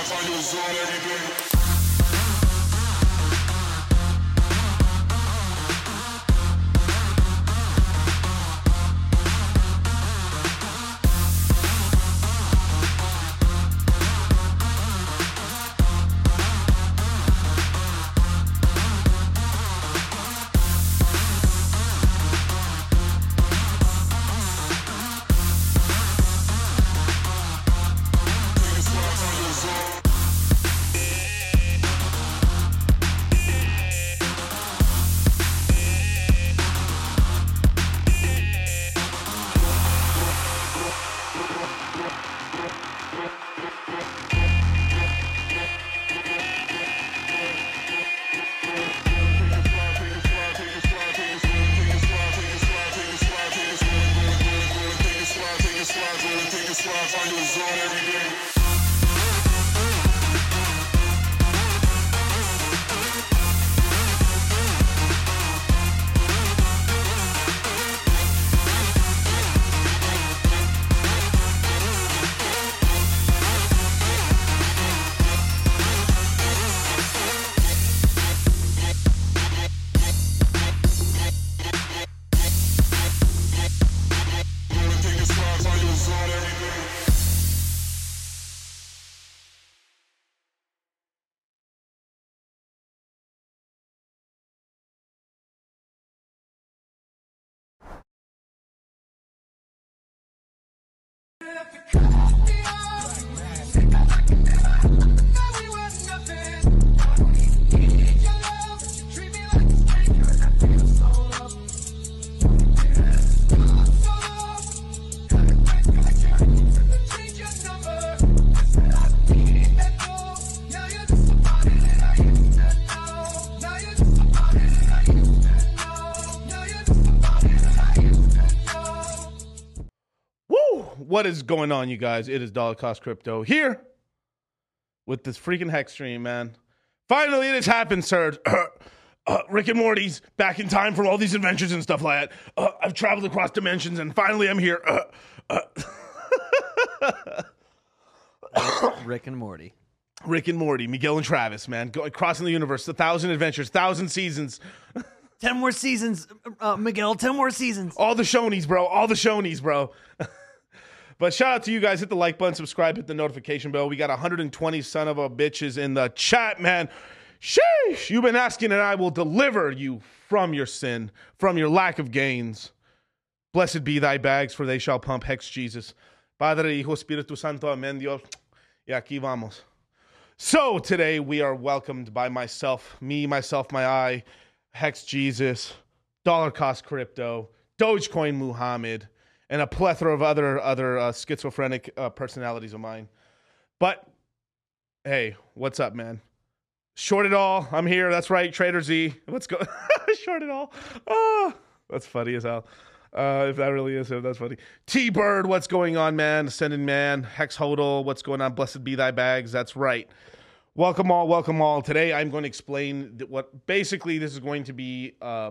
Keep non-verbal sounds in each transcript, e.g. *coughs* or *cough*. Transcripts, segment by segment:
slides on every day. What is going on, you guys? It is Dollar Cost Crypto here with this freaking hex stream, man. Finally, it has happened, sir. *clears throat* Uh, Rick and Morty's back in time from all these adventures and stuff like that. Uh, I've traveled across dimensions, and finally, I'm here. Uh, *coughs* Rick and Morty. Rick and Morty, Miguel and Travis, man, going crossing the universe, a thousand adventures, thousand seasons, Ten more seasons, uh, Miguel. Ten more seasons. all the Shonies, bro, all the Shonies, bro. *laughs* but shout out to you guys. Hit the like button, subscribe, hit the notification bell. We got 120 son of a bitches in the chat, man. Sheesh, you've been asking, and I will deliver you from your sin, from your lack of gains. Blessed be thy bags, for they shall pump hex Jesus. Padre, Hijo, Espíritu Santo, Amén, Dios. Y aquí vamos. So today we are welcomed by myself, me, myself, my eye, Hex Jesus, Dollar Cost Crypto, Dogecoin Muhammad, and a plethora of other other uh, schizophrenic uh, personalities of mine. But hey, what's up, man? Short it all. I'm here. That's right, Trader Z. Let's go. *laughs* Short it all. Oh, that's funny as hell. Uh, if that really is him, that's funny. T Bird, what's going on, man? Ascending Man, Hex Hodel, what's going on? Blessed be thy bags. That's right. Welcome all, welcome all. Today I'm going to explain what basically this is going to be. Uh,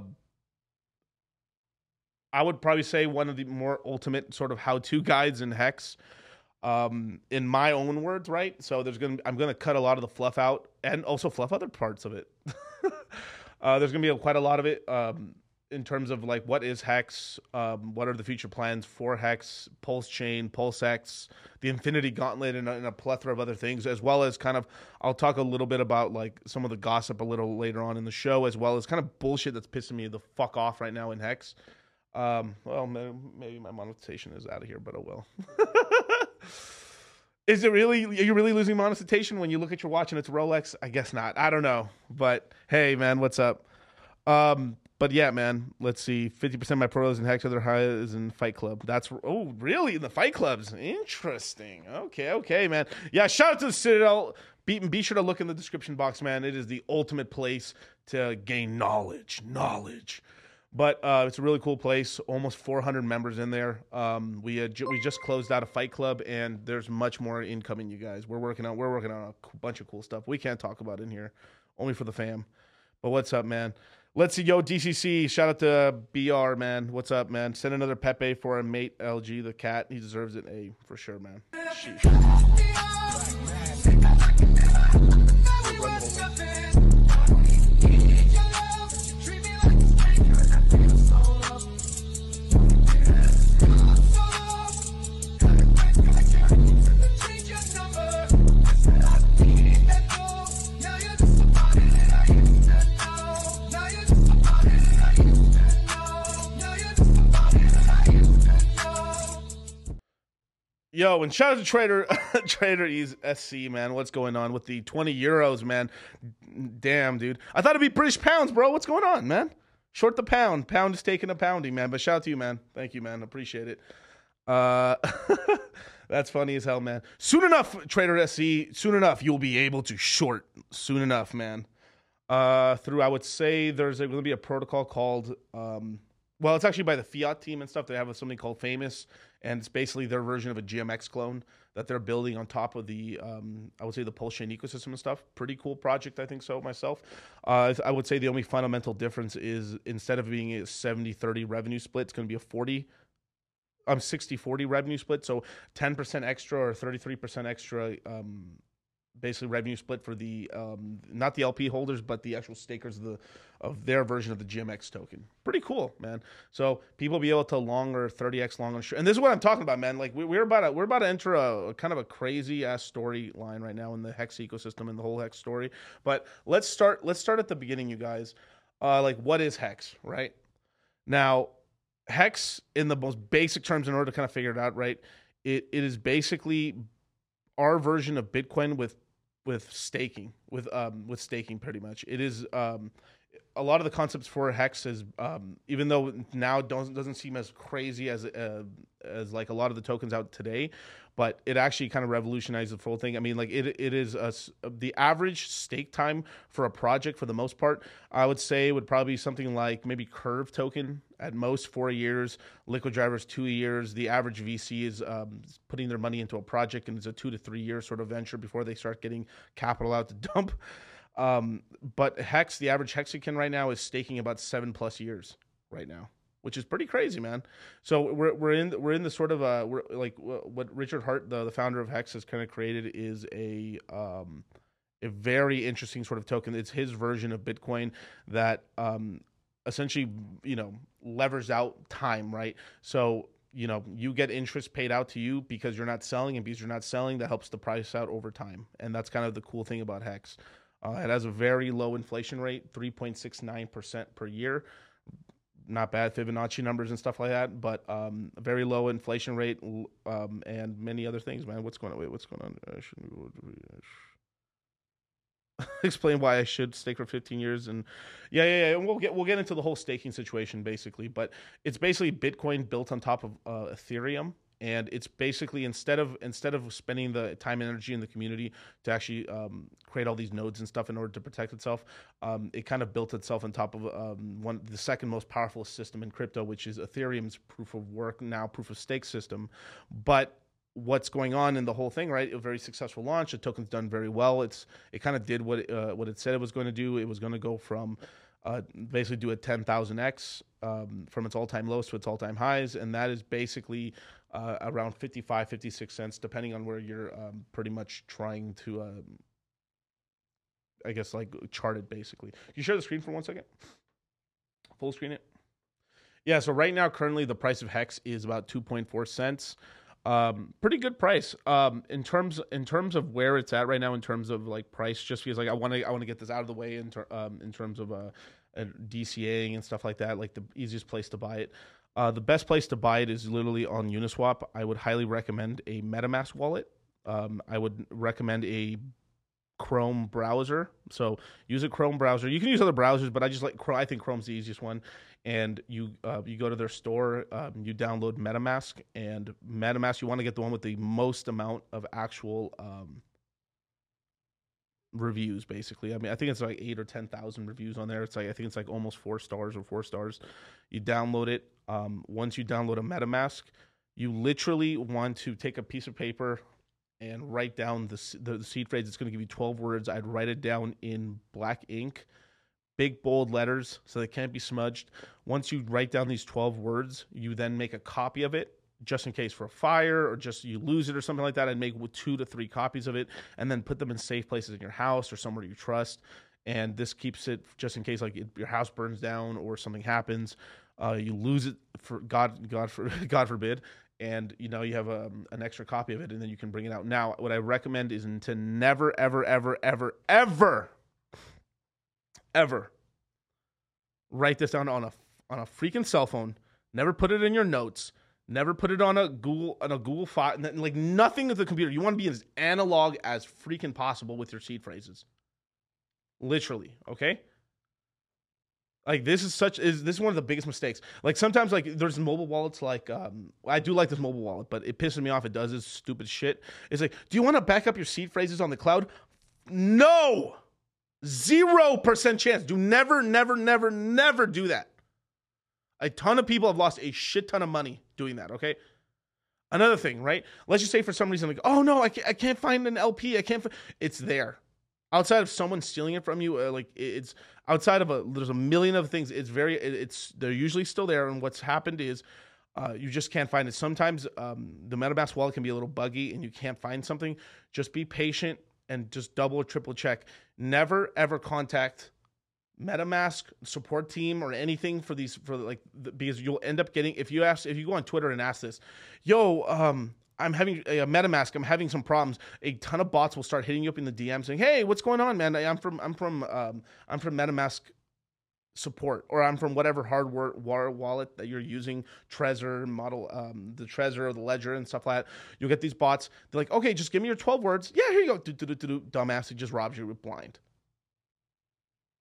I would probably say one of the more ultimate sort of how-to guides in Hex, um, in my own words, right? So there's gonna I'm gonna cut a lot of the fluff out and also fluff other parts of it. *laughs* uh, there's gonna be a, quite a lot of it um, in terms of like what is Hex, um, what are the future plans for Hex, Pulse Chain, Pulse X, the Infinity Gauntlet, and and a plethora of other things, as well as kind of I'll talk a little bit about like some of the gossip a little later on in the show, as well as kind of bullshit that's pissing me the fuck off right now in Hex. Um, well, maybe my monetization is out of here, but oh well. *laughs* is it really? Are you really losing monetization when you look at your watch and it's Rolex? I guess not. I don't know. But hey, man, what's up? Um, but yeah, man, let's see. Fifty percent of my pros and hex other highs in Fight Club. That's oh, really in the Fight Clubs. Interesting. Okay, okay, man. Yeah, shout out to the Citadel. Be, be sure to look in the description box, man. It is the ultimate place to gain knowledge. Knowledge. But uh, it's a really cool place. Almost 400 members in there. Um, we had ju- we just closed out a fight club, and there's much more incoming. You guys, we're working on we're working on a bunch of cool stuff. We can't talk about in here, only for the fam. But what's up, man? Let's see, yo, DCC. Shout out to BR, man. What's up, man? Send another Pepe for our mate LG, the cat. He deserves it. A for sure, man. Sheesh. And shout out to Trader *laughs* Trader SC, man. What's going on with the 20 euros, man? Damn, dude. I thought it'd be British pounds, bro. What's going on, man? Short the pound. Pound is taking a pounding, man. But shout out to you, man. Thank you, man. Appreciate it. Uh *laughs* That's funny as hell, man. Soon enough, Trader SC, soon enough, you'll be able to short. Soon enough, man. Uh through I would say there's going to be a protocol called um well, it's actually by the Phiat team and stuff. They have something called Phamous, and it's basically their version of a GMX clone that they're building on top of the, um, I would say, the Pulse Chain ecosystem and stuff. Pretty cool project, I think so myself. Uh, I would say the only fundamental difference is instead of being a 70 30 revenue split, it's going to be a 40 um 60 40 revenue split so 10% extra or 33% extra um basically revenue split for the um not the LP holders but the actual stakers of the of their version of the GMX token. Pretty cool, man. So people be able to longer 30x long on short. And this is what I'm talking about, man. Like we, we're about to we're about to enter a, a kind of a crazy ass storyline right now in the Hex ecosystem and the whole Hex story. But let's start let's start at the beginning, you guys. Uh like what is Hex, right? Now, Hex in the most basic terms in order to kind of figure it out, right? It it is basically our version of Bitcoin with with staking with um with staking pretty much. It is um a lot of the concepts for hex is um, even though now doesn't doesn't seem as crazy as uh, as like a lot of the tokens out today, but it actually kind of revolutionized the full thing. I mean, like it it is a the average stake time for a project for the most part. I would say would probably be something like maybe Curve token at most four years, Liquid Drivers two years. The average VC is um, putting their money into a project and it's a two to three year sort of venture before they start getting capital out to *laughs* dump. Um, but Hex, the average Hexican right now is staking about seven plus years right now, which is pretty crazy, man. So we're we're in we're in the sort of uh we're like what Richard Heart, the, the founder of Hex, has kind of created is a um a very interesting sort of token. It's his version of Bitcoin that um essentially you know levers out time, right? So you know you get interest paid out to you because you're not selling and because you're not selling that helps the price out over time and that's kind of the cool thing about hex uh, it has a very low inflation rate, 3.69% per year. Not bad Fibonacci numbers and stuff like that, but um, very low inflation rate um, and many other things, man. What's going on? Wait, what's going on? I shouldn't *laughs* explain why I should stake for 15 years and yeah, yeah, yeah. And we'll get we'll get into the whole staking situation basically, but it's basically Bitcoin built on top of uh, Ethereum and it's basically instead of instead of spending the time and energy in the community to actually um, create all these nodes and stuff in order to protect itself, um, it kind of built itself on top of um, one the second most powerful system in crypto, which is Ethereum's proof of work now proof of stake system. But what's going on in the whole thing, right? A very successful launch. The token's done very well. It's it kind of did what it, uh, what it said it was going to do. It was going to go from uh, basically do a 10,000x um, from its all-time lows to its all-time highs, and that is basically uh, around 55, 56 cents, depending on where you're um, pretty much trying to, um, I guess, like chart it basically. Can you share the screen for one second? Full screen it. Yeah, so right now, currently, the price of Hex is about 2.4 cents. Um, pretty good price. Um, in terms in terms of where it's at right now, in terms of like price, just because like I want to I want to get this out of the way in ter- um, in terms of uh, uh, DCAing and stuff like that. Like the easiest place to buy it. Uh, the best place to buy it is literally on Uniswap. I would highly recommend a MetaMask wallet. Um, I would recommend a Chrome browser. So use a Chrome browser. You can use other browsers, but I just like Chrome. I think Chrome's the easiest one. And you uh, you go to their store, um, you download MetaMask, and MetaMask you want to get the one with the most amount of actual um, reviews. Basically, I mean I think it's like eight or ten thousand reviews on there. It's like I think it's like almost four stars or four stars. You download it. Um, once you download a MetaMask, you literally want to take a piece of paper and write down the, the, the seed phrase. It's going to give you 12 words. I'd write it down in black ink, big bold letters so they can't be smudged. Once you write down these 12 words, you then make a copy of it just in case for a fire or just you lose it or something like that and make two to three copies of it and then put them in safe places in your house or somewhere you trust and this keeps it just in case like your house burns down or something happens uh, you lose it for god god for *laughs* god forbid and you know you have um, an extra copy of it and then you can bring it out now what i recommend is to never ever ever ever ever ever. Write this down on a on a freaking cell phone. Never put it in your notes. Never put it on a google on a google file. Like nothing with the computer. You want to be as analog as freaking possible with your seed phrases. Literally okay? Like this is such is this is one of the biggest mistakes. Like sometimes like there's mobile wallets like um i do like this mobile wallet but it pisses me off. It does this stupid shit. It's like do you want to back up your seed phrases on the cloud? No zero percent chance. Do never never never never do that. A ton of people have lost a shit ton of money doing that okay? Another thing right? Let's just say for some reason like oh no i can't, I can't find an lp i can't fi-. it's there. Outside of someone stealing it from you uh, like it's outside of a there's a million of things it's very it's they're usually still there and what's happened is uh, you just can't find it. Sometimes um, the metamask wallet can be a little buggy and you can't find something. Just be patient and just double or triple check never ever contact metamask support team or anything for these for like the, because you'll end up getting if you ask if you go on twitter and ask this yo um I'm having a MetaMask. I'm having some problems. A ton of bots will start hitting you up in the DM saying, "Hey, what's going on, man? I'm from I'm from um, I'm from MetaMask support, or I'm from whatever hardware wallet that you're using, Trezor model, um, the Trezor or the Ledger and stuff like that. You'll get these bots. They're like, "Okay, just give me your 12 words. Yeah, here you go. Do, do, do. Dumbass, it just robs you blind."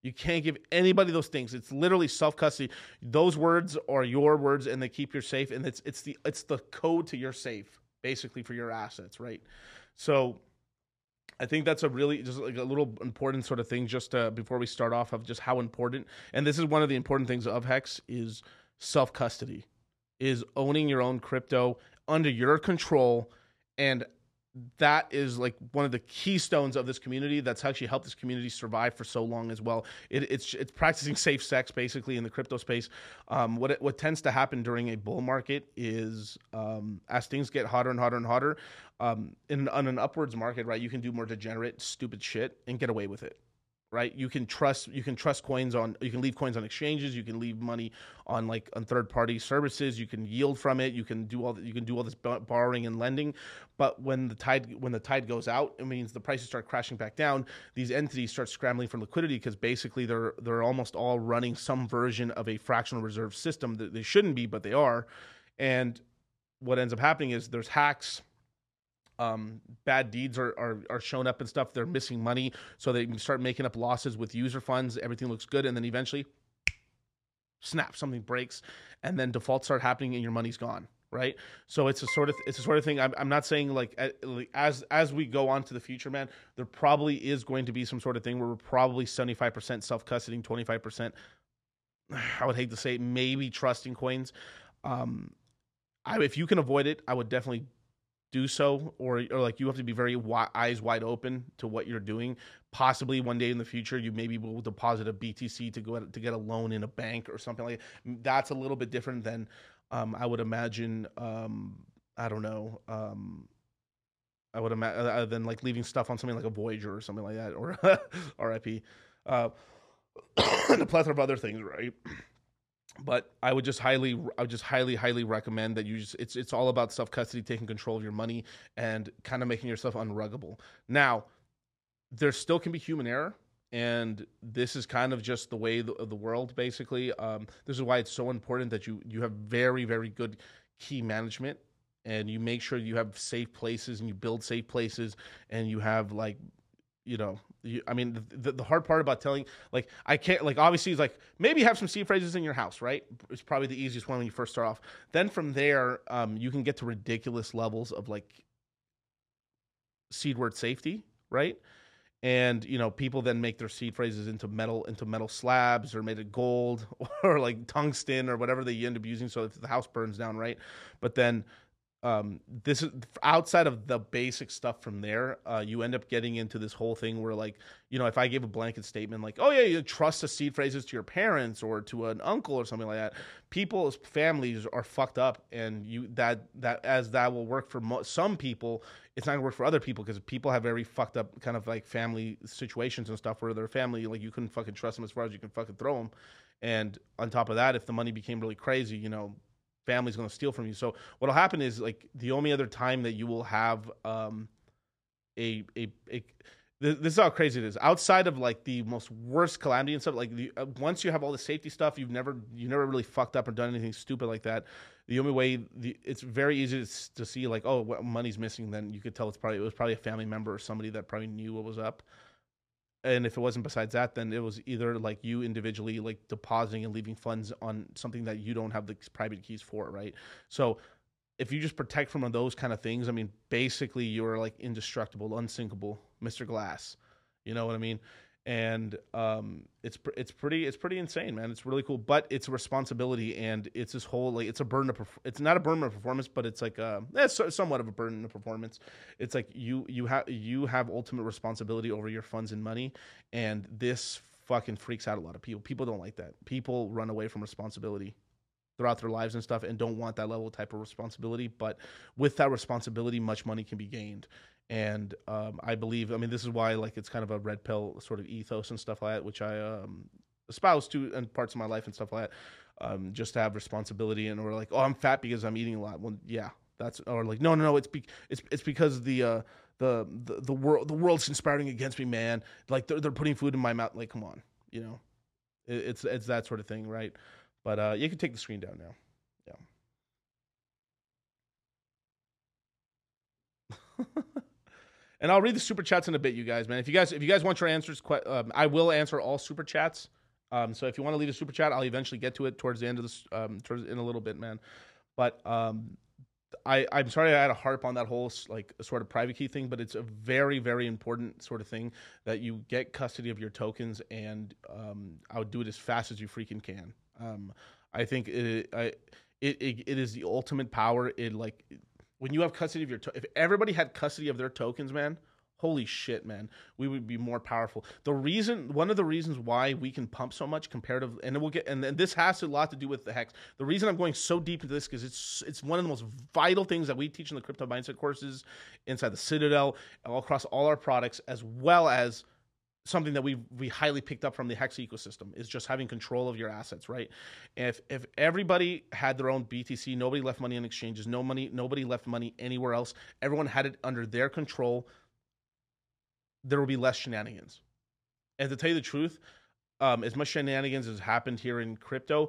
You can't give anybody those things. It's literally self custody. Those words are your words, and they keep your safe. And it's it's the it's the code to your safe basically for your assets, right? So I think that's a really just like a little important sort of thing just uh, before we start off of just how important and this is one of the important things of hex is self custody is owning your own crypto under your control and that is like one of the keystones of this community that's actually helped this community survive for so long as well. It, it's it's practicing *laughs* safe sex basically in the crypto space. Um, what it, what tends to happen during a bull market is um, as things get hotter and hotter and hotter, um, in on an upwards market, right? You can do more degenerate, stupid shit and get away with it right? You can trust you can trust coins on you can leave coins on exchanges you can leave money on like on third party services you can yield from it you can do all you can do all this borrowing and lending. But when the tide when the tide goes out it means the prices start crashing back down. These entities start scrambling for liquidity because basically they're they're almost all running some version of a fractional reserve system that they shouldn't be but they are. And what ends up happening is there's hacks um, bad deeds are, are, are shown up and stuff. They're missing money, so they start making up losses with user funds. Everything looks good, and then eventually, snap, something breaks, and then defaults start happening, and your money's gone. Right, so it's a sort of it's a sort of thing. I'm, I'm not saying like as as we go on to the future, man. There probably is going to be some sort of thing where we're probably 75 percent self custodying, 25 percent. *sighs* I would hate to say maybe trusting coins. Um, I, if you can avoid it, I would definitely do so or or like you have to be very wi- eyes wide open to what you're doing possibly one day in the future you maybe will deposit a btc to go to get a loan in a bank or something like that. that's a little bit different than um, i would imagine um, i don't know um, i would imagine uh, than like leaving stuff on something like a voyager or something like that or *laughs* rip uh, *coughs* and a plethora of other things right but I would just highly, I would just highly, highly recommend that you just, it's, it's all about self custody, taking control of your money and kind of making yourself unruggable. Now, there still can be human error. And this is kind of just the way of the world, basically. Um, this is why it's so important that you you have very very good key management, and you make sure you have safe places and you build safe places, and you have like you know, you, I mean, the, the hard part about telling, like, I can't, like, obviously, it's like maybe have some seed phrases in your house, right? It's probably the easiest one when you first start off. Then from there, um, you can get to ridiculous levels of like seed word safety, right? And you know, people then make their seed phrases into metal into metal slabs or made of gold *laughs* or like tungsten or whatever they end up using. So if the house burns down, right? But then um, this is outside of the basic stuff from there. Uh, you end up getting into this whole thing where, like, you know, if I gave a blanket statement, like, "Oh yeah, you trust the seed phrases to your parents or to an uncle or something like that," people's families are fucked up, and you that that as that will work for mo- some people, it's not gonna work for other people because people have very fucked up kind of like family situations and stuff where their family like you couldn't fucking trust them as far as you can fucking throw them, and on top of that, if the money became really crazy, you know, family's going to steal from you. So what'll happen is like the only other time that you will have um a a, a this is how crazy it is. Outside of like the most worst calamity and stuff, like the, uh, once you have all the safety stuff, you've never you never really fucked up or done anything stupid like that. The only way the, it's very easy to, to see like oh what money's missing, then you could tell it's probably it was probably a family member or somebody that probably knew what was up. And if it wasn't besides that, then it was either like you individually like depositing and leaving funds on something that you don't have the private keys for, right? So if you just protect from those kind of things, I mean, basically you're like indestructible, unsinkable, Mr. Glass. You know what I mean? And um, it's it's pretty it's pretty insane, man. It's really cool, but it's a responsibility, and it's this whole like it's a burden of perf- it's not a burden of performance, but it's like uh it's somewhat of a burden of performance. It's like you you have you have ultimate responsibility over your funds and money, and this fucking freaks out a lot of people. People don't like that. People run away from responsibility throughout their lives and stuff and don't want that level type of responsibility but with that responsibility much money can be gained and um, i believe i mean this is why like it's kind of a red pill sort of ethos and stuff like that which i um, espouse to in parts of my life and stuff like that. Um, just to have responsibility and or like oh i'm fat because i'm eating a lot. Well yeah that's or like no no no it's be, it's it's because the uh the, the the world the world's conspiring against me man. Like they're, they're putting food in my mouth. Like come on you know? It, it's it's that sort of thing right? But uh, you can take the screen down now. Yeah. *laughs* and I'll read the super chats in a bit, you guys, man. If you guys if you guys want your answers, um, I will answer all super chats. Um, so if you want to leave a super chat, I'll eventually get to it towards the end of this, um, towards in a little bit, man. But um, I I'm sorry I had to harp on that whole like sort of private key thing, but it's a very very important sort of thing that you get custody of your tokens, and um, I would do it as fast as you freaking can. Um, I think it, I, it, it it is the ultimate power. It like when you have custody of your to- if everybody had custody of their tokens, man. Holy shit, man! We would be more powerful. The reason, one of the reasons why we can pump so much comparative, and we'll get, and, and this has a lot to do with the hex. The reason I'm going so deep into this because it's it's one of the most vital things that we teach in the crypto mindset courses inside the Citadel, all across all our products, as well as something that we we highly picked up from the hex ecosystem is just having control of your assets right? If if everybody had their own btc nobody left money in exchanges no money nobody left money anywhere else everyone had it under their control there will be less shenanigans. And to tell you the truth um, as much shenanigans has happened here in crypto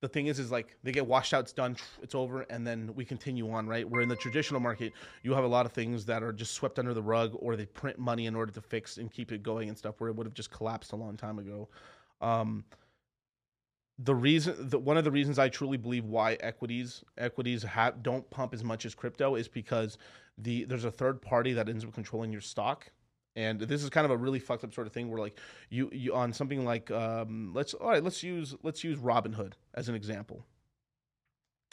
the thing is is like they get washed out it's done it's over and then we continue on right? Where in the traditional market you have a lot of things that are just swept under the rug or they print money in order to fix and keep it going and stuff where it would have just collapsed a long time ago. Um, the reason the, one of the reasons i truly believe why equities equities have don't pump as much as crypto is because the there's a third party that ends up controlling your stock and this is kind of a really fucked up sort of thing where like you you on something like um let's all right let's use let's use robinhood as an example.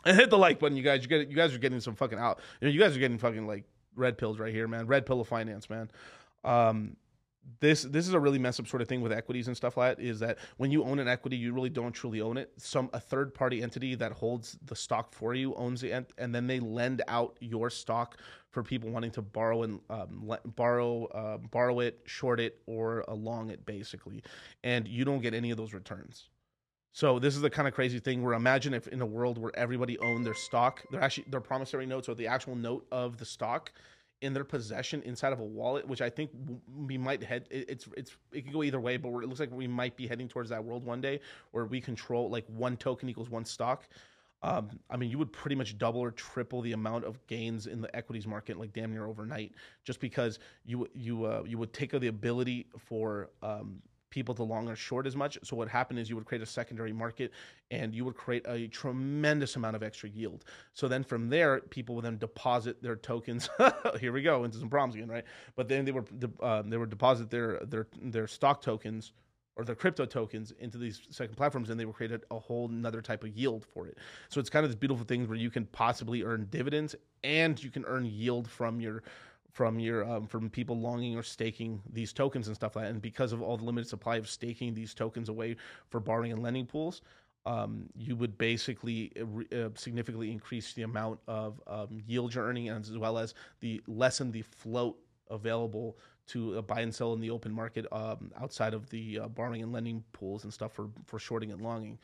And hit the like button you guys. You get you guys are getting some fucking out you, know, you guys are getting fucking like red pills right here man. Red pill of finance man. Um this this is a really messed up sort of thing with equities and stuff like that is that when you own an equity you really don't truly own it. Some a third party entity that holds the stock for you owns the ent- and then they lend out your stock for people wanting to borrow and um, le- borrow uh, borrow it short it or long it basically. And you don't get any of those returns. So this is the kind of crazy thing where imagine if in a world where everybody owned their stock they're actually their promissory notes or the actual note of the stock in their possession inside of a wallet, which I think we might head. It's it's it could go either way, but it looks like we might be heading towards that world one day where we control like one token equals one stock. Um, I mean, you would pretty much double or triple the amount of gains in the equities market, like damn near overnight, just because you you uh, you would take the ability for um, people to long or short as much. So what happened is you would create a secondary market, and you would create a tremendous amount of extra yield. So then from there, people would then deposit their tokens. *laughs* Here we go into some problems again, right? But then they were um, they would deposit their their their stock tokens or the crypto tokens into these second platforms and they were created a whole another type of yield for it so it's kind of this beautiful thing where you can possibly earn dividends and you can earn yield from your from your um, from people longing or staking these tokens and stuff like that and because of all the limited supply of staking these tokens away for borrowing and lending pools um, you would basically uh, uh, significantly increase the amount of um, yield you're earning as well as the lessen the float available to uh, buy and sell in the open market um, outside of the uh, borrowing and lending pools and stuff for for shorting and longing.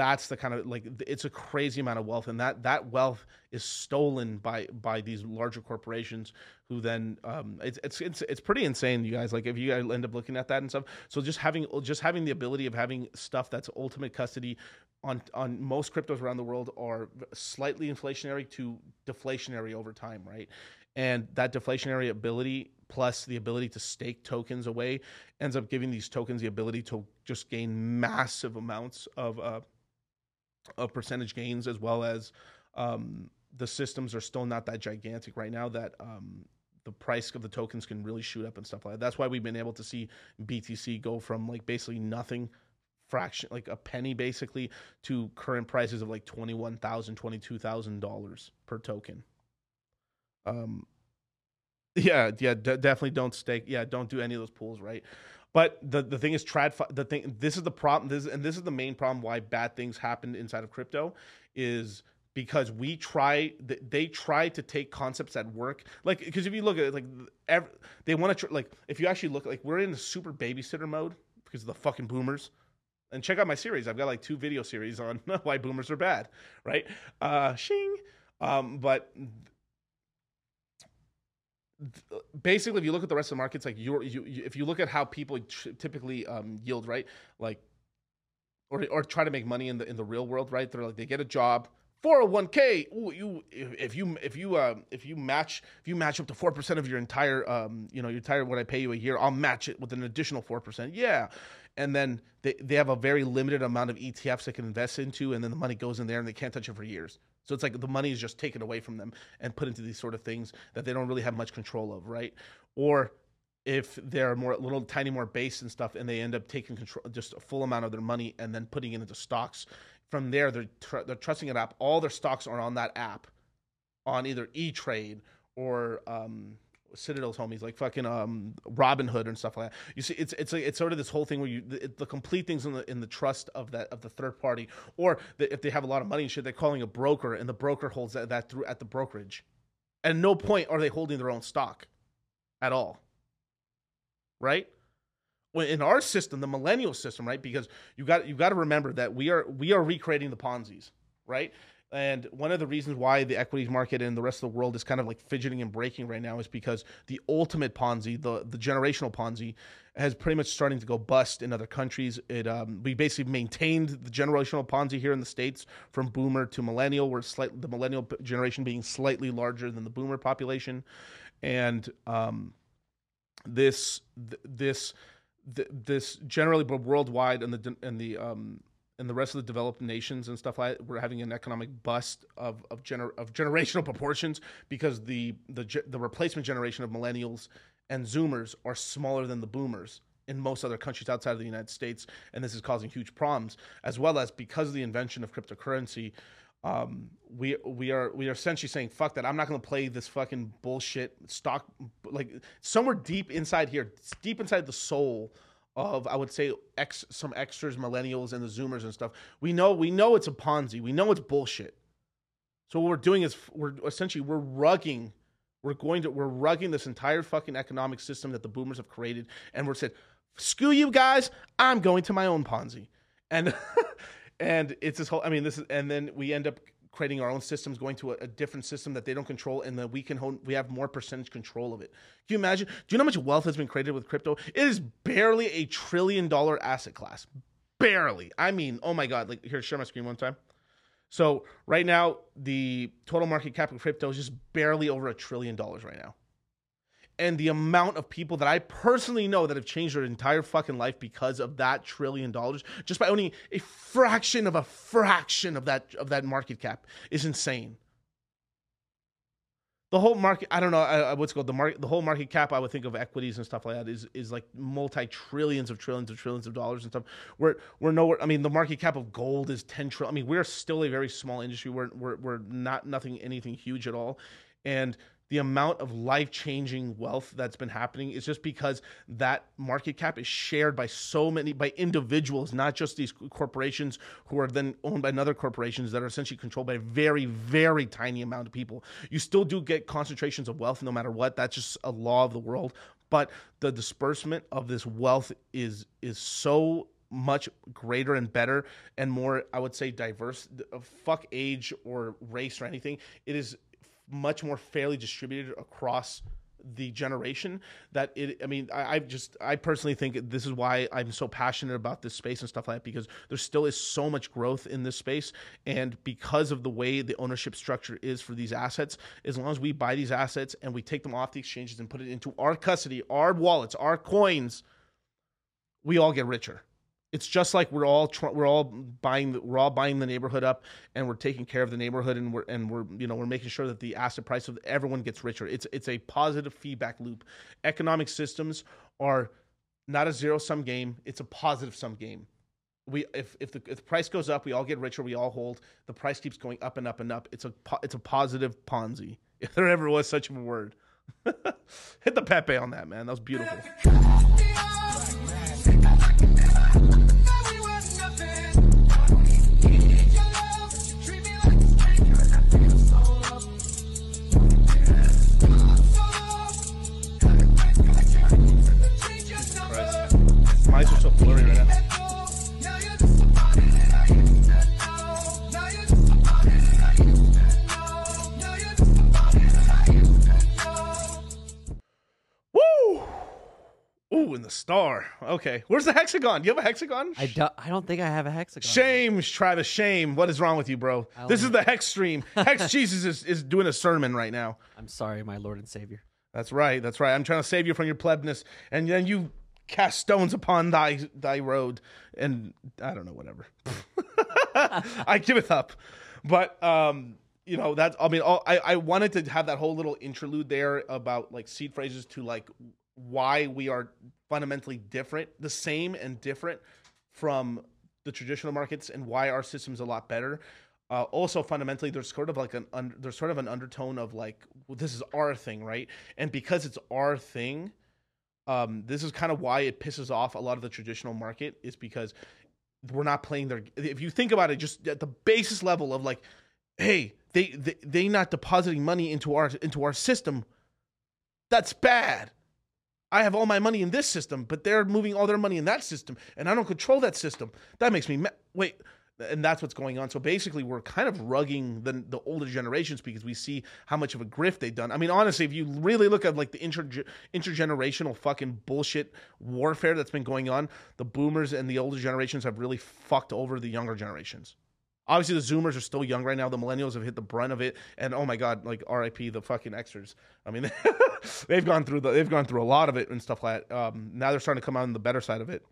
That's the kind of like it's a crazy amount of wealth, and that that wealth is stolen by by these larger corporations who then um, it's it's it's it's pretty insane, you guys. Like if you end up looking at that and stuff, so just having just having the ability of having stuff that's ultimate custody on on most cryptos around the world are slightly inflationary to deflationary over time, right? And that deflationary ability plus the ability to stake tokens away ends up giving these tokens the ability to just gain massive amounts of uh, of percentage gains as well as um, the systems are still not that gigantic right now that um, the price of the tokens can really shoot up and stuff like that. That's why we've been able to see BTC go from like basically nothing fraction like a penny basically to current prices of like $21,000 $22,000 per token. Um *laughs* yeah, yeah, d- definitely don't stake. Yeah, don't do any of those pools, right? But the the thing is, trad. The thing. This is the problem. This and this is the main problem why bad things happen inside of crypto is because we try. They try to take concepts that work. Like because if you look at it, like every, they want to tr- like if you actually look like we're in a super babysitter mode because of the fucking boomers. And check out my series. I've got like two video series on *laughs* why boomers are bad, right? Uh, shing. Um, but basically if you look at the rest of the markets like you, if you look at how people typically um, yield right like or or try to make money in the in the real world right they're like they get a job 401k ooh, you if, if you if you uh, if you match if you match up to 4% of your entire um you know your entire what I pay you a year I'll match it with an additional 4% yeah. And then they, they have a very limited amount of ETFs they can invest into and then the money goes in there and they can't touch it for years so it's like the money is just taken away from them and put into these sort of things that they don't really have much control of, right? Or if they're more little tiny more base and stuff and they end up taking control just a full amount of their money and then putting it into stocks from there they're tr- they're trusting an app all their stocks are on that app on either e-trade or um, Citadel's homies, like fucking um, Robin Hood and stuff like that. You see, it's it's like, it's sort of this whole thing where you the, the complete things in the in the trust of that of the third party, or the, if they have a lot of money and shit, they're calling a broker, and the broker holds that, that through at the brokerage. At no point are they holding their own stock, at all. Right. Well, in our system, the millennial system, right? Because you got you got to remember that we are we are recreating the Ponzi's, right? And one of the reasons why the equities market and the rest of the world is kind of like fidgeting and breaking right now is because the ultimate Ponzi, the the generational Ponzi, has pretty much starting to go bust in other countries. It um, we basically maintained the generational Ponzi here in the states from Boomer to Millennial, where slight, the Millennial generation being slightly larger than the Boomer population, and um, this th- this th- this generally but worldwide and the and the um, and the rest of the developed nations and stuff like that, we're having an economic bust of of, gener- of generational *laughs* proportions because the the ge- the replacement generation of millennials and zoomers are smaller than the boomers in most other countries outside of the United States and this is causing huge problems as well as because of the invention of cryptocurrency um, we we are we are essentially saying fuck that I'm not going to play this fucking bullshit stock like somewhere deep inside here deep inside the soul of I would say ex, some extras, millennials, and the Zoomers and stuff. We know we know it's a Ponzi. We know it's bullshit. So what we're doing is we're essentially we're rugging, we're going to we're rugging this entire fucking economic system that the Boomers have created, and we're said, screw you guys, I'm going to my own Ponzi, and *laughs* and it's this whole. I mean, this is and then we end up creating our own systems, going to a, a, different system that they don't control, and then we can hold, we have more percentage control of it. Can you imagine? Do you know how much wealth has been created with crypto? It is barely a trillion dollar asset class. Barely. I mean, oh my god! Like here, share my screen one time. So right now, the total market cap of crypto is just barely over a trillion dollars right now and the amount of people that I personally know that have changed their entire fucking life because of that trillion dollars just by owning a fraction of a fraction of that of that market cap is insane. the whole market i don't know uh, what's called? The market the whole market cap i would think of equities and stuff like that is is like multi trillions of trillions of trillions of dollars and stuff. We're we're nowhere i mean the market cap of gold is 10 trillion. I mean we're still a very small industry. We're we're, we're not nothing anything huge at all. And the amount of life changing wealth that's been happening is just because that market cap is shared by so many by individuals, not just these corporations who are then owned by another corporations that are essentially controlled by a very, very tiny amount of people. You still do get concentrations of wealth no matter what. That's just a law of the world. But the disbursement of this wealth is is so much greater and better and more i would say diverse fuck age or race or anything it is much more fairly distributed across the generation that it i mean I, I just i personally think this is why i'm so passionate about this space and stuff like that because there still is so much growth in this space. And because of the way the ownership structure is for these assets as long as we buy these assets and we take them off the exchanges and put it into our custody our wallets our coins we all get richer it's just like we're all tr- we're all buying the, we're all buying the neighborhood up and we're taking care of the neighborhood and we're and we're you know we're making sure that the asset price of everyone gets richer. It's it's a positive feedback loop. Economic systems are not a zero sum game. It's a positive sum game. We if if the, if the price goes up we all get richer. We all hold. The price keeps going up and up and up. It's a it's a positive ponzi *laughs* if there ever was such a word. *laughs* Hit the pepe on that man. That was beautiful eyes are so blurry right now. Woo! Ooh, and the star. Okay, where's the hexagon? Do you have a hexagon? I, don't. I don't think I have a hexagon. Shame, Travis. Shame. What is wrong with you, bro? I This is the hex stream. Hex *laughs* Jesus is, is doing a sermon right now. I'm sorry, my Lord and Savior. That's right. That's right. I'm trying to save you from your plebness, and then you cast stones upon thy thy road, and I don't know, whatever. *laughs* I give it up. But um, you know, that's I mean, all, I I wanted to have that whole little interlude there about like seed phrases to like why we are fundamentally different, the same and different from the traditional markets, and why our system's a lot better. Uh, also, fundamentally, there's sort of like an un- there's sort of an undertone of like well, this is our thing, right? And because it's our thing, um, this is kind of why it pisses off a lot of the traditional market is because we're not playing their. If you think about it, just at the basis level of like, hey, they they they not depositing money into our into our system. That's bad. I have all my money in this system, but they're moving all their money in that system, and I don't control that system. That makes me ma- wait. And that's what's going on. So basically, we're kind of rugging the the older generations because we see how much of a grift they've done. I mean, honestly, if you really look at like the inter intergenerational fucking bullshit warfare that's been going on, the boomers and the older generations have really fucked over the younger generations. Obviously, the Zoomers are still young right now. The Millennials have hit the brunt of it, and oh my god, like R.I.P. the fucking Xers. I mean, *laughs* they've gone through the they've gone through a lot of it and stuff like that. Um, now they're starting to come out on the better side of it,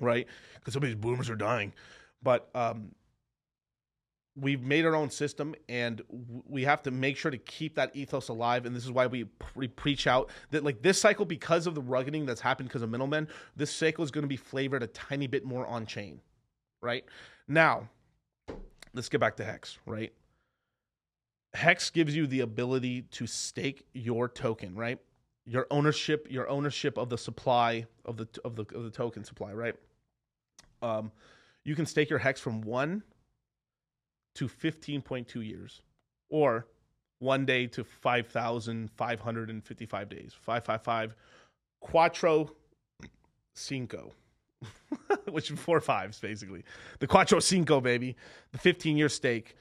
right? Because some of these boomers are dying, but um, we've made our own system, and we have to make sure to keep that ethos alive. And this is why we, we preach out that like this cycle, because of the ruggeding that's happened because of middlemen, this cycle is going to be flavored a tiny bit more on chain, right? Now let's get back to hex right hex gives you the ability to stake your token right your ownership your ownership of the supply of the of the of the token supply right um you can stake your hex from 1 to 15.2 years or one day to 5555 days 555 quattro cinco *laughs* which four fives basically. The Quattro Cinco, baby, the 15 year stake.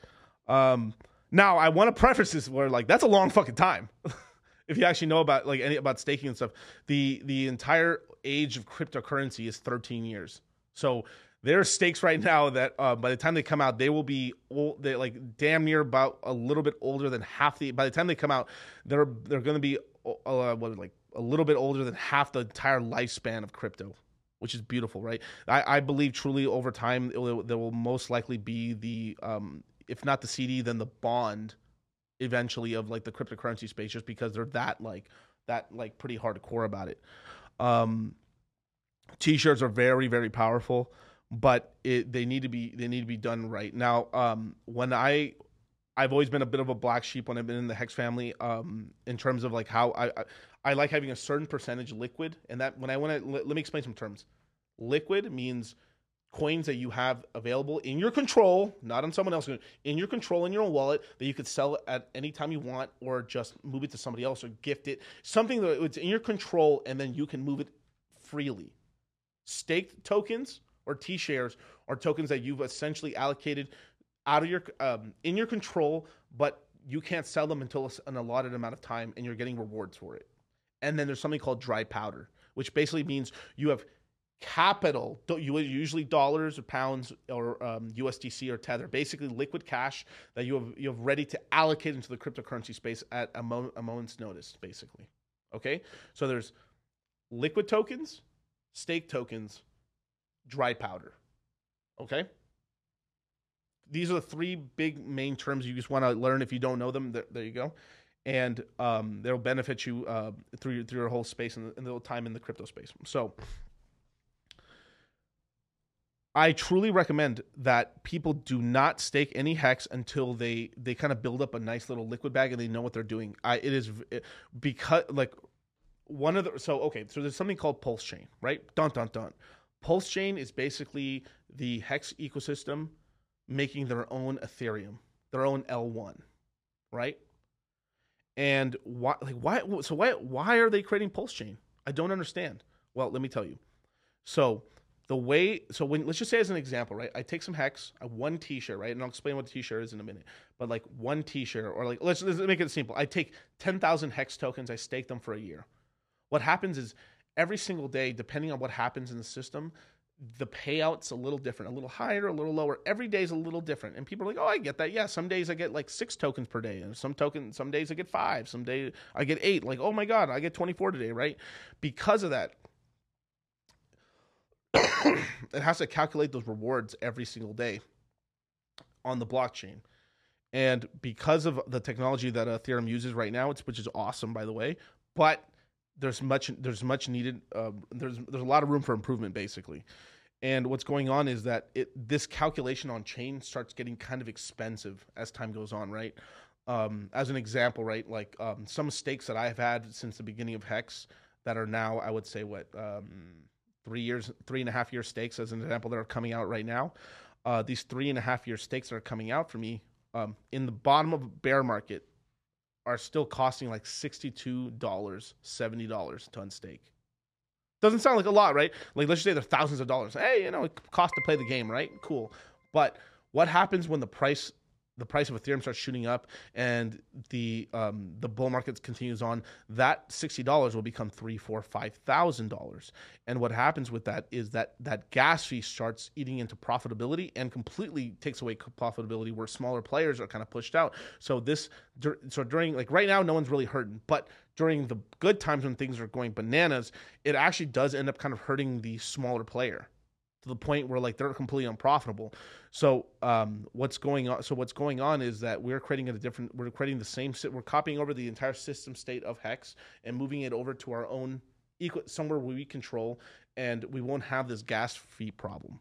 Um, now I want to preface this where like that's a long fucking time. *laughs* if you actually know about like any about staking and stuff, the the entire age of cryptocurrency is 13 years. So there are stakes right now that uh, by the time they come out, they will be old, they like damn near about a little bit older than half the. By the time they come out, they're they're going to be uh, what like a little bit older than half the entire lifespan of crypto which is beautiful, right? I, I believe truly over time will, there will most likely be the, um, if not the CD, then the bond eventually of like the cryptocurrency space just because they're that like that like pretty hardcore about it. Um, t-shares are very very powerful, but it they need to be they need to be done right. Now, um, when I I've always been a bit of a black sheep when I've been in the Hex family, um, in terms of like how I, I I like having a certain percentage liquid, and that when I want to let, let me explain some terms. Liquid means coins that you have available in your control, not on someone else, in your control in your own wallet that you could sell at any time you want, or just move it to somebody else or gift it. Something that it's in your control, and then you can move it freely. Staked tokens or T shares are tokens that you've essentially allocated out of your um, in your control, but you can't sell them until an allotted amount of time, and you're getting rewards for it. And then there's something called dry powder, which basically means you have capital usually dollars or pounds or um, USDC or tether basically liquid cash that you have you have ready to allocate into the cryptocurrency space at a, mo- a moment's notice basically okay so there's liquid tokens stake tokens dry powder okay? These are the three big main terms you just want to learn if you don't know them. There, there you go. And um, they'll benefit you uh, through your, through your whole space and the, and the time in the crypto space. So I truly recommend that people do not stake any hex until they they kind of build up a nice little liquid bag and they know what they're doing. I it is it, because like one of the so okay so there's something called pulse chain right? Dun dun dun pulse chain is basically the hex ecosystem making their own ethereum their own l1 right? And why like why so why why are they creating pulse chain? I don't understand. Well let me tell you. So the way so when let's just say as an example right? I take some hex a one t-share right? And i'll explain what the t-share is in a minute. But like one t-share or like let's, let's make it simple. I take 10000 hex tokens i stake them for a year. What happens is every single day depending on what happens in the system the payout's a little different a little higher a little lower. Every day is a little different. And people are like oh i get that. Yeah some days i get like six tokens per day and some token some days i get five some days i get eight. Like oh my god i get 24 today right? Because of that *coughs* it has to calculate those rewards every single day on the blockchain. And because of the technology that uh, Ethereum uses right now, it's which is awesome by the way, but there's much there's much needed uh, there's there's a lot of room for improvement basically. And what's going on is that it this calculation on chain starts getting kind of expensive as time goes on, right? Um, as an example, right, like um, some stakes that I have had since the beginning of Hex that are now, I would say, what um, three years, three and a half year stakes, as an example, that are coming out right now. Uh, these three and a half year stakes that are coming out for me um, in the bottom of a bear market are still costing like $62, $70 to unstake. Doesn't sound like a lot, right? Like, let's just say they're thousands of dollars. Hey, you know, it costs to play the game, right? Cool. But what happens when the price the price of Ethereum starts shooting up and the um, the bull market continues on, that sixty dollars will become three, four, five thousand dollars. And what happens with that is that that gas fee starts eating into profitability and completely takes away profitability where smaller players are kind of pushed out. So this so during like right now, no one's really hurting, but during the good times when things are going bananas, it actually does end up kind of hurting the smaller player to the point where like they're completely unprofitable. So um, what's going on? So what's going on is that we're creating a different. We're creating the same. We're copying over the entire system state of Hex and moving it over to our own equal somewhere we control, and we won't have this gas fee problem.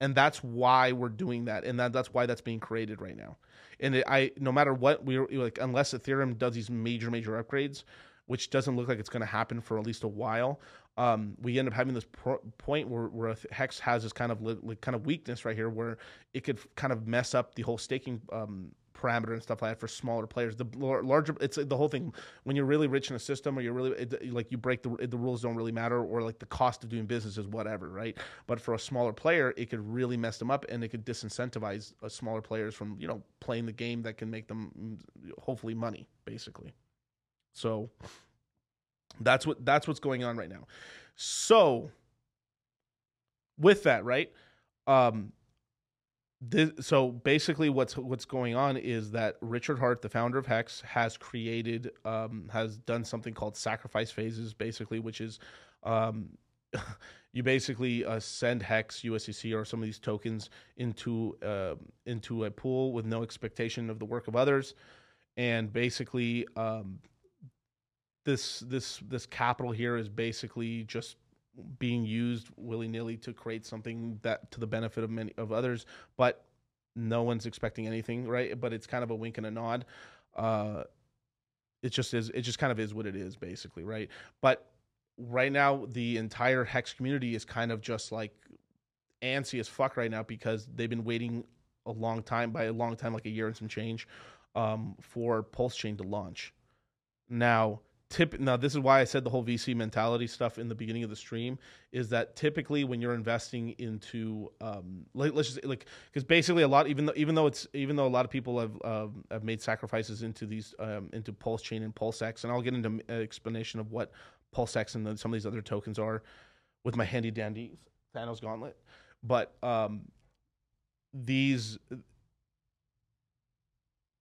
And that's why we're doing that, and that, that's why that's being created right now. And it, I, no matter what, we like unless Ethereum does these major, major upgrades, which doesn't look like it's going to happen for at least a while um, we end up having this pro- point where, where hex has this kind of li- kind of weakness right here where it could kind of mess up the whole staking um, parameter and stuff like that for smaller players. The larger, it's the whole thing. When you're really rich in a system, or you're really it, like you break the the rules don't really matter, or like the cost of doing business is whatever, right? But for a smaller player, it could really mess them up, and it could disincentivize uh, smaller players from you know playing the game that can make them mm, hopefully money, basically. So that's what that's what's going on right now. So with that, right? Um this, so basically what's what's going on is that Richard Heart, the founder of Hex, has created um has done something called sacrifice phases basically, which is um *laughs* you basically uh, send hex USDC or some of these tokens into uh, into a pool with no expectation of the work of others and basically um, this this this capital here is basically just being used willy nilly to create something that to the benefit of many of others, but no one's expecting anything, right? But it's kind of a wink and a nod. Uh, it just is. It just kind of is what it is, basically, right? But right now, the entire hex community is kind of just like antsy as fuck right now because they've been waiting a long time by a long time, like a year and some change, um, for Pulse Chain to launch. Now, tip now this is why I said the whole VC mentality stuff in the beginning of the stream is that typically when you're investing into um like, let's just like because basically a lot even though even though it's even though a lot of people have um, have made sacrifices into these um, into Pulse Chain and PulseX and I'll get into an explanation of what PulseX and then some of these other tokens are with my handy dandy Thanos gauntlet. But um these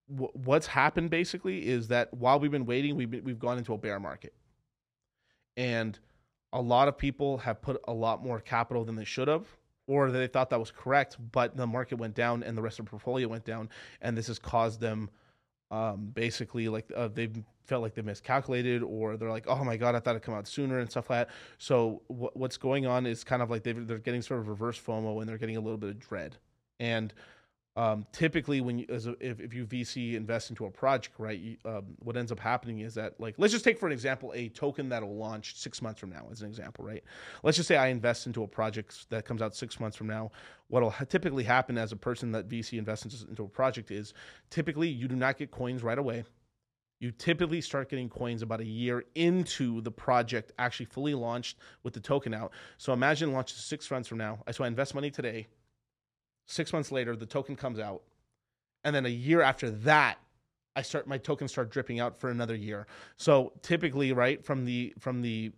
wh- what's happened basically is that while we've been waiting, we've been, we've gone into a bear market, and a lot of people have put a lot more capital than they should have, or they thought that was correct, but the market went down and the rest of the portfolio went down, and this has caused them um, basically like uh, they've felt like they miscalculated or they're like oh my god i thought it'd come out sooner and stuff like that. So wh- what's going on is kind of like they're getting sort of reverse fomo and they're getting a little bit of dread. And um, typically when you as a, if, if you vc invest into a project right you, um, what ends up happening is that like let's just take for an example a token that'll launch six months from now as an example right? Let's just say i invest into a project that comes out six months from now. What'll ha- typically happen as a person that vc invests into a project is typically you do not get coins right away. You typically start getting coins about a year into the project actually fully launched with the token out. So imagine launches six months from now. So i invest money today Six months later, the token comes out, and then a year after that, I start my tokens start dripping out for another year. So typically, right from the from the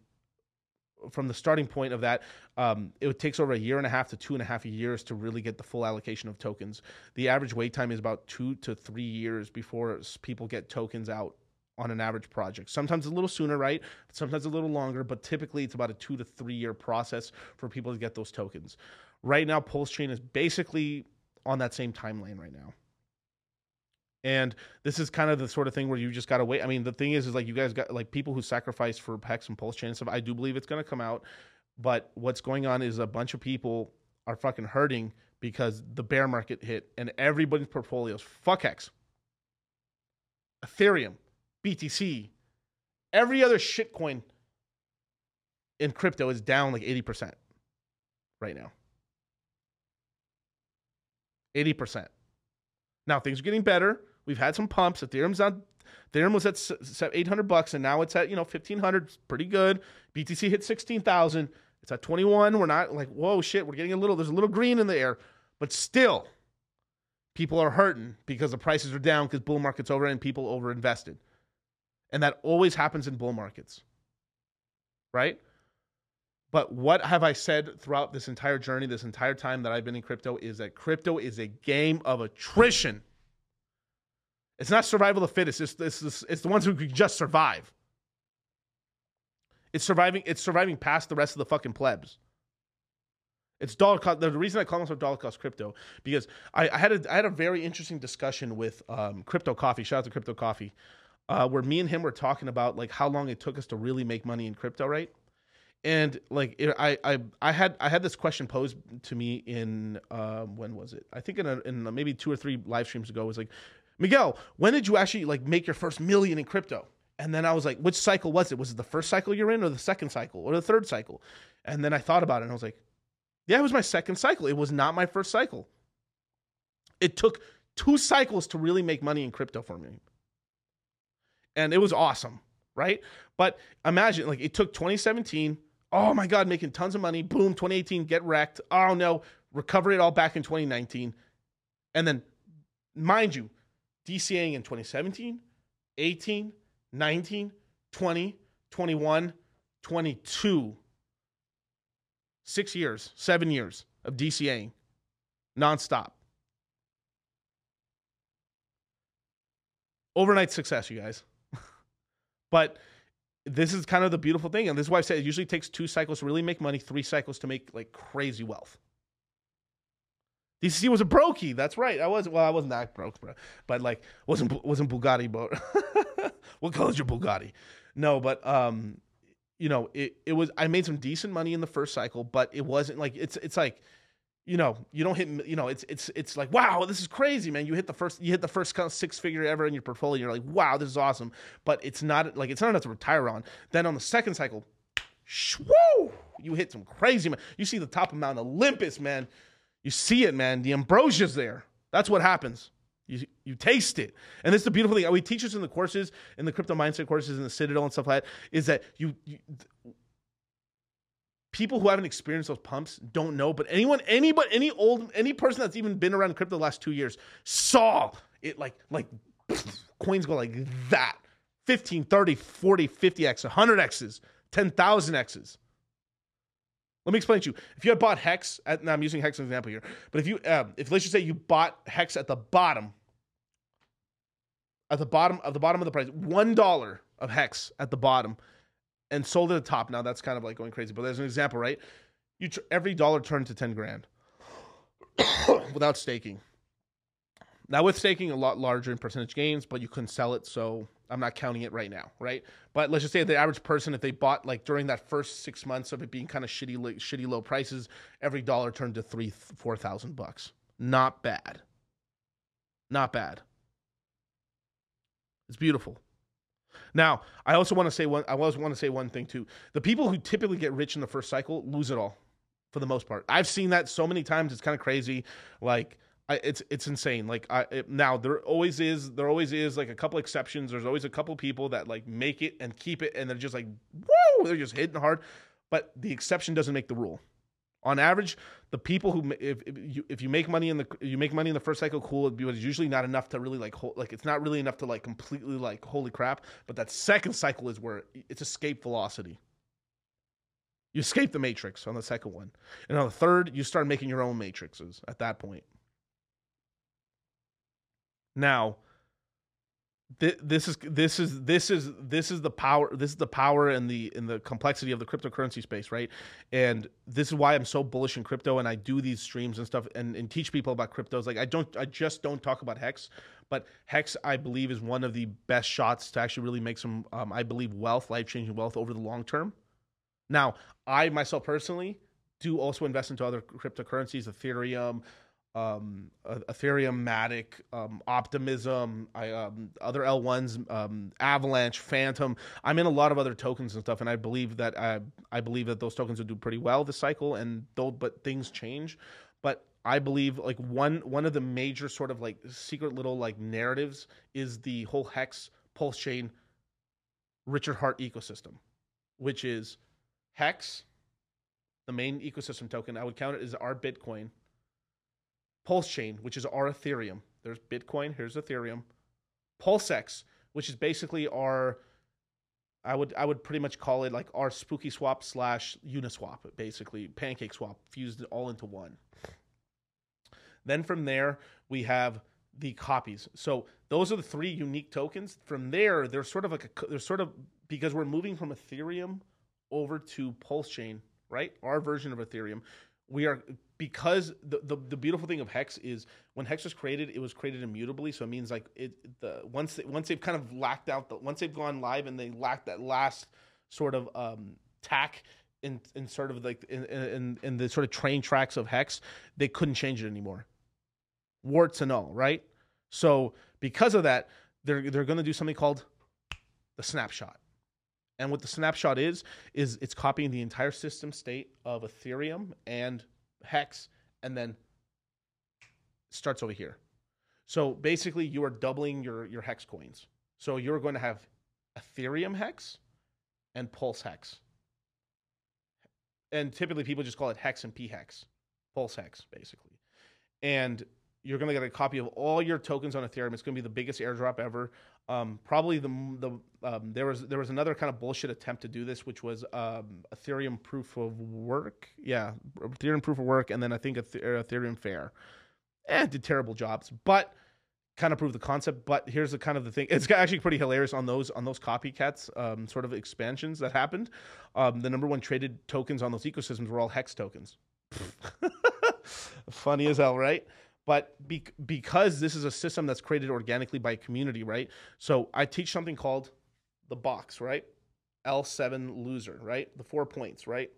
from the starting point of that, um, it takes over a year and a half to two and a half years to really get the full allocation of tokens. The average wait time is about two to three years before people get tokens out on an average project. Sometimes a little sooner, right? Sometimes a little longer, but typically it's about a two to three year process for people to get those tokens. Right now, Pulse Chain is basically on that same timeline right now. And this is kind of the sort of thing where you just gotta wait. I mean, the thing is, is like you guys got like people who sacrifice for Hex and Pulse Chain and stuff. I do believe it's gonna come out, but what's going on is a bunch of people are fucking hurting because the bear market hit and everybody's portfolios. Fuck Hex, Ethereum, BTC, every other shitcoin in crypto is down like eighty percent right now. 80%. Now things are getting better. We've had some pumps. Ethereum's on Ethereum was at s- s- 800 bucks and now it's at, you know, 1500. It's pretty good. BTC hit 16,000. It's at 21. We're not like, whoa, shit, we're getting a little, there's a little green in the air. But still, people are hurting because the prices are down because bull market's over and people over invested. And that always happens in bull markets. Right? But what have I said throughout this entire journey, this entire time that I've been in crypto, is that crypto is a game of attrition. It's not survival of the fittest. It's, it's, it's, the ones who can just survive. It's surviving. It's surviving past the rest of the fucking plebs. It's dollar cost. The reason I call myself dollar cost crypto because I, I had a I had a very interesting discussion with um, Crypto Coffee. Shout out to Crypto Coffee, uh, where me and him were talking about like how long it took us to really make money in crypto, right? And like it, I, I I had I had this question posed to me in um, when was it? I think in a, in maybe two or three live streams ago. It was like, Miguel, when did you actually like make your first million in crypto? And then I was like, which cycle was it? Was it the first cycle you're in, or the second cycle, or the third cycle? And then I thought about it, and I was like, yeah, it was my second cycle. It was not my first cycle. It took two cycles to really make money in crypto for me, and it was awesome, right? But imagine, like, it took 2017 oh my god making tons of money. Boom 2018 get wrecked. Oh no recover it all back in 2019 and then mind you dcaing in 2017 18 19 20 21 22 six years seven years of dcaing nonstop. Overnight success you guys. *laughs* But this is kind of the beautiful thing, and this is why I say it usually takes two cycles to really make money, three cycles to make like crazy wealth. DCC was a brokey. That's right. I was well. I wasn't that broke, bro. But like, wasn't wasn't Bugatti, bro. *laughs* what color's your Bugatti? No, but um, you know, it it was. I made some decent money in the first cycle, but it wasn't like it's it's like, you know, you don't hit. You know, it's it's it's like wow, this is crazy, man. You hit the first you hit the first kind of six figure ever in your portfolio. You're like, wow, this is awesome. But it's not like it's not enough to retire on. Then on the second cycle, whoo, you hit some crazy man. You see the top of Mount Olympus, man. You see it, man. The ambrosia's there. That's what happens. You, you taste it. And this is the beautiful thing. We teach this in the courses, in the crypto mindset courses, in the Citadel and stuff like that, is that you, you people who haven't experienced those pumps don't know. But anyone, anybody, any old, any person that's even been around crypto the last two years saw it like, like *sniffs* coins go like that 15, 30, 40, 50x, 100x's, 10,000x's. Let me explain to you. If you had bought Hex, at, now I'm using Hex as an example here, but if you, um, if let's just say you bought Hex at the bottom, at the bottom of the bottom of the price, one dollar of Hex at the bottom, and sold at the top. Now that's kind of like going crazy, but there's an example, right? You tr- every dollar turned to ten grand *coughs* without staking. Now with staking, a lot larger in percentage gains, but you couldn't sell it, so I'm not counting it right now, right? But let's just say the average person, if they bought like during that first six months of it being kind of shitty, like, shitty low prices, every dollar turned to three, four thousand bucks. Not bad. Not bad. It's beautiful. Now, I also want to say one. I also want to say one thing too. The people who typically get rich in the first cycle lose it all, for the most part. I've seen that so many times. It's kind of crazy. Like I, it's it's insane. Like I it, now there always is there always is like a couple exceptions. There's always a couple people that like make it and keep it, and they're just like whoa, they're just hitting hard. But the exception doesn't make the rule. On average, the people who if, if you if you make money in the you make money in the first cycle, cool. But it's usually not enough to really like hold, like it's not really enough to like completely like holy crap. But that second cycle is where it's escape velocity. You escape the matrix on the second one, and on the third, you start making your own matrices at that point. Now, th- this is this is this is this is the power this is the power and the in the complexity of the cryptocurrency space, right? And this is why I'm so bullish in crypto and I do these streams and stuff and, and teach people about cryptos. Like I don't I just don't talk about Hex, but Hex I believe is one of the best shots to actually really make some um, I believe wealth, life changing wealth over the long term. Now, I myself personally do also invest into other cryptocurrencies, Ethereum, um, Ethereum, Matic, um, Optimism, I, um, other L1s, um, Avalanche, Fantom. I'm in a lot of other tokens and stuff, and I believe that I, uh, I believe that those tokens will do pretty well this cycle. And though, but things change. But I believe like one one of the major sort of like secret little like narratives is the whole Hex Pulse Chain Richard Heart ecosystem, which is Hex, the main ecosystem token. I would count it as our Bitcoin Pulse Chain, which is our Ethereum. There's Bitcoin, here's Ethereum. PulseX, which is basically our I would I would pretty much call it like our spooky swap slash uniswap, basically pancake swap fused all into one. Then from there we have the copies. So those are the three unique tokens. From there, they're sort of like a, they're sort of because we're moving from Ethereum over to Pulse Chain, right? Our version of Ethereum we are because the, the, the beautiful thing of hex is when hex was created it was created immutably. So it means like it the once they, once they've kind of lacked out the once they've gone live and they lack that last sort of um tack in in sort of like in, in in the sort of train tracks of hex they couldn't change it anymore. Warts and all right? So because of that they're they're going to do something called the snapshot. And what the snapshot is is it's copying the entire system state of Ethereum and Hex, and then starts over here. So basically, you are doubling your your hex coins. So you're going to have Ethereum hex and Pulse hex. And typically, people just call it hex and p hex, Pulse hex, basically. And you're going to get a copy of all your tokens on Ethereum. It's going to be the biggest airdrop ever. Um, probably the the um, there was there was another kind of bullshit attempt to do this, which was um, Ethereum proof of work. Yeah, Ethereum proof of work, and then I think Ethereum fair. Eh, did terrible jobs, but kind of proved the concept. But here's the kind of the thing. It's actually pretty hilarious on those on those copycats um, sort of expansions that happened. Um, the number one traded tokens on those ecosystems were all hex tokens. *laughs* Funny as hell, right? But be- because this is a system that's created organically by a community, right? So I teach something called the box, right? L7 loser, right? The four points, right?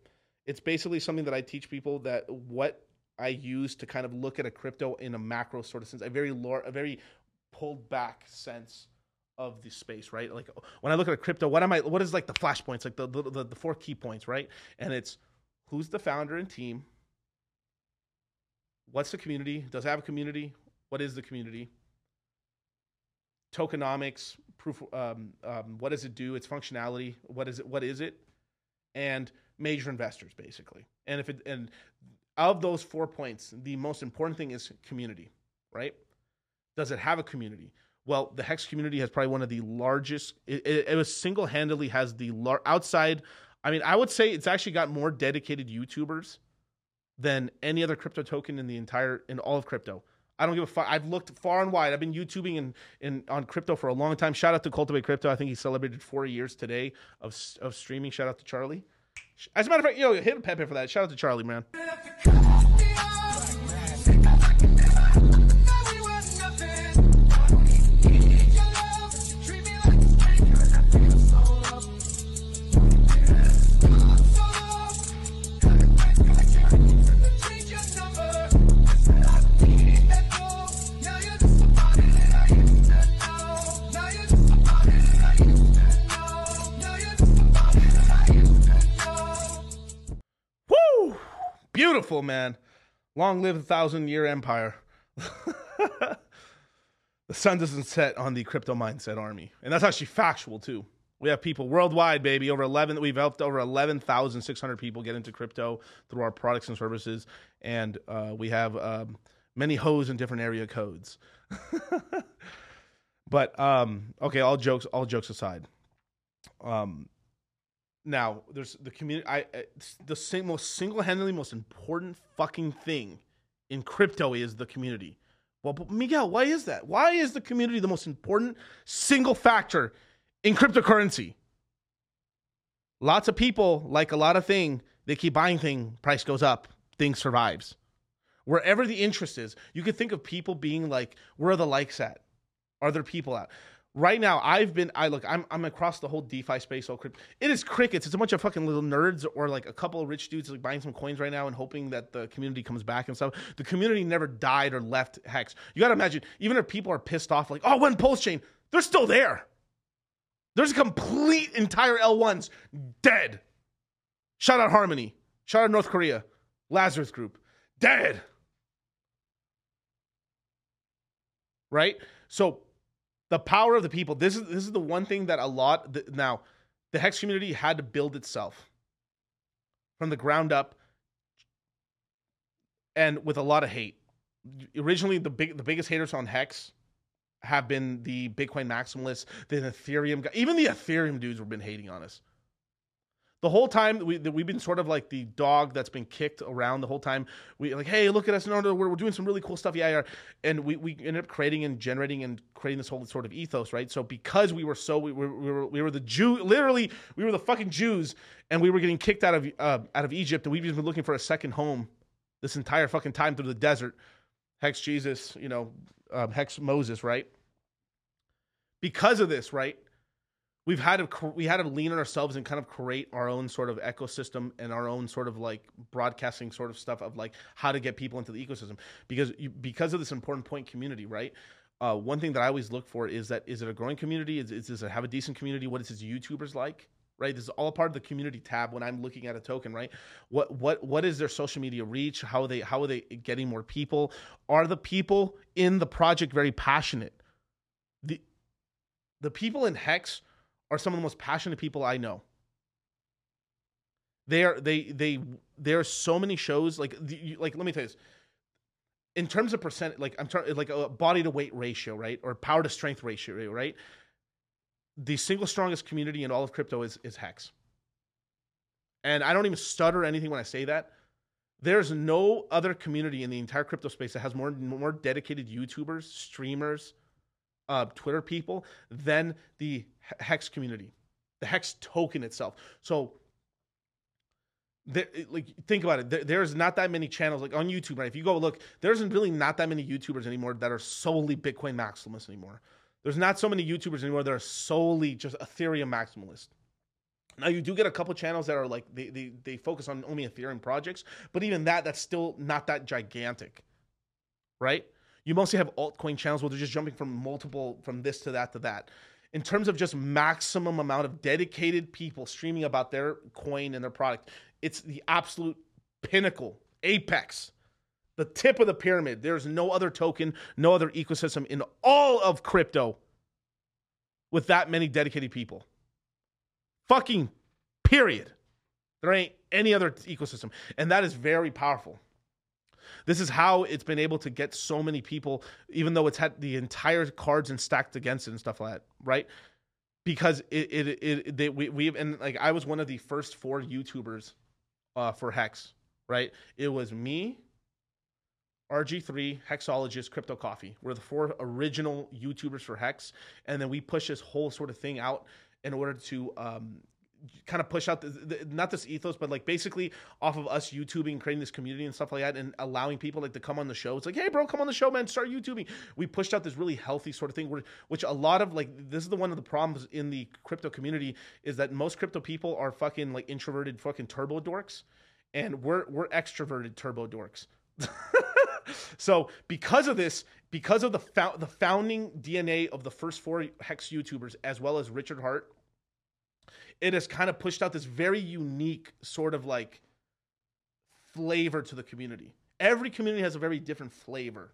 It's basically something that I teach people that what I use to kind of look at a crypto in a macro sort of sense, a very lore, a very pulled back sense of the space, right? Like when I look at a crypto, what am I? What is like the flashpoints, like the the, the four key points, right? And it's who's the founder and team. What's the community? Does it have a community? What is the community? Tokenomics, proof. Um, um, what does it do? Its functionality. What is it? What is it? And major investors, basically. And if it and of those four points, the most important thing is community, right? Does it have a community? Well, the Hex community has probably one of the largest. It, it, it was single handedly has the lar- outside. I mean, I would say it's actually got more dedicated YouTubers than any other crypto token in the entire in all of crypto. I don't give a fuck. I've looked far and wide. I've been YouTubing in, in on crypto for a long time. Shout out to Cultivate Crypto. I think he celebrated four years today of of streaming. Shout out to Charlie. As a matter of fact, know, hit Pepe for that. Shout out to Charlie, man. Beautiful, man. Long live the thousand year empire. *laughs* the sun doesn't set on the crypto mindset army. And that's actually factual, too. We have people worldwide, baby. Over 11, we've helped over 11,600 people get into crypto through our products and services. And uh, we have um, many hoes in different area codes. *laughs* but, um, okay, all jokes, all jokes aside. Um, now there's the community i the sing, most single-handedly most important fucking thing in crypto is the community. Well miguel why is that? Why is the community the most important single factor in cryptocurrency? Lots of people like a lot of thing they keep buying thing price goes up thing survives. Wherever the interest is you could think of people being like where are the likes at? Are there people at right now i've been i look i'm, I'm across the whole defi space all crypto it is crickets. It's a bunch of fucking little nerds or like a couple of rich dudes like buying some coins right now and hoping that the community comes back and stuff. The community never died or left hex. You gotta imagine even if people are pissed off like oh when pulse chain they're still there. There's a complete entire l1s dead. Shout out harmony. Shout out north korea. Lazarus group. Dead. Right? So the power of the people. This is this is the one thing that a lot th- now the hex community had to build itself from the ground up and with a lot of hate. Originally the big the biggest haters on hex have been the bitcoin maximalists the ethereum guy even the ethereum dudes have been hating on us the whole time we we've been sort of like the dog that's been kicked around the whole time. We like, hey, look at us! No, no, we're, we're doing some really cool stuff. Yeah, yeah. And we, we ended up creating and generating and creating this whole sort of ethos, right? So because we were so we were we were, we were the Jew, literally we were the fucking Jews, and we were getting kicked out of uh, out of Egypt, and we've just been looking for a second home this entire fucking time through the desert. Hex Jesus, you know, um, Hex Moses, right? Because of this, right? We've had to we had to lean on ourselves and kind of create our own sort of ecosystem and our own sort of like broadcasting sort of stuff of like how to get people into the ecosystem. Because you, because of this important point community right? Uh, one thing that i always look for is that is it a growing community? Is, is does it have a decent community? What is its youtubers like? Right? This is all part of the community tab when i'm looking at a token right? What what what is their social media reach? How are they how are they getting more people? Are the people in the project very passionate? The the people in hex are some of the most passionate people I know. They are they they there are so many shows like like let me tell you this. In terms of percent, like I'm trying like a body to weight ratio, right, or power to strength ratio, right. The single strongest community in all of crypto is is Hex, and I don't even stutter anything when I say that. There's no other community in the entire crypto space that has more more dedicated YouTubers, streamers, uh, Twitter people than the Hex community, the Hex token itself. So like think about it. There, there's not that many channels like on youtube right? If you go look there's really not that many youtubers anymore that are solely bitcoin maximalists anymore. There's not so many youtubers anymore that are solely just ethereum maximalist. Now you do get a couple channels that are like they, they they focus on only ethereum projects but even that that's still not that gigantic right you mostly have altcoin channels where they're just jumping from multiple from this to that to that in terms of just maximum amount of dedicated people streaming about their coin and their product it's the absolute pinnacle, apex, the tip of the pyramid. There's no other token, no other ecosystem in all of crypto with that many dedicated people. Fucking period. There ain't any other ecosystem. And that is very powerful. This is how it's been able to get so many people, even though it's had the entire cards and stacked against it and stuff like that, right? Because it, it, it, they, we, we've, and like I was one of the first four YouTubers uh, for Hex, right? It was me, RG3, Hexologist, Crypto Coffee. We're the four original YouTubers for Hex, and then we push this whole sort of thing out in order to um, kind of push out the, the, not this ethos, but like basically off of us YouTubing, creating this community and stuff like that, and allowing people like to come on the show. It's like, hey, bro, come on the show, man, start YouTubing. We pushed out this really healthy sort of thing, where, which a lot of like this is the one of the problems in the crypto community is that most crypto people are fucking like introverted fucking turbo dorks, and we're we're extroverted turbo dorks. *laughs* so because of this, because of the fo- the founding DNA of the first four hex YouTubers, as well as Richard Heart, it has kind of pushed out this very unique sort of like flavor to the community. Every community has a very different flavor.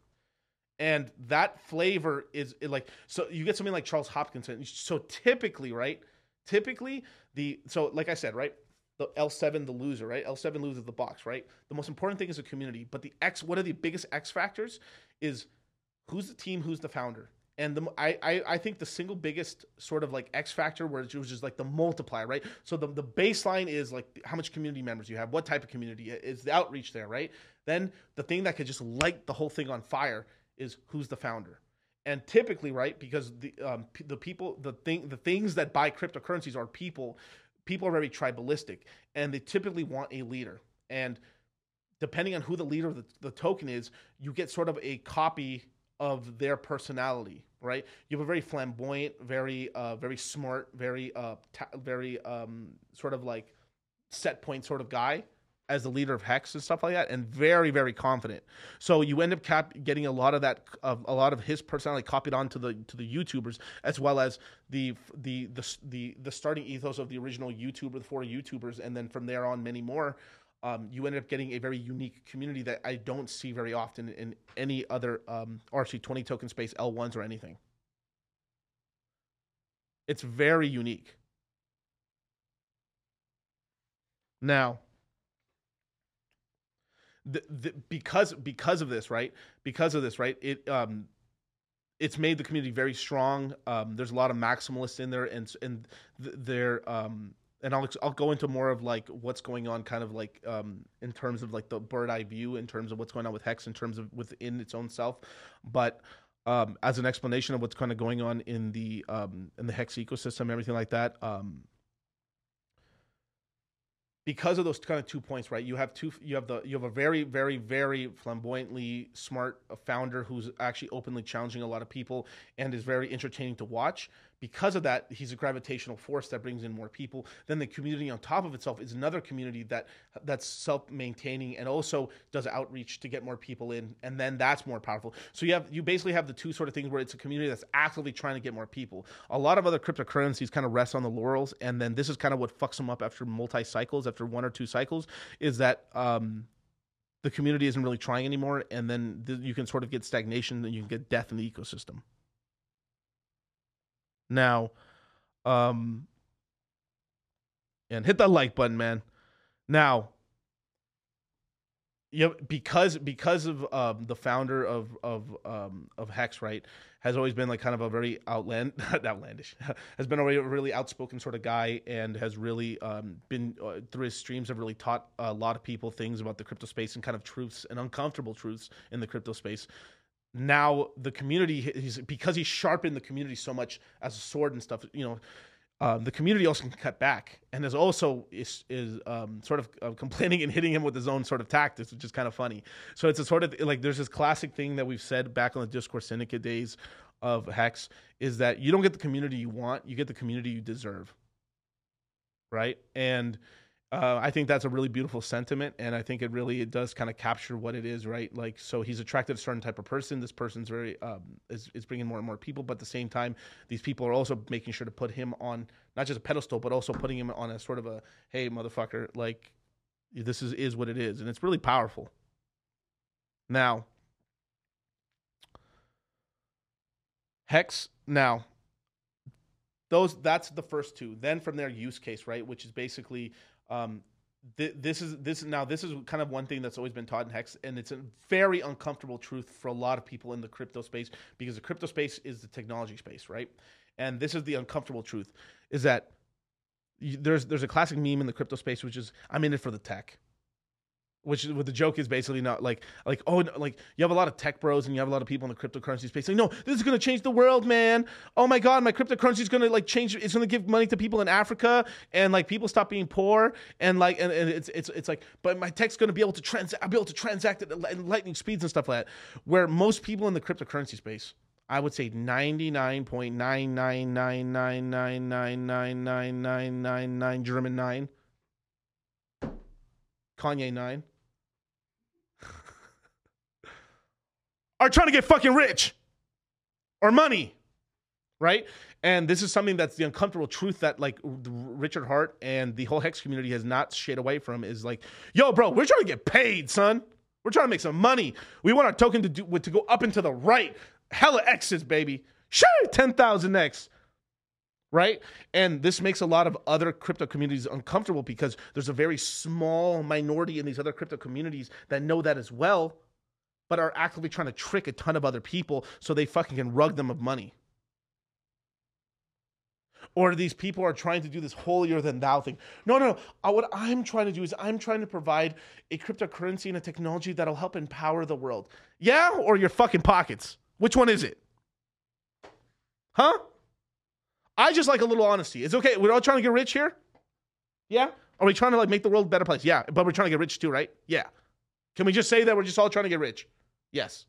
And that flavor is like so you get something like Charles Hoskinson. So typically, right? Typically, the so like I said, right? The L7, the loser, right? L7 loses the box, right? The most important thing is a community. But the X, one of the biggest X factors is who's the team, who's the founder. And the I, I I think the single biggest sort of like X factor where it was just like the multiplier, right? So the, the baseline is like how much community members you have, what type of community is the outreach there, right? Then the thing that could just light the whole thing on fire is who's the founder. And typically, right, because the um, the people, the thing, the things that buy cryptocurrencies are people. People are very tribalistic, and they typically want a leader. And depending on who the leader of the, the token is, you get sort of a copy of their personality, right? You have a very flamboyant, very, uh, very smart, very, uh, ta- very um, sort of like set point sort of guy as the leader of Hex and stuff like that, and very, very confident. So you end up cap- getting a lot of that, uh, a lot of his personality copied onto the to the YouTubers, as well as the the the the, the starting ethos of the original YouTuber, the four YouTubers, and then from there on, many more. Um, you ended up getting a very unique community that I don't see very often in any other um, ERC20 token space, L1s or anything. It's very unique. Now, the, the, because because of this, right? Because of this, right? It um, it's made the community very strong. Um, there's a lot of maximalists in there, and and th- they're um, and I'll I'll go into more of like what's going on, kind of like um, in terms of like the bird eye view, in terms of what's going on with Hex, in terms of within its own self, but. Um, as an explanation of what's kind of going on in the um, in the hex ecosystem, everything like that. Um, because of those kind of two points, right? You have two. You have the. You have a very, very, very flamboyantly smart founder who's actually openly challenging a lot of people and is very entertaining to watch. Because of that, he's a gravitational force that brings in more people. Then the community on top of itself is another community that that's self-maintaining and also does outreach to get more people in, and then that's more powerful. So you have you basically have the two sort of things where it's a community that's actively trying to get more people. A lot of other cryptocurrencies kind of rest on the laurels, and then this is kind of what fucks them up after multi cycles, after one or two cycles, is that um, the community isn't really trying anymore, and then th- you can sort of get stagnation and you can get death in the ecosystem. Now, um, and hit that like button, man. Now, yeah, because because of um, the founder of of um, of Hex, right, has always been like kind of a very outland *laughs* outlandish, *laughs* has been a really, really outspoken sort of guy, and has really um, been uh, through his streams have really taught a lot of people things about the crypto space and kind of truths and uncomfortable truths in the crypto space now the community he's because he sharpened the community so much as a sword and stuff you know um, the community also can cut back and is also is is um, sort of uh, complaining and hitting him with his own sort of tactics, which is kind of funny. So it's a sort of like there's this classic thing that we've said back on the Discord Syndicate days of Hex is that you don't get the community you want, you get the community you deserve, right? And uh, I think that's a really beautiful sentiment, and I think it really it does kind of capture what it is, right? Like, so he's attracted to a certain type of person. This person's very um, is is bringing more and more people, but at the same time, these people are also making sure to put him on not just a pedestal, but also putting him on a sort of a hey, motherfucker, like this is is what it is, and it's really powerful. Now, Hex now those that's the first two then from their use case right which is basically um, th- this is this now this is kind of one thing that's always been taught in hex and it's a very uncomfortable truth for a lot of people in the crypto space because the crypto space is the technology space right? And this is the uncomfortable truth is that you, there's there's a classic meme in the crypto space which is i'm in it for the tech which what the joke is basically not like like oh no, like you have a lot of tech bros and you have a lot of people in the cryptocurrency space like no this is going to change the world man oh my god my cryptocurrency is going to like change it's going to give money to people in Africa and like people stop being poor and like and, and it's it's it's like but my tech's going to be able to transact I'll be able to transact at lightning speeds and stuff like that where most people in the cryptocurrency space I would say ninety nine point nine nine nine nine nine nine nine nine nine nine German 9 Kanye 9 are trying to get fucking rich or money, right? And this is something that's the uncomfortable truth that like Richard Heart and the whole Hex community has not shit away from is like, yo, bro, we're trying to get paid, son. We're trying to make some money. We want our token to do to go up and to the right. Hella X's, baby. Sure, 10,000 X. Right? And this makes a lot of other crypto communities uncomfortable because there's a very small minority in these other crypto communities that know that as well but are actively trying to trick a ton of other people so they fucking can rug them of money. Or these people are trying to do this holier than thou thing. No, no, no. Uh, what I'm trying to do is I'm trying to provide a cryptocurrency and a technology that'll help empower the world. Yeah, or your fucking pockets. Which one is it? Huh? I just like a little honesty. It's okay. We're all trying to get rich here. Yeah. Are we trying to like make the world a better place? Yeah. But we're trying to get rich too, right? Yeah. Can we just say that we're just all trying to get rich? Yes.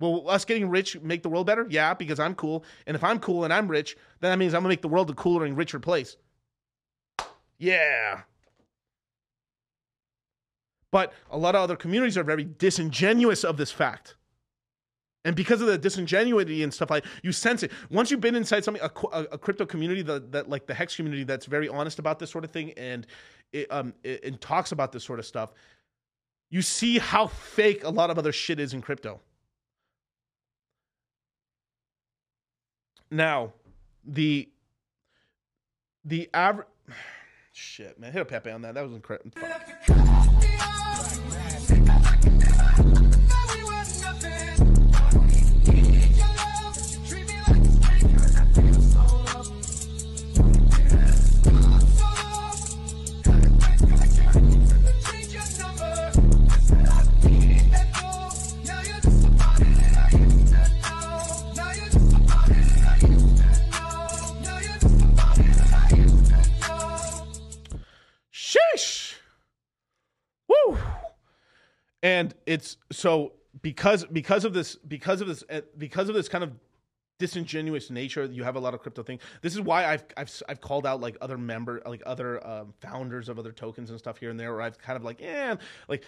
Will us getting rich make the world better? Yeah, because I'm cool. And if I'm cool and I'm rich, then that means I'm gonna make the world a cooler and richer place. Yeah. But a lot of other communities are very disingenuous of this fact. And because of the disingenuity and stuff like you sense it. Once you've been inside something, a, a, a crypto community that, that, like the Hex community, that's very honest about this sort of thing and it, um, it, it talks about this sort of stuff, you see how fake a lot of other shit is in crypto. Now, the the average *sighs* shit, man, hit a Pepe on that. That was incredible. And it's so because because of this because of this uh, because of this kind of disingenuous nature you have a lot of crypto thing this is why i've i've, I've called out like other member like other um, founders of other tokens and stuff here and there where i've kind of like yeah like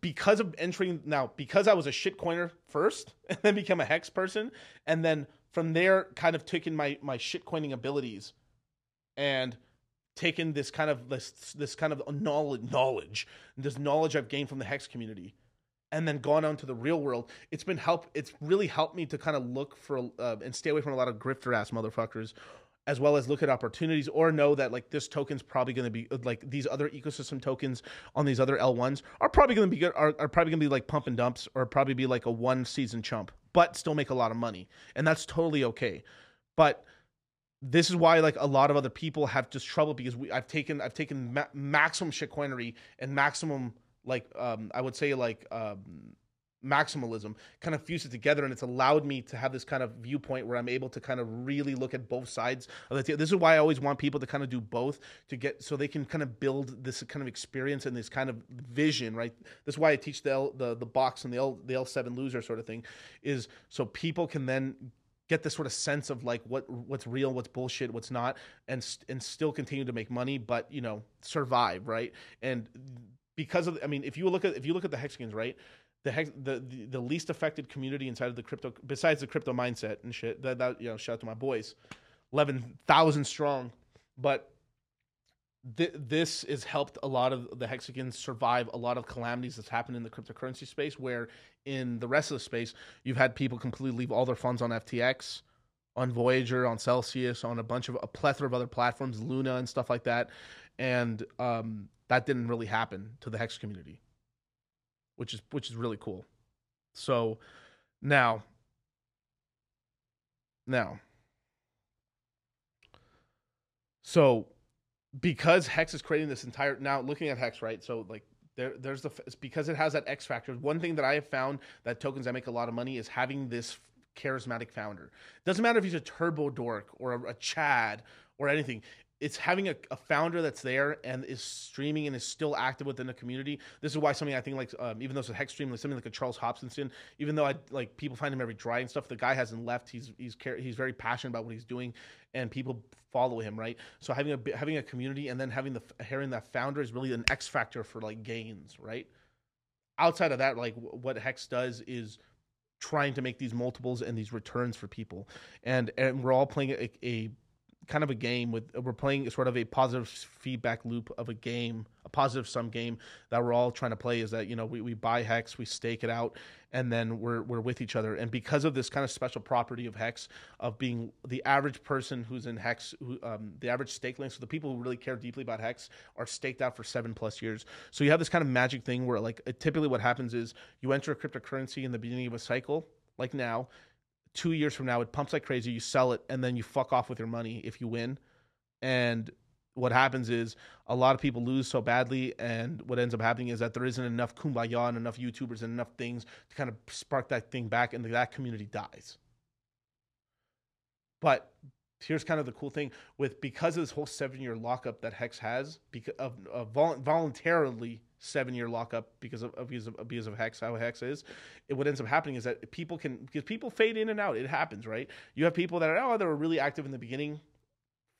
because of entering now because i was a shitcoiner first *laughs* and then become a hex person and then from there kind of took in my my shitcoining abilities and taken this kind of this this kind of knowledge knowledge this knowledge I've gained from the hex community and then gone on to the real world. It's been help it's really helped me to kind of look for uh, and stay away from a lot of grifter ass motherfuckers as well as look at opportunities or know that like this token's probably going to be like these other ecosystem tokens on these other L1s are probably going to be good are, are probably going to be like pump and dumps or probably be like a one season chump but still make a lot of money and that's totally okay. But this is why like a lot of other people have just trouble because we I've taken I've taken ma- maximum shitcoinery and maximum like um I would say like um maximalism kind of fused it together and it's allowed me to have this kind of viewpoint where i'm able to kind of really look at both sides of the t- this is why i always want people to kind of do both to get so they can kind of build this kind of experience and this kind of vision right? This is why i teach the L, the the box and the L, the L7 loser sort of thing is so people can then get this sort of sense of like what what's real what's bullshit what's not and and still continue to make money but you know survive right? And because of i mean if you look at if you look at the Hexicans right the, hex, the, the the least affected community inside of the crypto besides the crypto mindset and shit that, that you know shout out to my boys 11,000 strong but th- this has helped a lot of the Hexicans survive a lot of calamities that's happened in the cryptocurrency space where in the rest of the space you've had people completely leave all their funds on ftx on voyager on celsius on a bunch of a plethora of other platforms luna and stuff like that. And um, that didn't really happen to the hex community which is which is really cool. So now now. So because hex is creating this entire now looking at hex right? So like there there's the because it has that x factor. One thing that i have found that tokens that make a lot of money is having this charismatic founder. Doesn't matter if he's a turbo dork or a, a chad or anything it's having a, a founder that's there and is streaming and is still active within the community. This is why something I think like um, even though it's a hex stream, like something like a Charles Hoskinson, even though I like people find him every dry and stuff, the guy hasn't left. He's he's he's very passionate about what he's doing, and people follow him, right? So having a having a community and then having the hearing that founder is really an X factor for like gains, right? Outside of that, like what Hex does is trying to make these multiples and these returns for people, and and we're all playing a, a kind of a game with we're playing sort of a positive feedback loop of a game a positive sum game that we're all trying to play is that you know we, we buy hex we stake it out and then we're we're with each other. And because of this kind of special property of hex of being the average person who's in hex who, um, the average stake length so the people who really care deeply about hex are staked out for seven plus years. So you have this kind of magic thing where like typically what happens is you enter a cryptocurrency in the beginning of a cycle like now two years from now it pumps like crazy you sell it and then you fuck off with your money if you win. And what happens is a lot of people lose so badly and what ends up happening is that there isn't enough kumbaya and enough youtubers and enough things to kind of spark that thing back and that community dies. But here's kind of the cool thing with because of this whole seven year lockup that hex has because of, of vol- voluntarily seven year lockup because of, because of of hex how hex is it, what ends up happening is that people can because people fade in and out. It happens right? You have people that are oh they were really active in the beginning.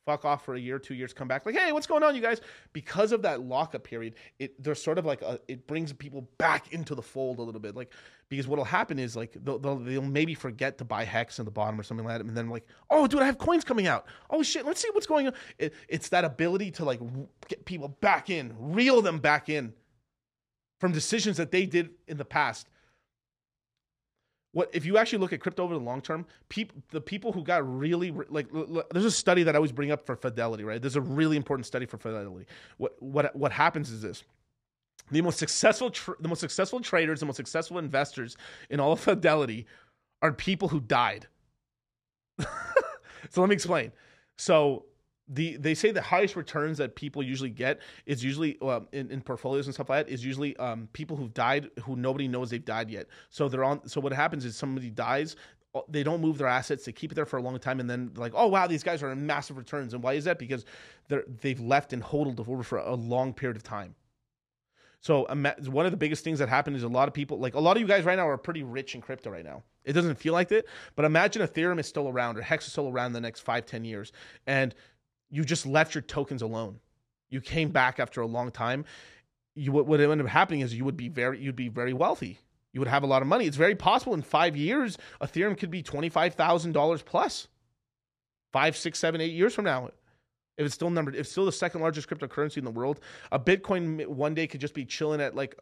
Fuck off for a year, two years, come back. Like, hey, what's going on, you guys? Because of that lockup period, it there's sort of like a, it brings people back into the fold a little bit, like because what'll happen is like they'll, they'll, they'll maybe forget to buy hex in the bottom or something like that, and then like, oh, dude, I have coins coming out. Oh shit, let's see what's going on. It, it's that ability to like get people back in, reel them back in from decisions that they did in the past. What if you actually look at crypto over the long term people the people who got really like there's a study that i always bring up for fidelity right? There's a really important study for fidelity. What what what happens is this. The most successful the most successful traders the most successful investors in all of fidelity are people who died. *laughs* So let me explain. So the they say the highest returns that people usually get is usually um, in, in portfolios and stuff like that is usually um, people who've died who nobody knows they've died yet. So they're on. So what happens is somebody dies. uh, They don't move their assets. They keep it there for a long time, and then like, oh wow, these guys are in massive returns. And why is that? Because they're they've left and hodled over for a long period of time. So one of the biggest things that happened is a lot of people, like a lot of you guys right now, are pretty rich in crypto right now. It doesn't feel like it, but imagine Ethereum is still around or Hex is still around the next five, ten years, and you just left your tokens alone. You came back after a long time. You what would end up happening is you would be very you'd be very wealthy. You would have a lot of money. It's very possible in five years Ethereum could be twenty five thousand dollars plus. Five, six, seven, eight years from now, if it's still numbered, if it's still the second largest cryptocurrency in the world, a Bitcoin one day could just be chilling at like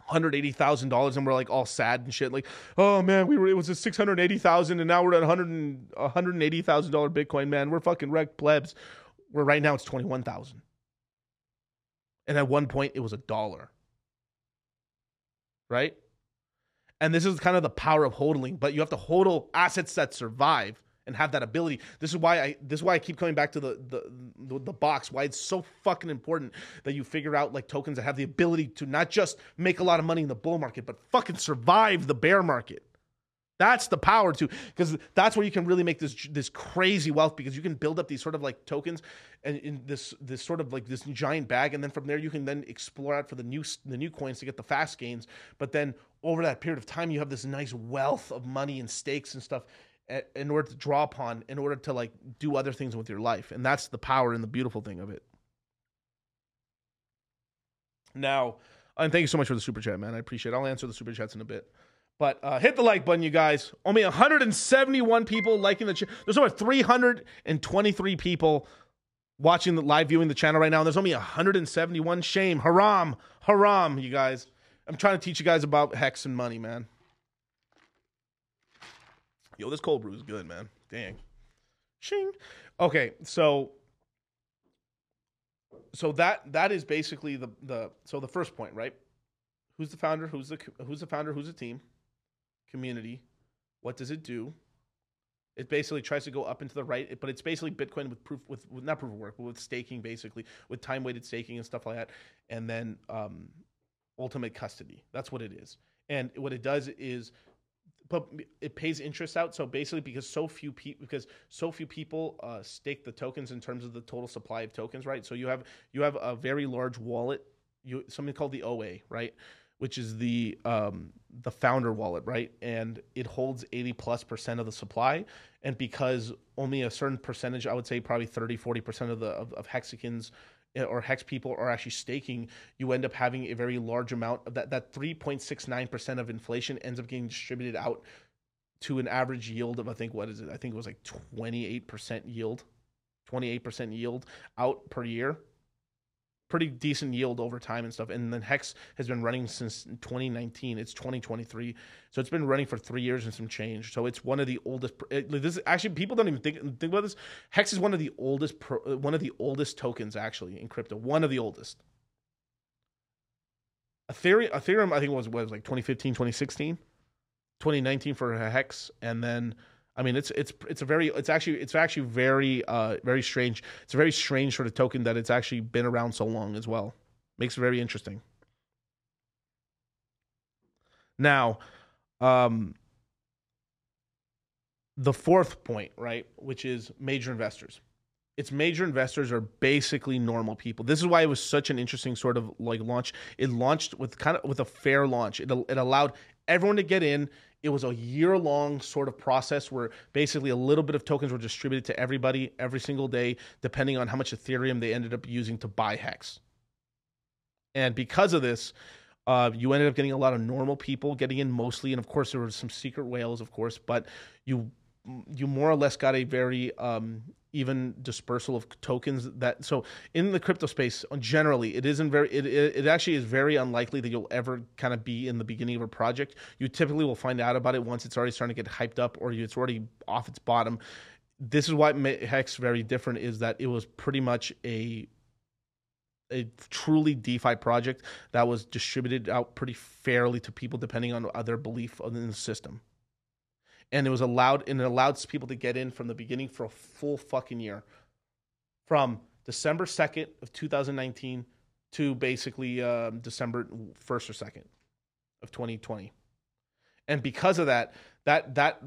hundred eighty thousand dollars, and we're like all sad and shit. Like, oh man, we were it was a six hundred eighty thousand, and now we're at hundred and hundred and eighty thousand dollar Bitcoin. Man, we're fucking wrecked plebs. Where right now it's twenty one thousand, and at one point it was a dollar. Right, and this is kind of the power of hodling. But you have to hodl assets that survive and have that ability. This is why I this is why I keep coming back to the the the, the box. Why it's so fucking important that you figure out like tokens that have the ability to not just make a lot of money in the bull market, but fucking survive the bear market. That's the power to because that's where you can really make this this crazy wealth because you can build up these sort of like tokens and in this this sort of like this giant bag and then from there you can then explore out for the new the new coins to get the fast gains but then over that period of time you have this nice wealth of money and stakes and stuff in order to draw upon in order to like do other things with your life and that's the power and the beautiful thing of it now and thank you so much for the super chat man i appreciate it i'll answer the super chats in a bit but uh, hit the like button, you guys. Only 171 people liking the channel. There's over 323 people watching the live viewing the channel right now. And there's only 171. Shame. Haram. Haram, you guys. I'm trying to teach you guys about hex and money, man. Yo, this cold brew is good, man. Dang. Shing. Okay, so so that that is basically the the so the first point, right? Who's the founder? Who's the who's the founder? Who's the team? Community. What does it do? It basically tries to go up into the right, but it's basically Bitcoin with proof with, with not proof of work, but with staking, basically with time weighted staking and stuff like that, and then um, ultimate custody. That's what it is. And what it does is, but it pays interest out. So basically, because so few people, because so few people uh, stake the tokens in terms of the total supply of tokens, right? So you have you have a very large wallet, you something called the OA, right? Which is the um, the founder wallet, right? And it holds 80 plus percent of the supply. And because only a certain percentage, I would say probably 30, 40 percent of the of, of hexicans Eh, or hex people are actually staking, you end up having a very large amount of that. That 3.69% of inflation ends up getting distributed out to an average yield of, I think, what is it? I think it was like 28% yield, 28% yield out per year pretty decent yield over time and stuff. And then Hex has been running since 2019. It's 2023, so it's been running for three years and some change. So it's one of the oldest. It, this is actually people don't even think think about this. Hex is one of the oldest pro, uh, one of the oldest tokens actually in crypto. One of the oldest. Ethereum, Ethereum, I think was was like 2015, 2016, 2019 for Hex, and then I mean, it's it's it's a very it's actually it's actually very uh very strange. It's a very strange sort of token that it's actually been around so long as well. Makes it very interesting. Now, um the fourth point, right, which is major investors. Its major investors are basically normal people. This is why it was such an interesting sort of like launch. It launched with kind of with a fair launch. It it allowed everyone to get in. It was a year long sort of process where basically a little bit of tokens were distributed to everybody every single day, depending on how much Ethereum they ended up using to buy Hex. And because of this, uh, you ended up getting a lot of normal people getting in mostly, and of course there were some secret whales, of course, but you you more or less got a very um, even dispersal of tokens that so in the crypto space generally it isn't very it, it, it actually is very unlikely that you'll ever kind of be in the beginning of a project. You typically will find out about it once it's already starting to get hyped up or it's already off its bottom. This is why hex very different is that it was pretty much a a truly DeFi project that was distributed out pretty fairly to people depending on their belief in the system and it was allowed and it allowed people to get in from the beginning for a full fucking year. From december 2nd of 2019 to basically um, december 1st or 2nd of 2020 and because of that that that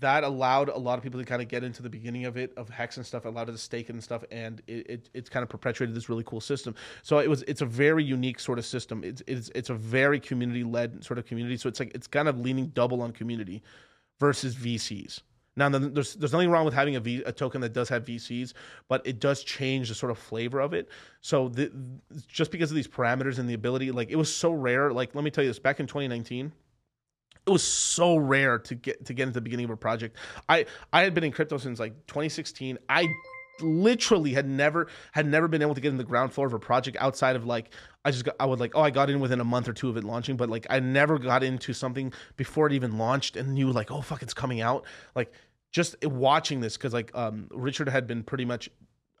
that allowed a lot of people to kind of get into the beginning of it of hex and stuff allowed it to stake it and stuff and it, it it's kind of perpetuated this really cool system. So it was it's a very unique sort of system. It's it's, it's a very community led sort of community. So it's like it's kind of leaning double on community versus VCs. Now, there's there's nothing wrong with having a, v, a token that does have VCs, but it does change the sort of flavor of it. So the, just because of these parameters and the ability, like it was so rare. Like let me tell you this: back in 2019, it was so rare to get to get into the beginning of a project. I I had been in crypto since like 2016. I literally had never had never been able to get in the ground floor of a project outside of like I just got, I would like oh I got in within a month or two of it launching, but like I never got into something before it even launched and knew like oh fuck it's coming out. Like just watching this because like um, Richard had been pretty much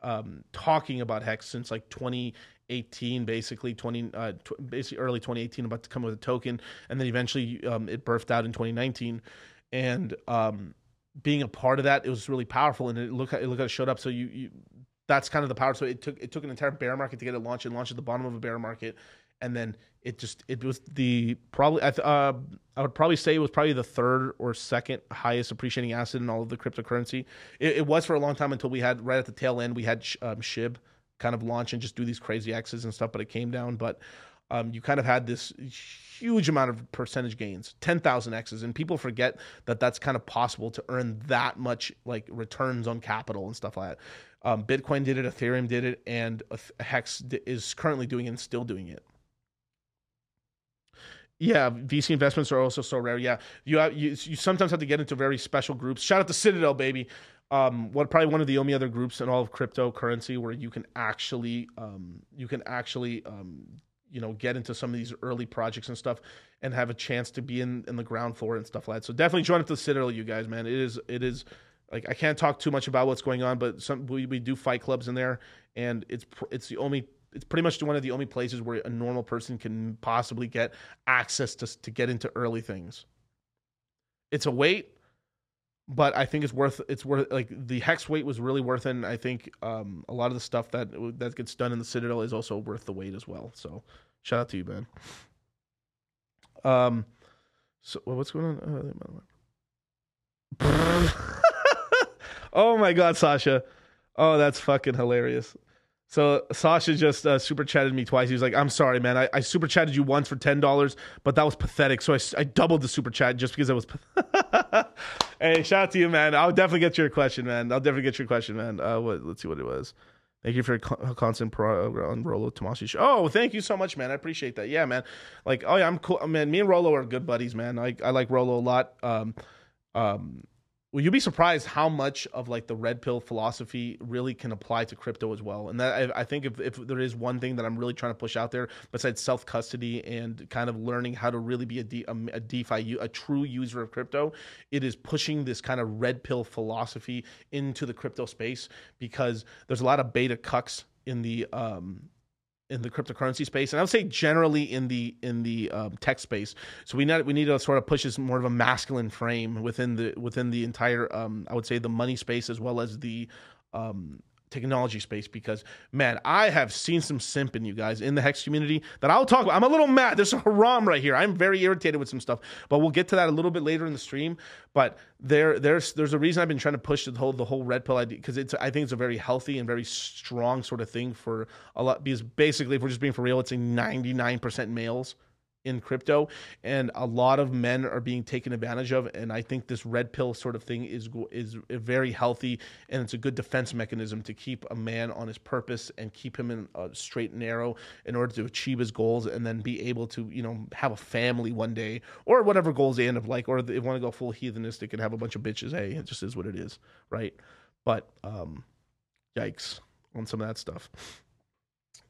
um, talking about Hex since like 2018, basically 20, uh, tw- basically early 2018 about to come with a token, and then eventually um, it birthed out in 2019, and um, being a part of that, it was really powerful, and it look it look how it showed up. So you, you that's kind of the power. So it took it took an entire bear market to get it launched and launched at the bottom of a bear market, and then it just it was the probably I th- uh, I would probably say it was probably the third or second highest appreciating asset in all of the cryptocurrency. It, it was for a long time until we had right at the tail end we had um, Shib kind of launch and just do these crazy X's and stuff, but it came down. But um, you kind of had this huge amount of percentage gains 10,000 X's. And people forget that that's kind of possible to earn that much like returns on capital and stuff like that. Um, Bitcoin did it, Ethereum did it, and Hex is currently doing it and still doing it. Yeah, VC investments are also so rare. Yeah, you have, you, you sometimes have to get into very special groups. Shout out to Citadel, baby. Um, what probably one of the only other groups in all of cryptocurrency where you can actually um, you can actually um, you know get into some of these early projects and stuff and have a chance to be in, in the ground floor and stuff like that. So definitely join up to the citadel you guys man. It is it is like i can't talk too much about what's going on but some we, we do fight clubs in there and it's it's the only it's pretty much one of the only places where a normal person can possibly get access to to get into early things. It's a wait but I think it's worth it's worth like the hex weight was really worth it. And I think um, a lot of the stuff that that gets done in the Citadel is also worth the weight as well. So shout out to you, man. Um, so what's going on? Uh, *laughs* oh my god, Sasha! Oh, that's fucking hilarious. So Sasha just uh, super chatted me twice. He was like, "I'm sorry, man. I, I super chatted you once for ten dollars, but that was pathetic. So I, I doubled the super chat just because it was." *laughs* hey, shout out to you, man. I'll definitely get your question, man. I'll definitely get your question, man. Uh, what, let's see what it was. Thank you for your constant pro on Rollo Tomassi show. Oh, thank you so much, man. I appreciate that. Yeah, man. Like, oh yeah, I'm cool, man. Me and Rollo are good buddies, man. I I like Rollo a lot. Um, um, well, you'd be surprised how much of like the red pill philosophy really can apply to crypto as well. And that I, I think if, if there is one thing that I'm really trying to push out there, besides self custody and kind of learning how to really be a, a, a DeFi, a true user of crypto, it is pushing this kind of red pill philosophy into the crypto space because there's a lot of beta cucks in the um, in the cryptocurrency space, and I would say generally in the in the um, tech space. So we need we need to sort of push this more of a masculine frame within the within the entire um, I would say the money space as well as the um, technology space because man, I have seen some simp in you guys in the hex community that I'll talk about. I'm a little mad. There's a haram right here. I'm very irritated with some stuff, but we'll get to that a little bit later in the stream. But there, there's there's a reason I've been trying to push the whole the whole red pill idea because it's I think it's a very healthy and very strong sort of thing for a lot because basically if we're just being for real, it's a 99% males in crypto and a lot of men are being taken advantage of and i think this red pill sort of thing is is very healthy and it's a good defense mechanism to keep a man on his purpose and keep him in a straight and narrow in order to achieve his goals and then be able to you know have a family one day or whatever goals they end up like or they want to go full heathenistic and have a bunch of bitches. Hey it just is what it is right? But um yikes on some of that stuff.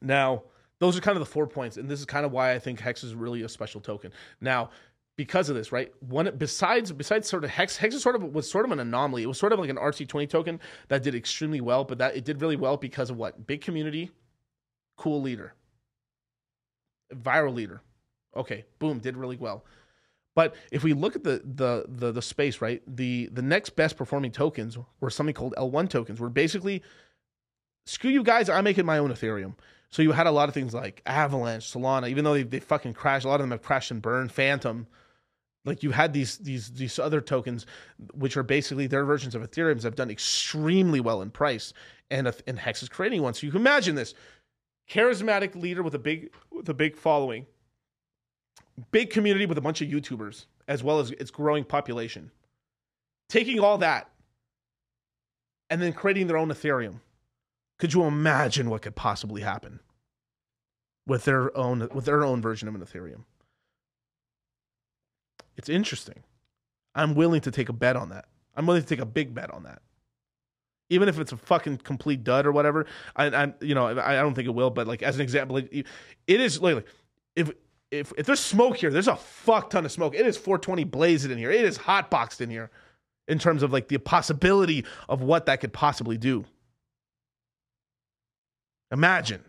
Now those are kind of the four points and this is kind of why i think hex is really a special token. Now because of this right one besides besides sort of hex hex is sort of was sort of an anomaly. It was sort of like an ERC20 token that did extremely well but that it did really well because of what? Big community cool leader. Viral leader. Okay boom did really well. But if we look at the the the, the space right the the next best performing tokens were something called l1 tokens where basically screw you guys i'm making my own ethereum so you had a lot of things like Avalanche, Solana, even though they, they fucking crashed, a lot of them have crashed and burned. Fantom, like you had these these these other tokens, which are basically their versions of Ethereum's have done extremely well in price, and and Hex is creating one. So you can imagine this charismatic leader with a big with a big following, big community with a bunch of YouTubers, as well as its growing population, taking all that, and then creating their own Ethereum. Could you imagine what could possibly happen with their own with their own version of an Ethereum? It's interesting. I'm willing to take a bet on that. I'm willing to take a big bet on that. Even if it's a fucking complete dud or whatever, I, I you know I, I don't think it will. But like as an example, it, it is like if if if there's smoke here, there's a fuck ton of smoke. It is 420 blazing in here. It is hot boxed in here, in terms of like the possibility of what that could possibly do. Imagine.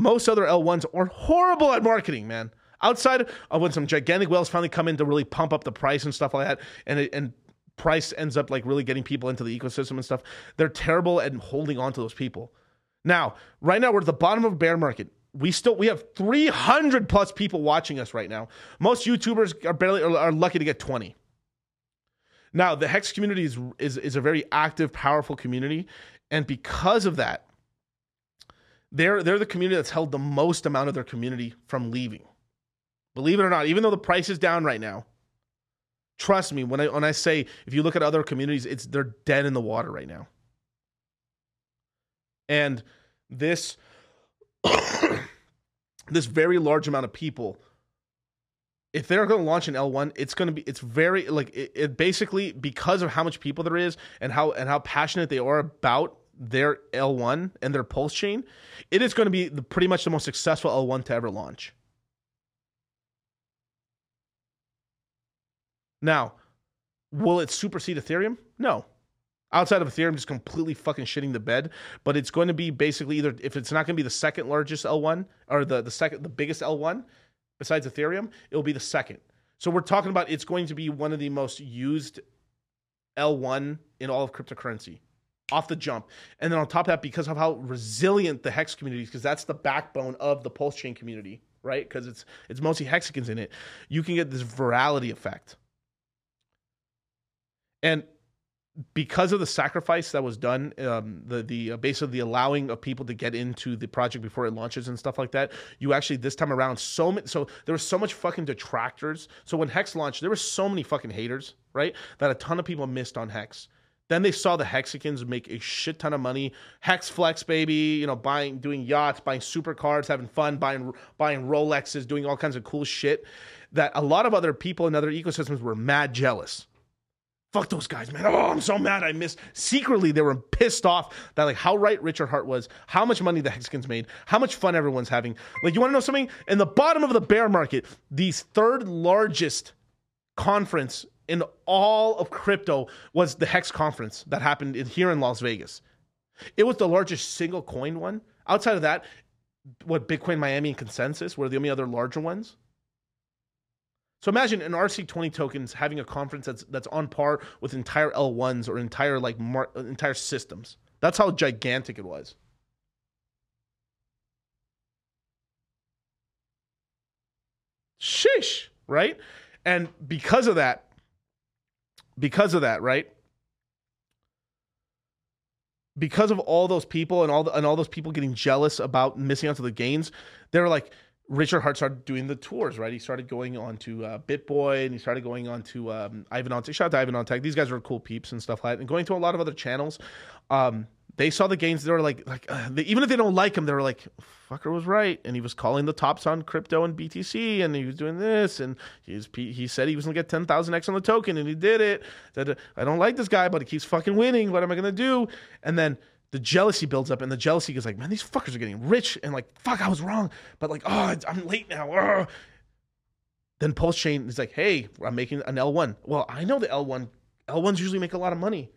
Most other L1s are horrible at marketing, man. Outside of when some gigantic whales finally come in to really pump up the price and stuff like that, and it, and price ends up like really getting people into the ecosystem and stuff. They're terrible at holding on to those people. Now, right now we're at the bottom of a bear market. We still we have 300 plus people watching us right now. Most YouTubers are barely are, lucky to get 20. Now, the Hex community is, is is a very active, powerful community, and because of that, they're they're the community that's held the most amount of their community from leaving. Believe it or not, even though the price is down right now, trust me when I when I say if you look at other communities, it's they're dead in the water right now. And this *coughs* this very large amount of people if they're going to launch an L1, it's going to be it's very like it, it, basically because of how much people there is and how and how passionate they are about their L1 and their pulse chain, it is going to be the, pretty much the most successful L1 to ever launch. Now, will it supersede Ethereum? No. Outside of Ethereum just completely fucking shitting the bed, but it's going to be basically either if it's not going to be the second largest L1 or the the second the biggest L1, besides Ethereum, it'll be the second. So we're talking about it's going to be one of the most used L1 in all of cryptocurrency off the jump. And then on top of that, because of how resilient the Hex community is, because that's the backbone of the Pulse Chain community, right? Because it's it's mostly Hexicans in it, you can get this virality effect. And because of the sacrifice that was done, um, the the uh, basically the allowing of people to get into the project before it launches and stuff like that, you actually this time around so many so there was so much fucking detractors. So when Hex launched, there were so many fucking haters, right? That a ton of people missed on Hex. Then they saw the Hexicans make a shit ton of money. Hex Flex, baby, you know, buying, doing yachts, buying supercars, having fun, buying, buying Rolexes, doing all kinds of cool shit. That a lot of other people in other ecosystems were mad jealous fuck those guys, man. Oh, I'm so mad I missed. Secretly, they were pissed off that like how right Richard Heart was, how much money the Hexicans made, how much fun everyone's having. Like, you want to know something? In the bottom of the bear market, these third largest conference in all of crypto was the Hex conference that happened in, here in Las Vegas. It was the largest single coin one. Outside of that, what Bitcoin Miami and Consensus were the only other larger ones. So imagine an ERC20 tokens having a conference that's that's on par with entire L1s or entire like mar- entire systems. That's how gigantic it was. Sheesh, right? And because of that, because of that, right? Because of all those people and all the, and all those people getting jealous about missing out to the gains, they were like, Richard Heart started doing the tours, right? He started going on to uh, BitBoy and he started going on to um, Ivan Shout out to Ivan. These guys are cool peeps and stuff like that. And going to a lot of other channels. Um, they saw the gains. They were like, like uh, they, even if they don't like him, they were like, "Fucker was right." And he was calling the tops on crypto and BTC, and he was doing this, and he he said he was gonna get ten thousand X on the token, and he did it. Said, "I don't like this guy, but he keeps fucking winning. What am I gonna do?" And then the jealousy builds up, and the jealousy goes like, man, these fuckers are getting rich, and like, fuck, I was wrong, but like, oh, I'm late now. Oh. Then Pulse Chain is like, hey, I'm making an L1. Well, I know the L1, L1s usually make a lot of money.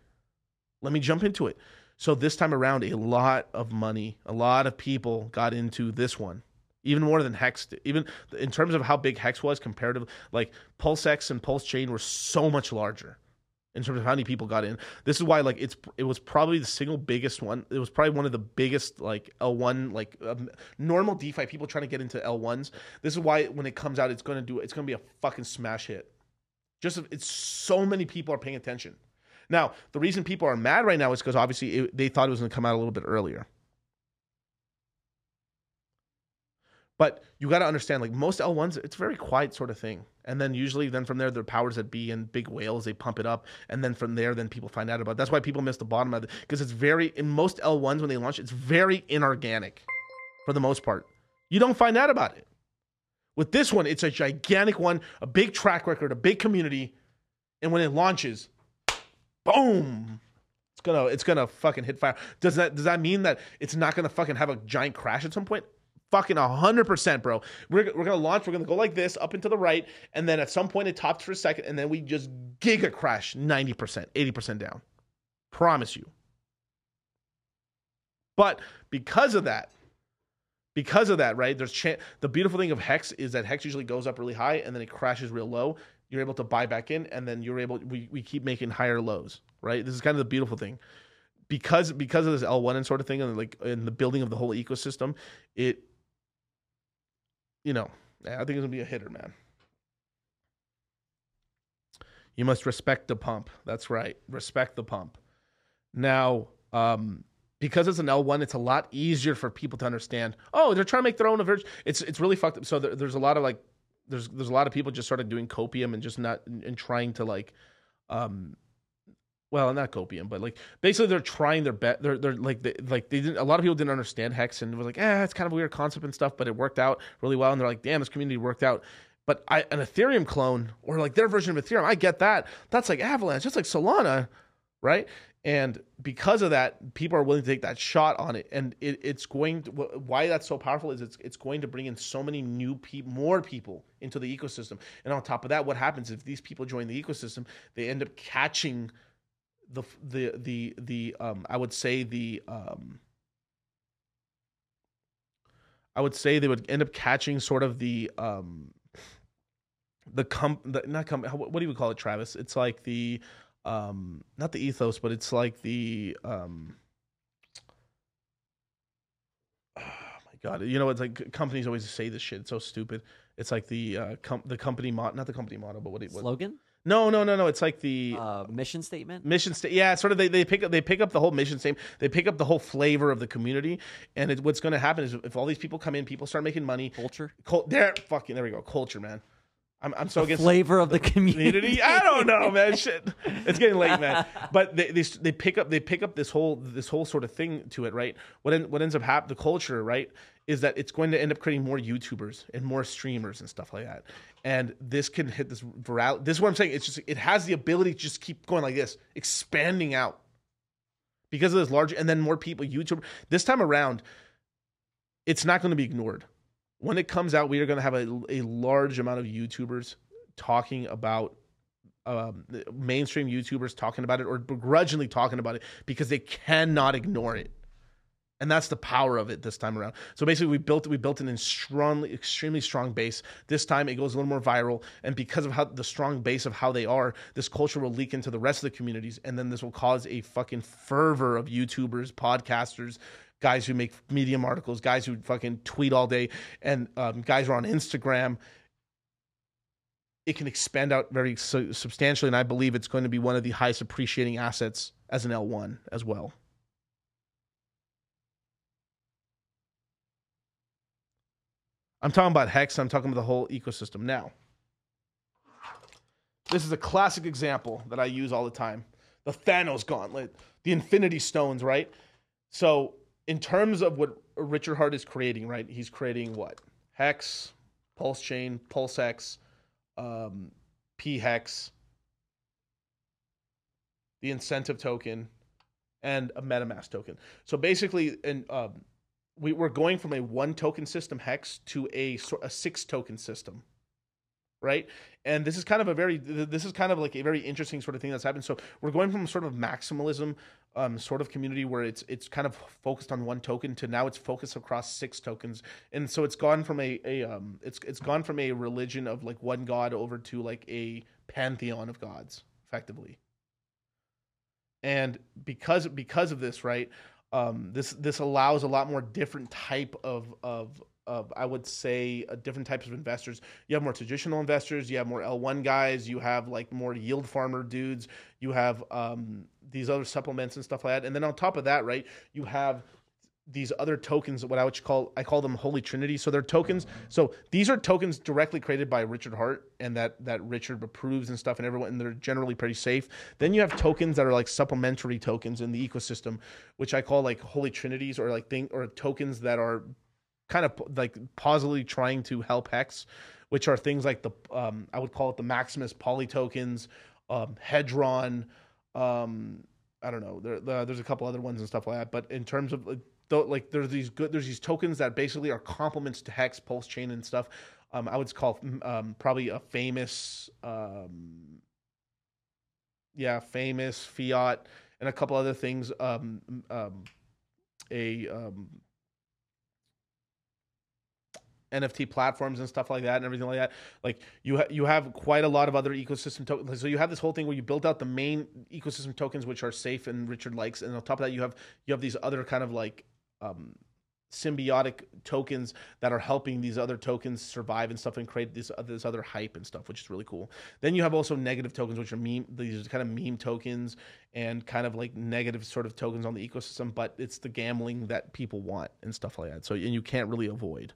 Let me jump into it. So this time around, a lot of money, a lot of people got into this one, even more than Hex. Even in terms of how big Hex was compared to like Pulse X and Pulse Chain were so much larger in terms of how many people got in. This is why like it's it was probably the single biggest one. It was probably one of the biggest like L1 like um, normal DeFi people trying to get into L1s. This is why when it comes out it's to do it's to be a fucking smash hit. Just it's so many people are paying attention. Now, the reason people are mad right now is because obviously it, they thought it was going to come out a little bit earlier. But you got to understand, like most L1s, it's very quiet sort of thing. And then usually, then from there, the powers that be and big whales, they pump it up. And then from there, then people find out about it. That's why people miss the bottom of it. Because it's very, in most L1s, when they launch, it's very inorganic for the most part. You don't find out about it. With this one, it's a gigantic one, a big track record, a big community. And when it launches, boom, it's gonna it's gonna fucking hit fire. Does that does that mean that it's not gonna fucking have a giant crash at some point? fucking 100%, bro. We're, we're to launch. We're to go like this, up into the right. And then at some point it tops for a second. And then we just giga crash 90%, 80% down. Promise you. But because of that, because of that, right? There's chan the beautiful thing of hex is that hex usually goes up really high and then it crashes real low. You're able to buy back in, and then you're able. We, we keep making higher lows, right? This is kind of the beautiful thing because because of this L1 and sort of thing, and like in the building of the whole ecosystem, it, you know, I think it's gonna be a hitter, man. You must respect the pump. That's right. Respect the pump. Now, um, because it's an L1, it's a lot easier for people to understand. Oh, they're trying to make their own version. It's it's really fucked up. So there, there's a lot of like there's there's a lot of people just started doing copium and just not and trying to like um well not copium but like basically they're trying their best they're they're like they, like they didn't a lot of people didn't understand hex and was like eh it's kind of a weird concept and stuff but it worked out really well and they're like damn this community worked out but I, an Ethereum clone or like their version of Ethereum, I get that. That's like Avalanche, just like Solana, right? And because of that, people are willing to take that shot on it, and it, it's going. To, why that's so powerful is it's it's going to bring in so many new people, more people into the ecosystem. And on top of that, what happens if these people join the ecosystem? They end up catching the the the the um I would say the um I would say they would end up catching sort of the um the com the, not com what do you call it Travis it's like the um not the ethos but it's like the um oh my god you know it's like companies always say this shit it's so stupid it's like the uh com- the company motto not the company motto but what it what, Slogan? no no no no it's like the Uh, mission statement? mission sta- yeah sort of they, they pick up they pick up the whole mission statement they pick up the whole flavor of the community and it, what's going to happen is if all these people come in people start making money Culture? cul- there fucking there we go culture man i'm, I'm so against Flavor of the community. community. *laughs* I don't know man. Shit. It's getting late man. *laughs* But they, they they pick up they pick up this whole this whole sort of thing to it right? What en- what ends up happening the culture right is that it's going to end up creating more youtubers and more streamers and stuff like that. And this can hit this viral this is what i'm saying. It's just it has the ability to just keep going like this expanding out because of this large and then more people youtube. This time around it's not going to be ignored when it comes out we are going to have a, a large amount of youtubers talking about um, mainstream youtubers talking about it or begrudgingly talking about it because they cannot ignore it and that's the power of it this time around. So basically, we built we built an extremely strong base. This time, it goes a little more viral, and because of how the strong base of how they are, this culture will leak into the rest of the communities, and then this will cause a fucking fervor of YouTubers, podcasters, guys who make Medium articles, guys who fucking tweet all day, and um, guys who are on Instagram. It can expand out very su- substantially, and I believe it's going to be one of the highest appreciating assets as an L1 as well. I'm talking about Hex. I'm talking about the whole ecosystem. Now, this is a classic example that I use all the time the Thanos gauntlet, the Infinity Stones, right? So, in terms of what Richard Heart is creating, right? He's creating what? Hex, Pulse Chain, Pulse X, um, P Hex, the incentive token, and a MetaMask token. So basically, um, we, we're going from a one token system hex to a a six token system right and this is kind of a very this is kind of like a very interesting sort of thing that's happened. So we're going from sort of maximalism um, sort of community where it's it's kind of focused on one token to now it's focused across six tokens. And so it's gone from a, a um it's it's gone from a religion of like one god over to like a pantheon of gods effectively. And because because of this right um, this this allows a lot more different type of of of I would say uh, different types of investors. You have more traditional investors. You have more L one guys. You have like more yield farmer dudes. You have um, these other supplements and stuff like that. And then on top of that, right, you have these other tokens what I would call I call them holy trinity. So they're tokens. So these are tokens directly created by Richard Heart and that that Richard approves and stuff and everyone and they're generally pretty safe. Then you have tokens that are like supplementary tokens in the ecosystem, which I call like holy trinities or like thing or tokens that are kind of like positively trying to help Hex, which are things like the um I would call it the Maximus poly tokens, um Hedron, um I don't know. There, there- there's a couple other ones and stuff like that. But in terms of like, there's these good, there's these tokens that basically are complements to Hex, Pulse Chain, and stuff. Um, I would call um, probably a Phamous, um, yeah, Phamous Phiat, and a couple other things. Um, um, a um, NFT platforms and stuff like that and everything like that. Like you ha- you have quite a lot of other ecosystem tokens. So you have this whole thing where you built out the main ecosystem tokens which are safe and Richard likes, and on top of that you have you have these other kind of like um, symbiotic tokens that are helping these other tokens survive and stuff and create this this other hype and stuff, which is really cool. Then you have also negative tokens, which are meme these kind of meme tokens and kind of like negative sort of tokens on the ecosystem, but it's the gambling that people want and stuff like that. So and you can't really avoid.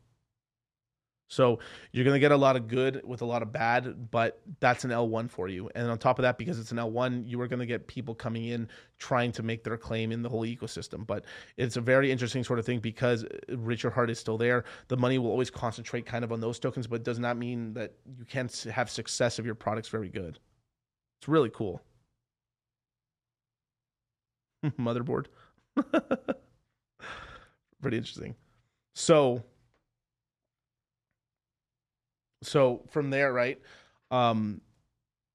So you're going to get a lot of good with a lot of bad, but that's an L1 for you. And on top of that, because it's an L1, you are going to get people coming in trying to make their claim in the whole ecosystem. But it's a very interesting sort of thing because uh, Richard Heart is still there. The money will always concentrate kind of on those tokens, but does not mean that you can't have success if your product's very good. It's really cool. *laughs* Motherboard. *laughs* Pretty interesting. So so from there right um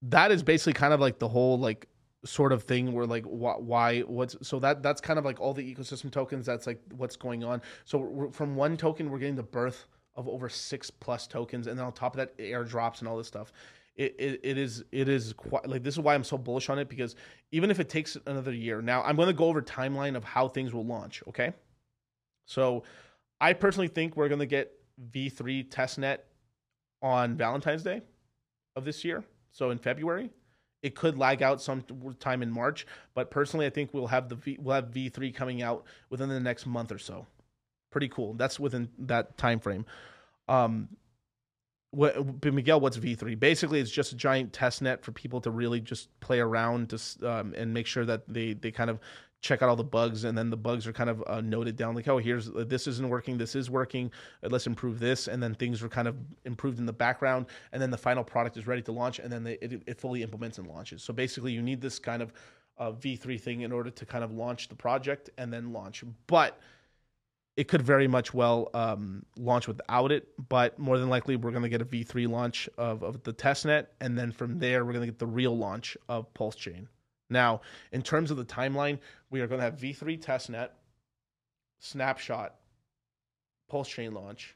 that is basically kind of like the whole like sort of thing where like wh- why what's so that that's kind of like all the ecosystem tokens. That's like what's going on. So from one token we're getting the birth of over six plus tokens and then on top of that airdrops and all this stuff. It, it, it is it is quite like this is why i'm so bullish on it because even if it takes another year now i'm going to go over timeline of how things will launch okay? So i personally think we're going to get v3 testnet on Valentine's Day of this year, so in February. It could lag out some time in March, but personally, I think we'll have the v, we'll have V three coming out within the next month or so. Pretty cool. That's within that time frame. Um, what Miguel, what's V three? Basically, it's just a giant test net for people to really just play around to um, and make sure that they they kind of check out all the bugs and then the bugs are kind of uh, noted down like oh here's uh, this isn't working this is working uh, let's improve this and then things are kind of improved in the background and then the final product is ready to launch and then they, it, it fully implements and launches so basically you need this kind of uh, v3 thing in order to kind of launch the project and then launch but it could very much well um, launch without it, but more than likely we're going to get a V3 launch of, of the testnet, and then from there we're going to get the real launch of Pulse Chain. Now, in terms of the timeline, we are going to have V3 testnet, snapshot, pulse chain launch,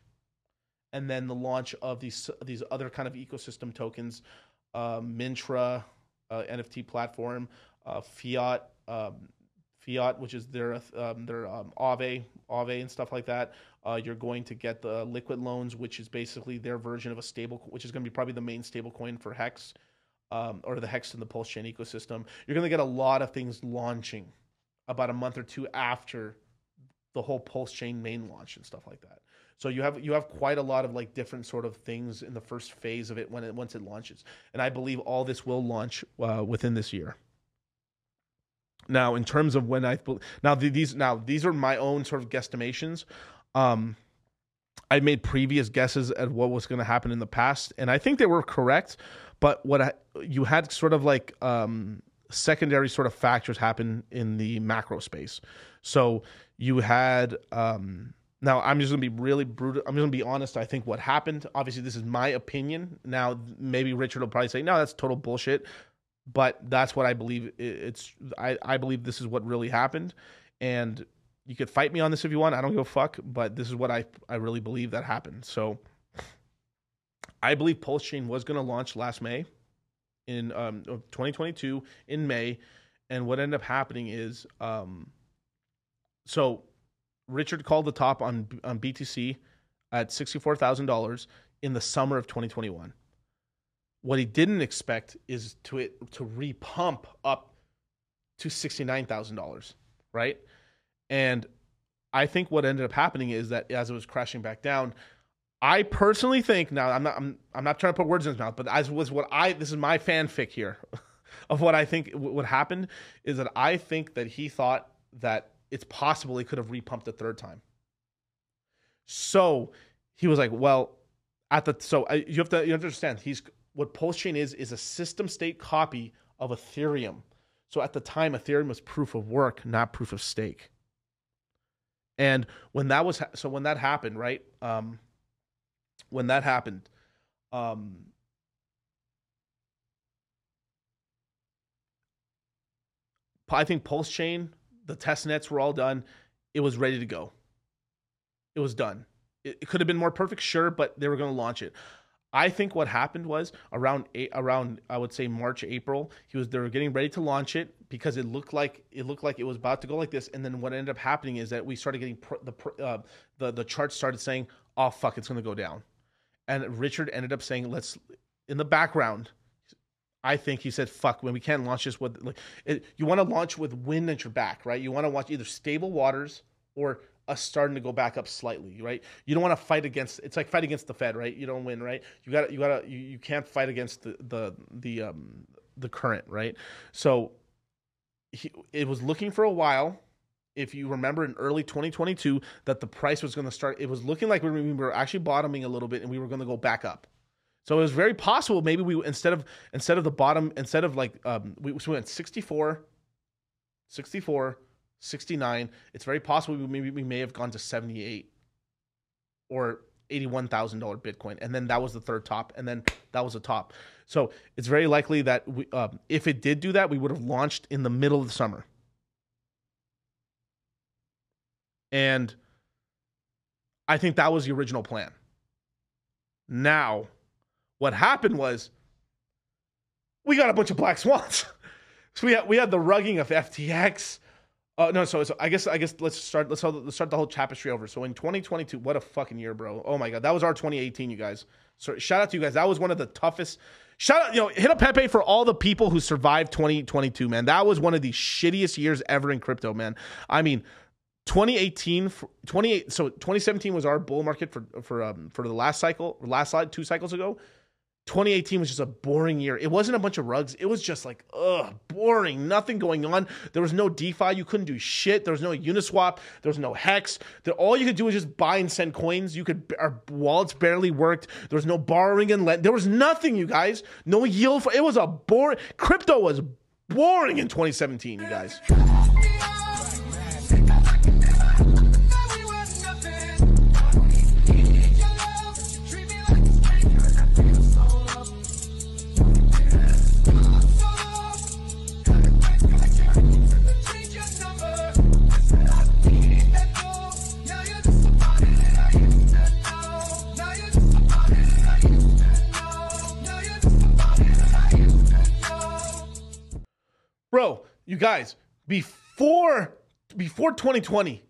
and then the launch of these these other kind of ecosystem tokens, uh, Mintra, uh, NFT platform, uh, Phiat, um, Phiat, which is their um, their um, Aave, Aave and stuff like that. Uh, you're going to get the liquid loans, which is basically their version of a stable, which is going to be probably the main stable coin for Hex um, or the Hex and the Pulse Chain ecosystem, you're going to get a lot of things launching about a month or two after the whole Pulse Chain main launch and stuff like that. So you have you have quite a lot of like different sort of things in the first phase of it when it once it launches, and I believe all this will launch uh, within this year. Now, in terms of when I now these now these are my own sort of guesstimations. Um, I made previous guesses at what was going to happen in the past, and I think they were correct. But what I, you had sort of like um, secondary sort of factors happen in the macro space. So you had um, now I'm just gonna be really brutal. I'm just gonna be honest. I think what happened. Obviously, this is my opinion. Now maybe Richard will probably say no, that's total bullshit. But that's what I believe. It's I, I believe this is what really happened, and you could fight me on this if you want. I don't give a fuck. But this is what I I really believe that happened. So I believe Pulse Chain was going to launch last May in um, 2022 in May. And what ended up happening is um, so Richard called the top on, on BTC at $64,000 in the summer of 2021. What he didn't expect is to it to repump up to $69,000, right? And I think what ended up happening is that as it was crashing back down, I personally think now I'm not I'm, I'm not trying to put words in his mouth, but as was what I this is my fanfic here *laughs* of what I think what happened is that I think that he thought that it's possible he could have repumped a third time. So he was like, well, at the so I, you have to you understand he's what Pulse Chain is is a system state copy of Ethereum. So at the time, Ethereum was proof of work, not proof of stake. And when that was so when that happened, right? Um, when that happened, um, I think Pulse Chain, the test nets were all done. It was ready to go. It was done. It, it could have been more perfect, sure, but they were going to launch it. I think what happened was around a, around I would say March April he was they were getting ready to launch it because it looked like it looked like it was about to go like this and then what ended up happening is that we started getting pr- the pr- uh, the the charts started saying oh fuck it's going to go down and Richard ended up saying let's in the background I think he said fuck when we can't launch this with like it, you want to launch with wind at your back right you want to watch either stable waters or us starting to go back up slightly, right? You don't want to fight against. It's like fight against the Fed, right? You don't win, right? You got to you got to you, you can't fight against the the the um the current, right? So he, it was looking for a while. If you remember in early 2022, that the price was going to start. It was looking like we were- actually bottoming a little bit, and we were going to go back up. So it was very possible. Maybe we instead of instead of the bottom, instead of like um, we, so we went 64, 64, 69. It's very possible we maybe we may have gone to 78 or $81,000 Bitcoin. And then that was the third top. And then that was the top. So it's very likely that we, um, if it did do that, we would have launched in the middle of the summer. And I think that was the original plan. Now, what happened was we got a bunch of black swans. *laughs* so we had, we had the rugging of FTX. Uh, no, so, so I guess I guess let's start let's let's start the whole tapestry over. So in 2022, what a fucking year, bro! Oh my god, that was our 2018, you guys. So shout out to you guys. That was one of the toughest. Shout out, you know, hit up Pepe for all the people who survived 2022, man. That was one of the shittiest years ever in crypto, man. I mean, 2018, for- 28. So 2017 was our bull market for for um for the last cycle, last slide, two cycles ago. 2018 was just a boring year. It wasn't a bunch of rugs. It was just like, ugh, boring. Nothing going on. There was no DeFi. You couldn't do shit. There was no Uniswap. There was no Hex. All you could do was just buy and send coins. You could, our wallets barely worked. There was no borrowing and lend. There was nothing, you guys. No yield. For, it was a boring. Crypto was boring in 2017, you guys. Before before 2020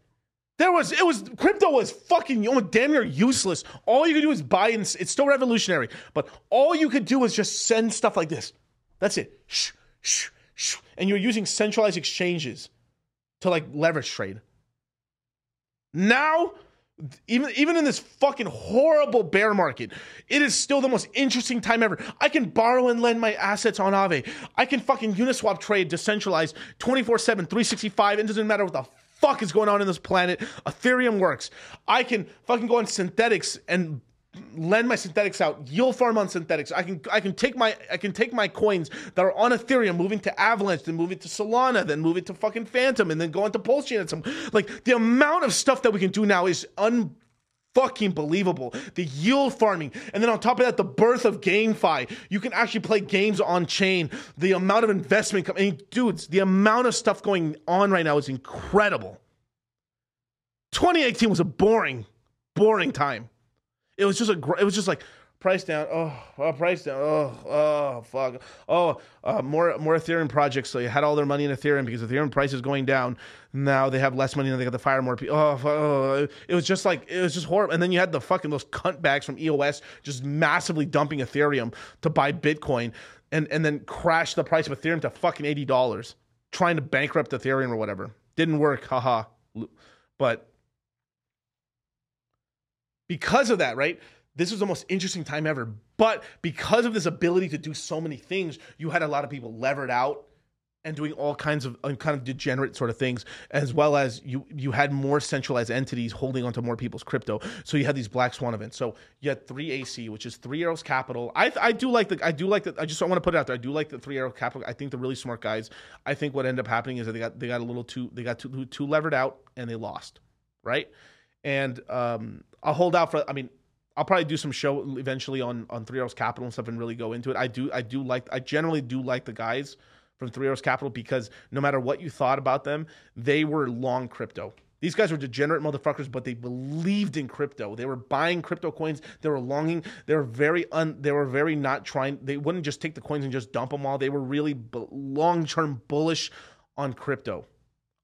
there was it was crypto was fucking almost damn near useless. All you could do is buy and it's still revolutionary but all you could do was just send stuff like this. That's it. Shh, shh, shh. and you're using centralized exchanges to like leverage trade. Now even even in this fucking horrible bear market, it is still the most interesting time ever. I can borrow and lend my assets on Aave. I can fucking Uniswap trade decentralized 24/7 365. It doesn't matter what the fuck is going on in this planet. Ethereum works. I can fucking go on Synthetix and lend my Synthetix out, yield farm on Synthetix. I can I can take my I can take my coins that are on Ethereum, moving to Avalanche, then move it to Solana, then move it to fucking Fantom, and then go into Pulse Chain and some like the amount of stuff that we can do now is un fucking believable. The yield farming, and then on top of that, the birth of GameFi. You can actually play games on chain. The amount of investment, com- I mean, dudes, the amount of stuff going on right now is incredible. 2018 was a boring, boring time. It was just a. gr- It was just like price down. Oh, oh price down. Oh, oh, fuck. Oh, uh, more more Ethereum projects. So you had all their money in Ethereum because Ethereum price is going down. Now they have less money and they got to fire more people. Oh, oh, it was just like it was just horrible. And then you had the fucking those cunt bags from EOS just massively dumping Ethereum to buy Bitcoin, and and then crash the price of Ethereum to fucking eighty dollars, trying to bankrupt Ethereum or whatever. Didn't work. Haha. But because of that, right? This was the most interesting time ever. But because of this ability to do so many things, you had a lot of people levered out and doing all kinds of uh, kind of degenerate sort of things, as well as you you had more centralized entities holding onto more people's crypto. So you had these black swan events. So you had three AC, which is Three Arrows Capital. I I do like the I do like the I just want to put it out there. I do like the Three Arrow Capital. I think they're really smart guys. I think what ended up happening is that they got they got a little too they got too too levered out and they lost, right? And um, I'll hold out for. I mean, I'll probably do some show eventually on on Three Arrows Capital and stuff and really go into it. I do I do like I generally do like the guys from Three Arrows Capital because no matter what you thought about them, they were long crypto. These guys were degenerate motherfuckers, but they believed in crypto. They were buying crypto coins. They were longing. They were very un. They were very not trying. They wouldn't just take the coins and just dump them all. They were really long term bullish on crypto.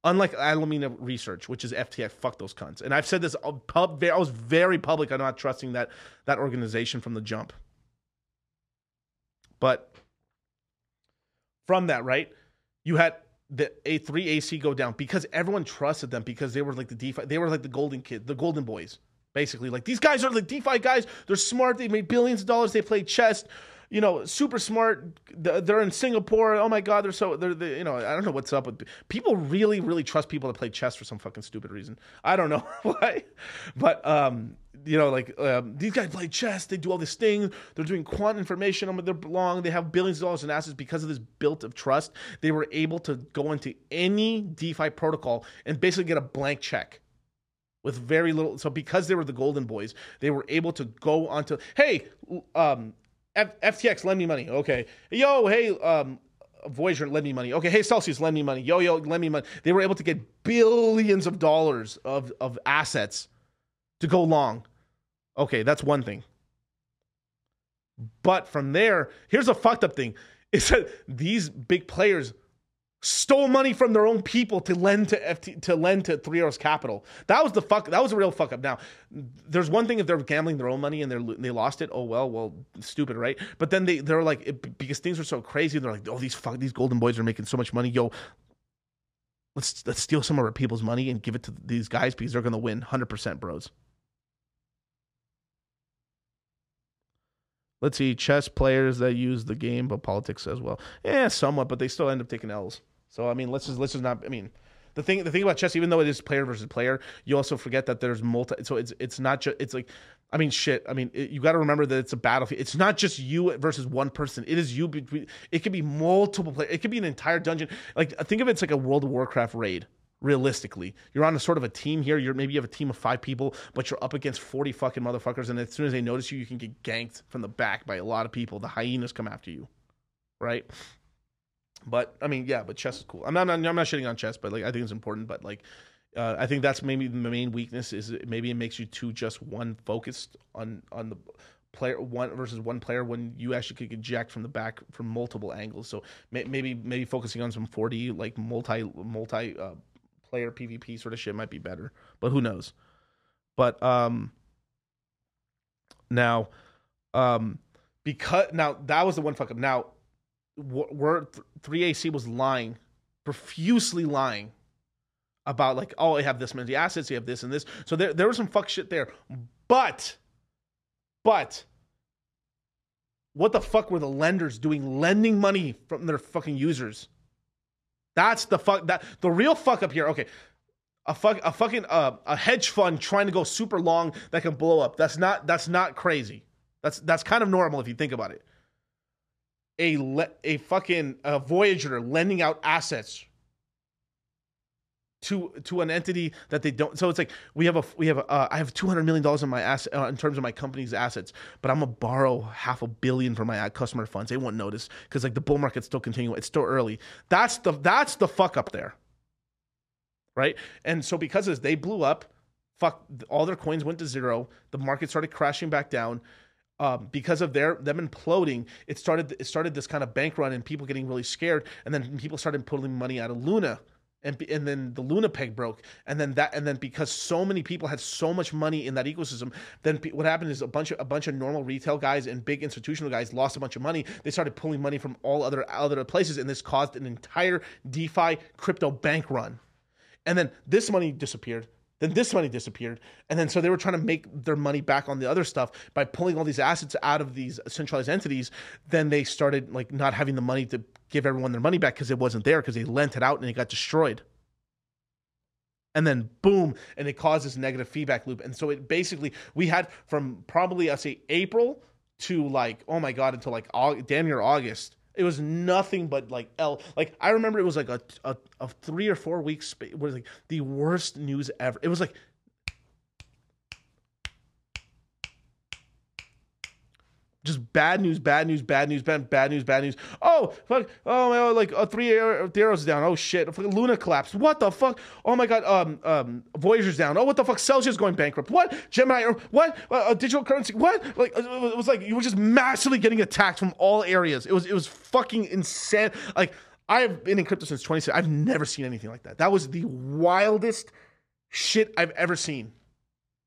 Unlike Alameda Research, which is FTX, fuck those cunts. And I've said this. uh, I was very public on not trusting that that organization from the jump. But from that, right? You had the A three AC go down because everyone trusted them because they were like the DeFi, they were like the golden kid, the golden boys, basically. Like these guys are the DeFi guys. They're smart. They made billions of dollars. They play chess. You know, super smart. They're in Singapore. Oh my god, they're so they're, they, you know. I don't know what's up with people. Really, really trust people that play chess for some fucking stupid reason. I don't know *laughs* why, but um, you know, like um, these guys play chess. They do all this thing. They're doing quant information. on They're long. They have billions of dollars in assets because of this built of trust. They were able to go into any DeFi protocol and basically get a blank check with very little. So because they were the golden boys, they were able to go onto. Hey, um, F- FTX, lend me money. Okay. Yo, hey, um, Voyager, lend me money. Okay, hey, Celsius, lend me money. Yo, yo, lend me money. They were able to get billions of dollars of of assets to go long. Okay, that's one thing. But from there, here's a fucked up thing: is that these big players stole money from their own people to lend to FT to lend to Three Arrows Capital. That was the fuck. That was a real fuck up. Now, there's one thing if they're gambling their own money and they they lost it. Oh well, well, stupid, right? But then they they're like it, because things are so crazy. They're like, oh, these fuck these golden boys are making so much money. Yo, let's let's steal some of our people's money and give it to these guys because they're gonna win, hundred percent, bros. Let's see, chess players that use the game, but politics as well. Yeah, somewhat, but they still end up taking L's. So I mean, let's just let's just not. I mean, the thing the thing about chess, even though it is player versus player, you also forget that there's multi. So it's it's not just it's like, I mean, shit. I mean, it, you got to remember that it's a battlefield. It's not just you versus one person. It is you between. It could be multiple players. It could be an entire dungeon. Like think of it, it's like a World of Warcraft raid. Realistically, you're on a sort of a team here. You're maybe you have a team of five people, but you're up against forty fucking motherfuckers, and as soon as they notice you, you can get ganked from the back by a lot of people. The hyenas come after you, right? But I mean, yeah, but chess is cool. I'm not, I'm not, I'm not shitting on chess, but like I think it's important. But like, uh, I think that's maybe the main weakness is maybe it makes you too just one focused on on the player one versus one player when you actually could jacked from the back from multiple angles. So may, maybe maybe focusing on some 4D like multi multi uh, player PvP sort of shit might be better. But who knows? But um, now, um, because now that was the one fuck up. Now where 3AC was lying, profusely lying about like, oh, I have this many assets, you have this and this. So there, there was some fuck shit there. But, but, what the fuck were the lenders doing, lending money from their fucking users? That's the fuck. That the real fuck up here. Okay, a fuck, a fucking uh, a hedge fund trying to go super long that can blow up. That's not. That's not crazy. That's that's kind of normal if you think about it a le- a fucking uh, Voyager lending out assets to to an entity that they don't. So it's like we have a we have a, uh, I have two hundred million dollars in my ass uh, in terms of my company's assets, but I'm gonna borrow half a billion from my customer funds. They won't notice because like the bull market's still continuing. It's still early. That's the that's the fuck up there, right? And so because of this, they blew up. Fuck, all their coins went to zero. The market started crashing back down um, because of their them imploding, it started it started this kind of bank run and people getting really scared, and then people started pulling money out of Luna, and and then the Luna peg broke, and then that and then because so many people had so much money in that ecosystem, then pe- what happened is a bunch of a bunch of normal retail guys and big institutional guys lost a bunch of money. They started pulling money from all other other places, and this caused an entire DeFi crypto bank run, and then this money disappeared. Then this money disappeared. And then so they were trying to make their money back on the other stuff by pulling all these assets out of these centralized entities. Then they started like not having the money to give everyone their money back because it wasn't there because they lent it out and it got destroyed. And then boom, and it causes negative feedback loop. And so it basically we had from probably I say April to like oh my god until like damn near August it was nothing but like L. Like I remember it was like a a, a three or four weeks. sp- was like the worst news ever. It was like Just bad news, bad news, bad news, bad, bad news, bad news. Oh, fuck. Oh, my, god! like uh, three arrows down. Oh, shit. Luna collapsed. What the fuck? Oh, my God. Um, um, Voyager's down. Oh, what the fuck? Celsius going bankrupt. What? Gemini, what? Uh, uh, digital currency. What? Like, uh, it was like you were just massively getting attacked from all areas. It was, it was fucking insane. Like, I have been in crypto since 2016. I've never seen anything like that. That was the wildest shit I've ever seen.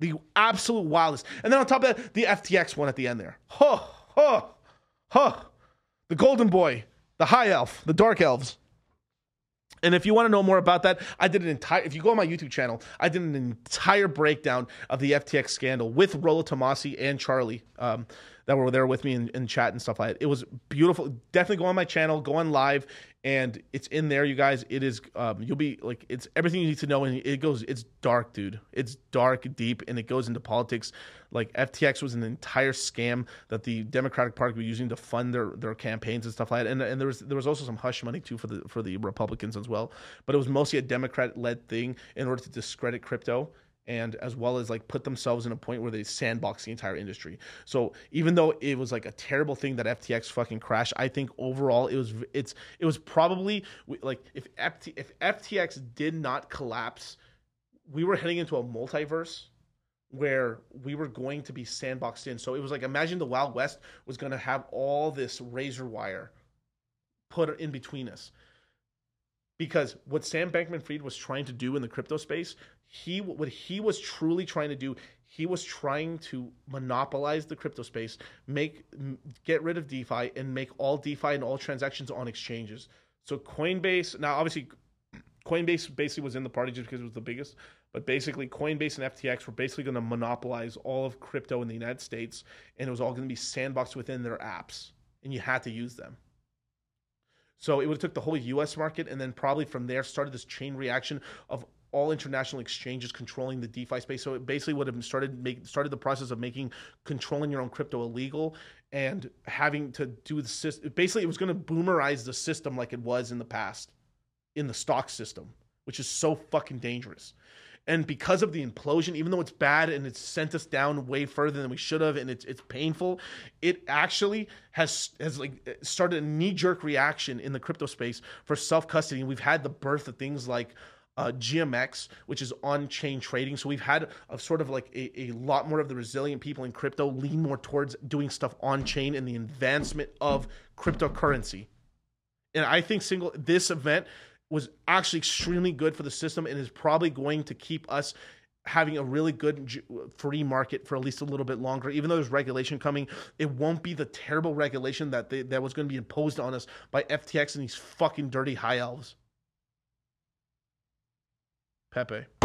The absolute wildest. And then on top of that, the FTX one at the end there. Huh, huh, huh. The golden boy, the high elf, the dark elves. And if you want to know more about that, I did an entire. If you go on my YouTube channel, I did an entire breakdown of the FTX scandal with Rollo Tomassi and Charlie um, that were there with me in, in chat and stuff like that. It was beautiful. Definitely go on my channel, go on live, and it's in there, you guys. It is. Um, you'll be like, it's everything you need to know, and it goes. It's dark, dude. It's dark, deep, and it goes into politics. Like FTX was an entire scam that the Democratic Party were using to fund their, their campaigns and stuff like that. And and there was there was also some hush money too for the for the Republicans as well. But it was mostly a Democrat led thing in order to discredit crypto and as well as like put themselves in a point where they sandbox the entire industry. So even though it was like a terrible thing that FTX fucking crashed, I think overall it was it's it was probably like if FT, if FTX did not collapse, we were heading into a multiverse where we were going to be sandboxed in. So it was like imagine the Wild West was going to have all this razor wire put in between us. Because what Sam Bankman Fried was trying to do in the crypto space, he what he was truly trying to do, he was trying to monopolize the crypto space, make get rid of DeFi and make all DeFi and all transactions on exchanges. So Coinbase, now obviously Coinbase basically was in the party just because it was the biggest, but basically Coinbase and FTX were basically going to monopolize all of crypto in the United States, and it was all going to be sandboxed within their apps, and you had to use them. So it would have took the whole U.S. market, and then probably from there started this chain reaction of all international exchanges controlling the DeFi space. So it basically would have started make, started the process of making controlling your own crypto illegal and having to do the system. Basically, it was going to boomerize the system like it was in the past in the stock system, which is so fucking dangerous. And because of the implosion, even though it's bad and it's sent us down way further than we should have, and it's it's painful, it actually has has like started a knee jerk reaction in the crypto space for self custody. And we've had the birth of things like uh, GMX, which is on chain trading. So we've had a sort of like a, a lot more of the resilient people in crypto lean more towards doing stuff on chain and the advancement of cryptocurrency. And I think single this event was actually extremely good for the system and is probably going to keep us having a really good free market for at least a little bit longer. Even though there's regulation coming, it won't be the terrible regulation that they, that was going to be imposed on us by FTX and these fucking dirty high elves. Pepe.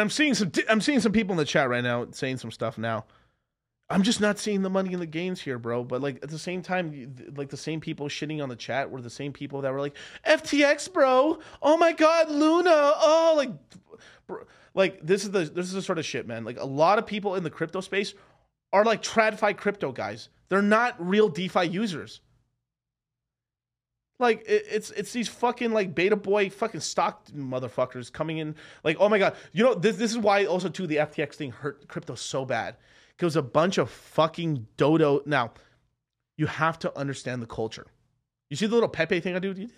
And I'm seeing some I'm seeing some people in the chat right now saying some stuff now. I'm just not seeing the money in the gains here, bro. But like at the same time, like the same people shitting on the chat were the same people that were like, "FTX, bro. Oh my god, Luna. Oh, like, bro. like this is the this is the sort of shit, man. Like a lot of people in the crypto space are like tradfi crypto guys. They're not real DeFi users. Like it, it's it's these fucking like beta boy fucking stock motherfuckers coming in. Like oh my god, you know this this is why also too the FTX thing hurt crypto so bad. It was a bunch of fucking dodo. Now you have to understand the culture. You see the little Pepe thing I do? You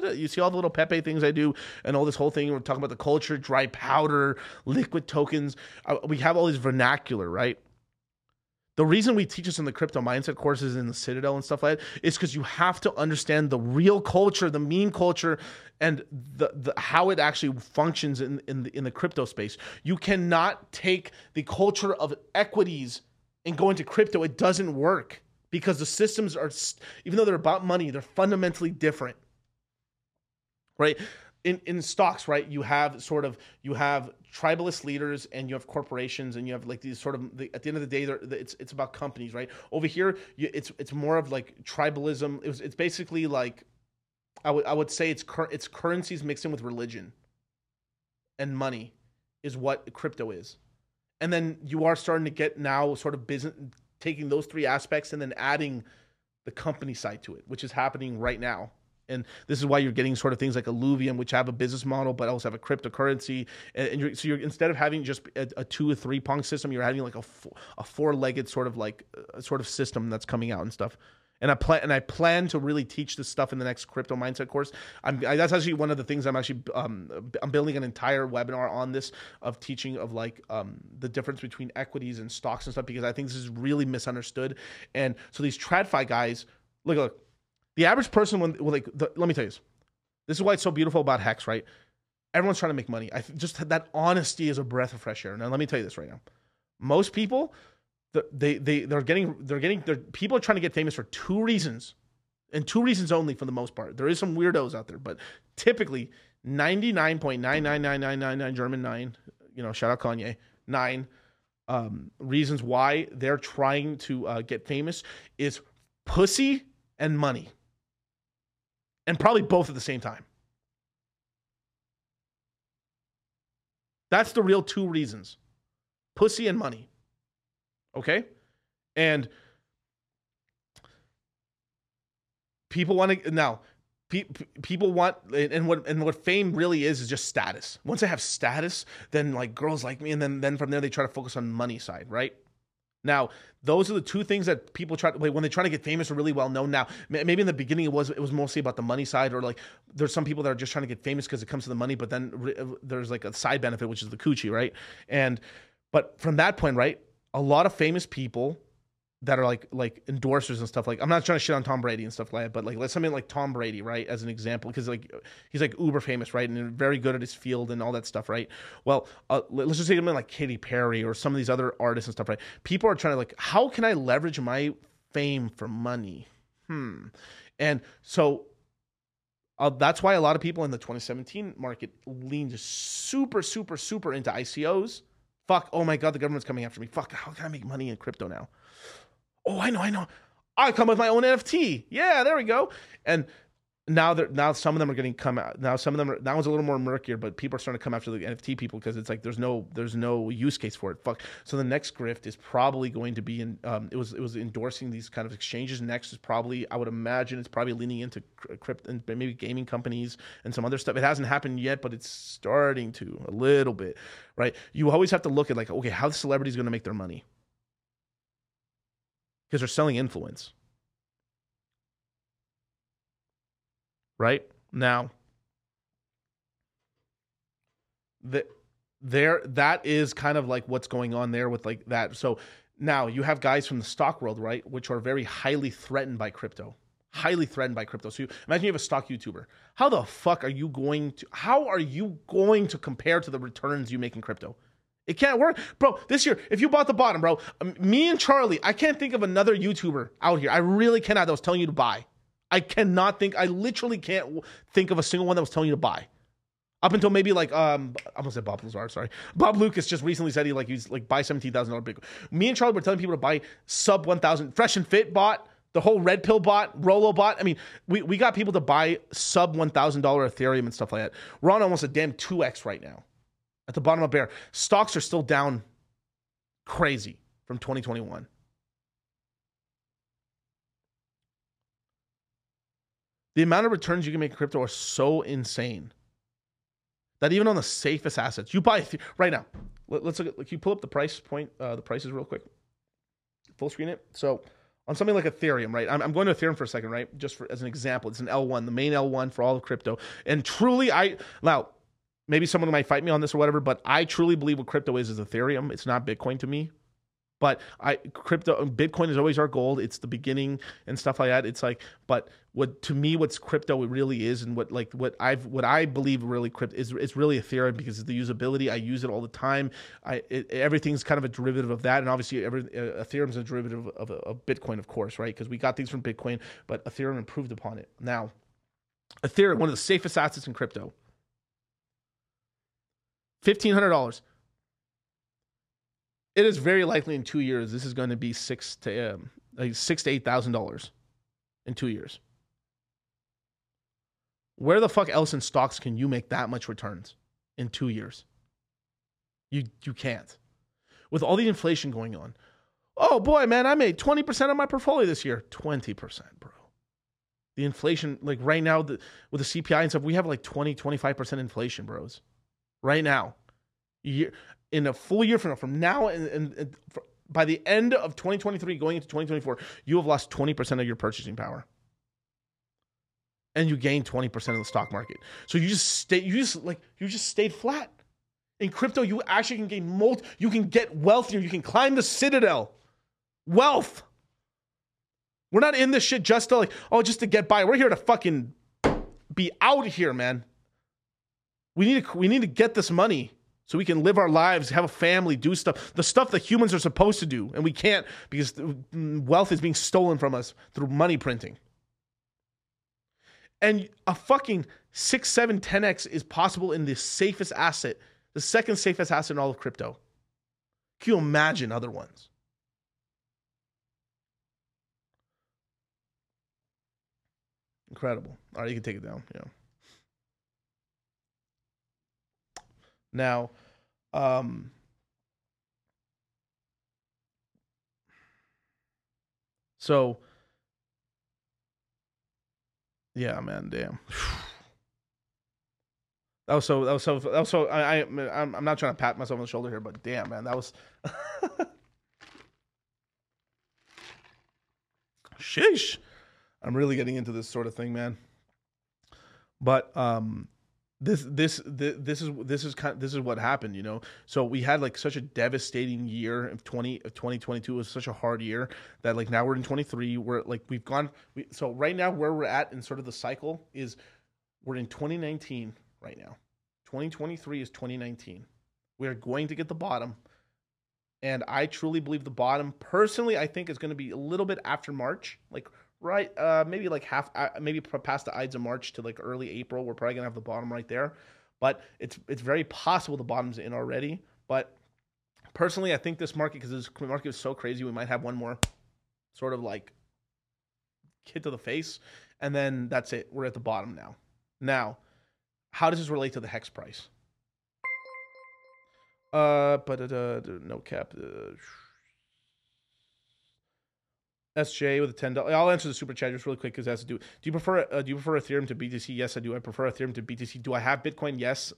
da. You see all the little Pepe things I do and all this whole thing. We're talking about the culture, dry powder, liquid tokens. Uh, we have all these vernacular, right? The reason we teach us in the crypto mindset courses in the Citadel and stuff like that is because you have to understand the real culture, the meme culture, and the, the how it actually functions in in the, in the crypto space. You cannot take the culture of equities and go into crypto. It doesn't work because the systems are, even though they're about money, they're fundamentally different. Right? In in stocks, right? You have sort of you have tribalist leaders and you have corporations and you have like these sort of the, at the end of the day, it's it's about companies, right? Over here, you, it's it's more of like tribalism. It was, it's basically like I would I would say it's cur- it's currencies mixed in with religion and money is what crypto is. And then you are starting to get now sort of business taking those three aspects and then adding the company side to it, which is happening right now. And this is why you're getting sort of things like Illuvium, which have a business model but also have a cryptocurrency. And, you're, so you're instead of having just a, a two or three prong system, you're having like a four, a four legged sort of like uh, sort of system that's coming out and stuff. And I plan and I plan to really teach this stuff in the next crypto mindset course. I'm I, that's actually one of the things I'm actually um, I'm building an entire webinar on this of teaching of like um, the difference between equities and stocks and stuff because I think this is really misunderstood. And so these tradfi guys, look look, the average person when well, like the, let me tell you this. This is why it's so beautiful about Hex, right? Everyone's trying to make money. I just that honesty is a breath of fresh air. Now let me tell you this right now. Most people they they they're getting they're getting they're, people are trying to get famous for two reasons and two reasons only for the most part there is some weirdos out there but typically 99.99999 german 9 you know shout out kanye 9 um, reasons why they're trying to uh, get famous is pussy and money and probably both at the same time. That's the real two reasons. Pussy and money Okay. And people want to now pe- pe- people want and what and what fame really is is just status. Once i have status then like girls like me and then then from there they try to focus on money side right now those are the two things that people try to like, when they try to get famous or really well known now maybe in the beginning it was it was mostly about the money side or like there's some people that are just trying to get famous because it comes to the money but then re- uh, there's like a side benefit which is the coochie right? And but from that point right a lot of famous people that are like like endorsers and stuff like I'm not trying to shit on Tom Brady and stuff like that, but like let's something like Tom Brady, right, as an example, because like he's like uber famous, right, and very good at his field and all that stuff, right. Well, uh, let's just say something like Katy Perry or some of these other artists and stuff, right. People are trying to like, how can I leverage my fame for money? Hmm, and so. Uh, that's why a lot of people in the 2017 market leaned super, super, super into ICOs Fuck, oh my God, the government's coming after me. Fuck, how can I make money in crypto now? Oh, I know, I know. I come with my own NFT. Yeah, there we go. And now that now some of them are getting come out. Now some of them are now it's a little more murkier, but people are starting to come after the NFT people because it's like there's no there's no use case for it. Fuck. So the next grift is probably going to be in. Um, it was it was endorsing these kind of exchanges. Next is probably I would imagine it's probably leaning into crypto and maybe gaming companies and some other stuff. It hasn't happened yet, but it's starting to a little bit. Right. You always have to look at like okay, how the celebrity is going to make their money because they're selling influence. right? Now the, there that is kind of like what's going on there with like that. So now you have guys from the stock world right which are very highly threatened by crypto. Highly threatened by crypto. So you, imagine you have a stock youtuber. How the fuck are you going to how are you going to compare to the returns you make in crypto it can't work bro this year if you bought the bottom bro um, me and charlie i can't think of another youtuber out here i really cannot that was telling you to buy I cannot think. I literally can't think of a single one that was telling you to buy. Up until maybe like um, I'm gonna say Bob Lazar. Sorry, Bob Loukas just recently said he like he's like buy seventeen thousand dollar Bitcoin. Me and Charlie were telling people to buy sub one thousand. Fresh and Fit bought the whole Red Pill bot, Rollo bot. I mean, we, we got people to buy sub one thousand dollar Ethereum and stuff like that. We're on almost a damn two x right now. At the bottom of bear, stocks are still down crazy from 2021. The amount of returns you can make in crypto are so insane that even on the safest assets, you buy right now. Let, us look at. Like, you pull up the price point, uh, the prices real quick. Full screen it. So on something like Ethereum, right? I'm, I'm going to Ethereum for a second, right? Just for, as an example, it's an L1, the main L1 for all of crypto. And truly, I now maybe someone might fight me on this or whatever, but I truly believe what crypto is is Ethereum. It's not Bitcoin to me. But I crypto Bitcoin is always our gold. It's the beginning and stuff like that. It's like, but what to me, what's crypto really is, and what like what I've what I believe really crypto is it's really Ethereum because of the usability. I use it all the time. I it, everything's kind of a derivative of that, and obviously every uh, Ethereum's a derivative of, of Bitcoin, of course, right? Because we got things from Bitcoin, but Ethereum improved upon it. Now, Ethereum, one of the safest assets in crypto, fifteen hundred dollars. It is very likely in two years this is going to be six to um, like six to eight thousand dollars in two years. Where the fuck else in stocks can you make that much returns in two years? You you can't. With all the inflation going on. Oh boy, man, I made 20% of my portfolio this year. 20%, bro. The inflation, like right now, the, with the CPI and stuff, we have like 20, 25% inflation, bros. Right now. Year, in a full year from now, from now and, and, and fr- by the end of 2023 going into 2024, you have lost 20% of your purchasing power. And you gained 20% of the stock market. So you just stay you just like you just stayed flat. In crypto, you actually can gain multi you can get wealthier, you can climb the citadel. Wealth. We're not in this shit just to like, oh, just to get by. We're here to fucking be out of here, man. We need to we need to get this money so we can live our lives, have a family, do stuff, the stuff that humans are supposed to do, and we can't because mm, wealth is being stolen from us through money printing. And a fucking 6, 7, 10x is possible in the safest asset, the second safest asset in all of crypto. Can you imagine other ones? Incredible. All right, you can take it down. Yeah. Now, um, so yeah, man, damn. *sighs* That was so. That was so. That was so. I, I, I'm, I'm not trying to pat myself on the shoulder here, but damn, man, that was. *laughs* Sheesh. I'm really getting into this sort of thing, man. But um, this this this, is this is kind of, this is what happened, you know. So we had like such a devastating year of 20 of 2022 was such a hard year that like now we're in 23. We're like we've gone. We, so right now where we're at in sort of the cycle is we're in 2019 right now. 2023 is 2019. We are going to get the bottom. And I truly believe the bottom, personally, I think is going to be a little bit after March, like right, uh, maybe like half, uh, maybe past the Ides of March to like early April. We're probably to have the bottom right there. But it's it's very possible the bottom's in already. But personally, I think this market, because this market is so crazy, we might have one more sort of like hit to the face, and then that's it. We're at the bottom now. Now, how does this relate to the hex price? Uh, but uh, no cap. Uh, SJ with a ten dollars. I'll answer the super chat just really quick because it has to do. Do you prefer uh, do you prefer Ethereum to BTC? Yes, I do. I prefer Ethereum to BTC. Do I have Bitcoin? Yes,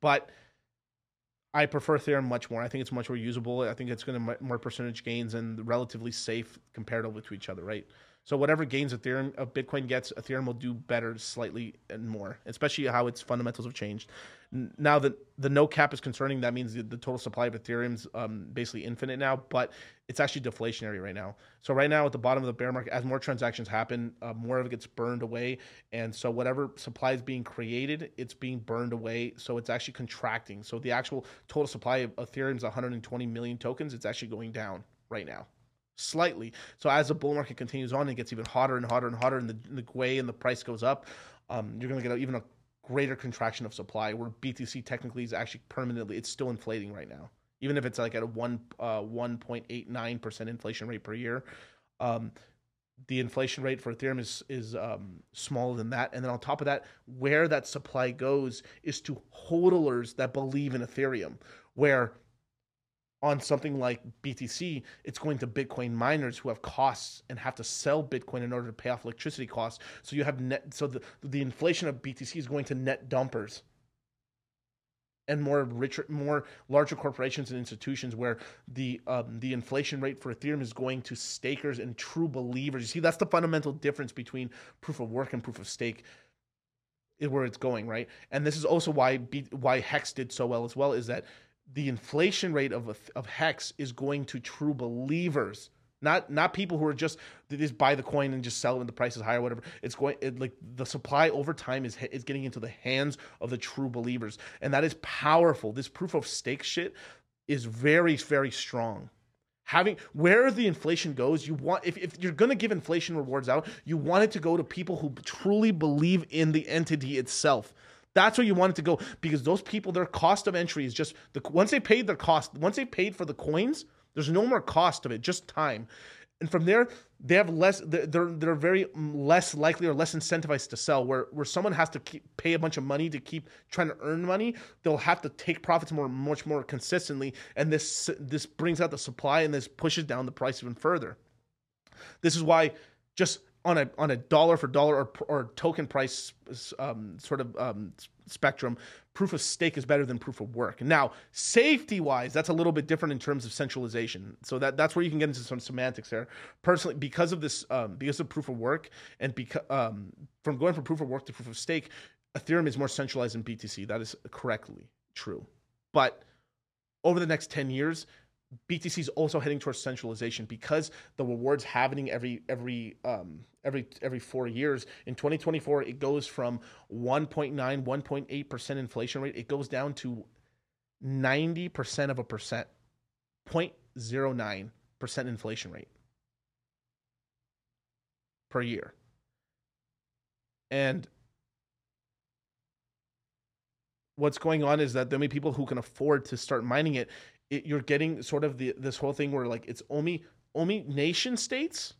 but I prefer Ethereum much more. I think it's much more usable. I think it's going to more percentage gains and relatively safe comparatively to each other, right? So whatever gains Ethereum uh, Bitcoin gets, Ethereum will do better slightly and more, especially how its fundamentals have changed. Now that the no cap is concerning, that means the, the total supply of Ethereum's um, basically infinite now, but it's actually deflationary right now. So right now at the bottom of the bear market, as more transactions happen, uh, more of it gets burned away, and so whatever supply is being created, it's being burned away. So it's actually contracting. So the actual total supply of Ethereum's 120 million tokens. It's actually going down right now slightly. So as the bull market continues on, and it gets even hotter and hotter and hotter, and the, the gwei and the price goes up. Um, you're going to get even a greater contraction of supply, where BTC technically is actually permanently it's still inflating right now, even if it's like at a one uh, one point eight nine percent inflation rate per year. Um, the inflation rate for Ethereum is is um, smaller than that, and then on top of that, where that supply goes is to hodlers that believe in Ethereum, where on something like BTC, it's going to Bitcoin miners who have costs and have to sell Bitcoin in order to pay off electricity costs. So you have net. So the the inflation of BTC is going to net dumpers and more richer, more larger corporations and institutions where the um, the inflation rate for Ethereum is going to stakers and true believers. You see, that's the fundamental difference between proof of work and proof of stake. Is where it's going, right? And this is also why B, why Hex did so well as well. Is that the inflation rate of of hex is going to true believers. Not not people who are just they just buy the coin and just sell it when the price is high or whatever. It's going it, like the supply over time is is getting into the hands of the true believers. And that is powerful. This proof of stake shit is very very strong. Having where the inflation goes you want if, if you're going to give inflation rewards out you want it to go to people who truly believe in the entity itself That's where you want it to go because those people, their cost of entry is just the once they paid their cost, once they paid for the coins, there's no more cost of it, just time. And from there, they have less. They're they're, very mm, less likely or less incentivized to sell. Where where someone has to keep, pay a bunch of money to keep trying to earn money, they'll have to take profits more much more consistently, and this this brings out the supply and this pushes down the price even further. This is why just on a on a dollar for dollar or, or token price um, sort of um, spectrum, proof of stake is better than proof of work. Now, safety wise, that's a little bit different in terms of centralization. So that that's where you can get into some semantics there. Personally, because of this, um, because of proof of work, and because um, from going from proof of work to proof of stake, Ethereum is more centralized than BTC. That is correctly true, but over the next 10 years BTC is also heading towards centralization because the rewards happening every every um, every every four years. In 2024, it goes from 1.9 1.8 percent inflation rate. It goes down to 90 percent of a percent, 0.09 percent inflation rate per year, and what's going on is that the only people who can afford to start mining it it, you're getting sort of the this whole thing where like it's only only nation states,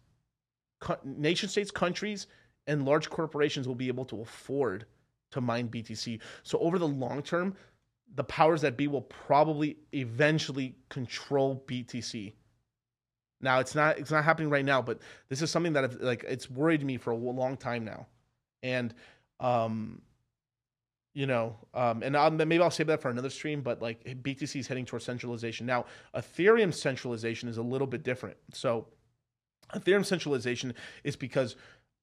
nation states, countries, and large corporations will be able to afford to mine BTC. So over the long term, the powers that be will probably eventually control BTC. Now it's not it's not happening right now, but this is something that I've, like it's worried me for a long time now, and um, you know, um, and I'll, maybe I'll save that for another stream. But like BTC is heading towards centralization now. Ethereum centralization is a little bit different. So Ethereum centralization is because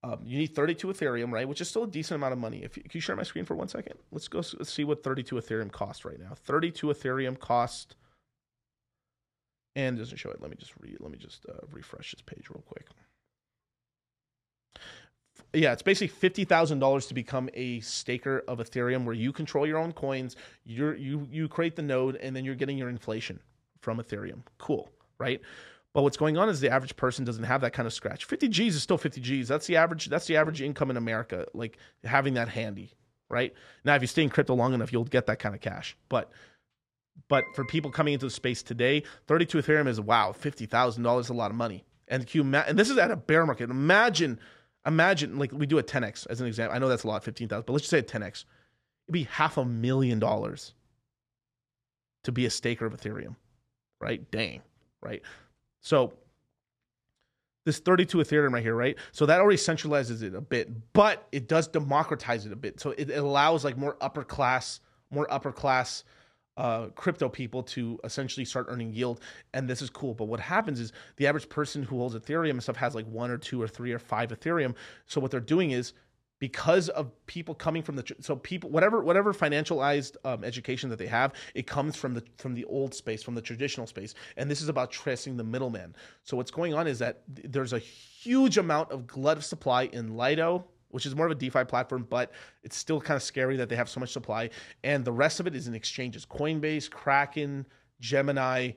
um, you need 32 Ethereum, right? Which is still a decent amount of money. If you, can you share my screen for one second? Let's go let's see what 32 Ethereum cost right now. 32 Ethereum cost, and doesn't show it. Let me just read. Let me just uh, refresh this page real quick yeah, it's basically fifty thousand dollars to become a staker of Ethereum, where you control your own coins. You you you create the node, and then you're getting your inflation from Ethereum. Cool, right? But what's going on is the average person doesn't have that kind of scratch. Fifty G's is still fifty G's. That's the average. That's the average income in America. Like having that handy, right? Now, if you stay in crypto long enough, you'll get that kind of cash. But but for people coming into the space today, thirty-two Ethereum is wow, fifty thousand dollars, is a lot of money. And Q, and this is at a bear market. Imagine Imagine like we do a 10x as an example. I know that's a lot, 15,000, but let's just say a 10x. It'd be half a million dollars to be a staker of Ethereum, right? Dang, right? So this 32 Ethereum right here, right? So that already centralizes it a bit, but it does democratize it a bit. So it, it allows like more upper class, more upper class uh, crypto people to essentially start earning yield. And this is cool. But what happens is the average person who holds Ethereum and stuff has like one or two or three or five Ethereum. So what they're doing is because of people coming from the so people whatever whatever financialized um, education that they have it comes from the from the old space from the traditional space. And this is about tracing the middleman. So what's going on is that there's a huge amount of glut of supply in lido which is more of a DeFi platform, but it's still kind of scary that they have so much supply. And the rest of it is in exchanges. Coinbase, Kraken, Gemini,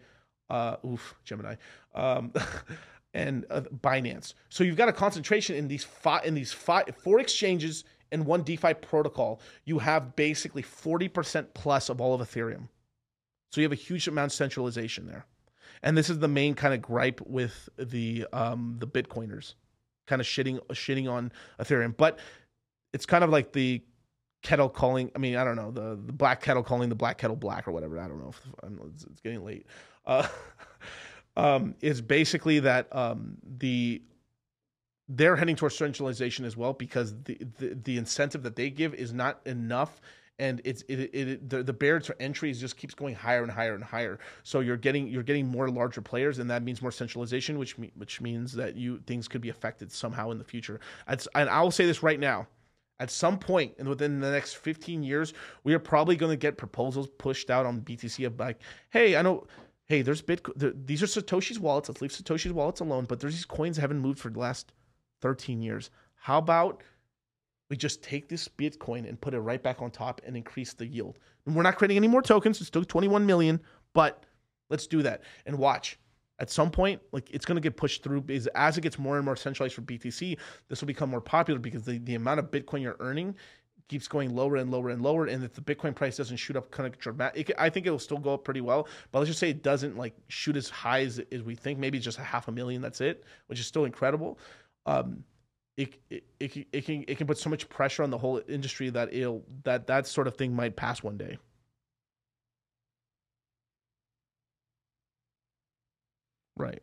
uh, oof, Gemini, um, *laughs* and uh, Binance. So you've got a concentration in these five, in these five, four exchanges and one DeFi protocol. You have basically 40% plus of all of Ethereum. So you have a huge amount of centralization there. And this is the main kind of gripe with the um, the Bitcoiners kind of shitting shitting on Ethereum, but it's kind of like the kettle calling. I mean, I don't know the the black kettle calling the black kettle black or whatever. I don't know if it's, it's getting late. Uh, *laughs* um, is basically that um, the they're heading towards centralization as well because the, the the incentive that they give is not enough and it's it, it, it the, the barrier to entry just keeps going higher and higher and higher. So you're getting you're getting more larger players, and that means more centralization, which which means that you things could be affected somehow in the future. and I will say this right now. At some point, and within the next 15 years, we are probably going to get proposals pushed out on BTC of like, hey, I know hey, there's Bitcoin. These are Satoshi's wallets. Let's leave Satoshi's wallets alone. But there's these coins that haven't moved for the last 13 years. How about we just take this Bitcoin and put it right back on top and increase the yield. And we're not creating any more tokens. It's still 21 million, but let's do that and watch. At some point, like it's going to get pushed through because as it gets more and more centralized for BTC, this will become more popular because the, the amount of Bitcoin you're earning keeps going lower and lower and lower, and if the Bitcoin price doesn't shoot up kind of dramatic, I think it'll still go up pretty well. But let's just say it doesn't like shoot as high as, as we think. Maybe just a half a million. That's it, which is still incredible. Um, it, it, it, it can it can put so much pressure on the whole industry that it'll that that sort of thing might pass one day. Right.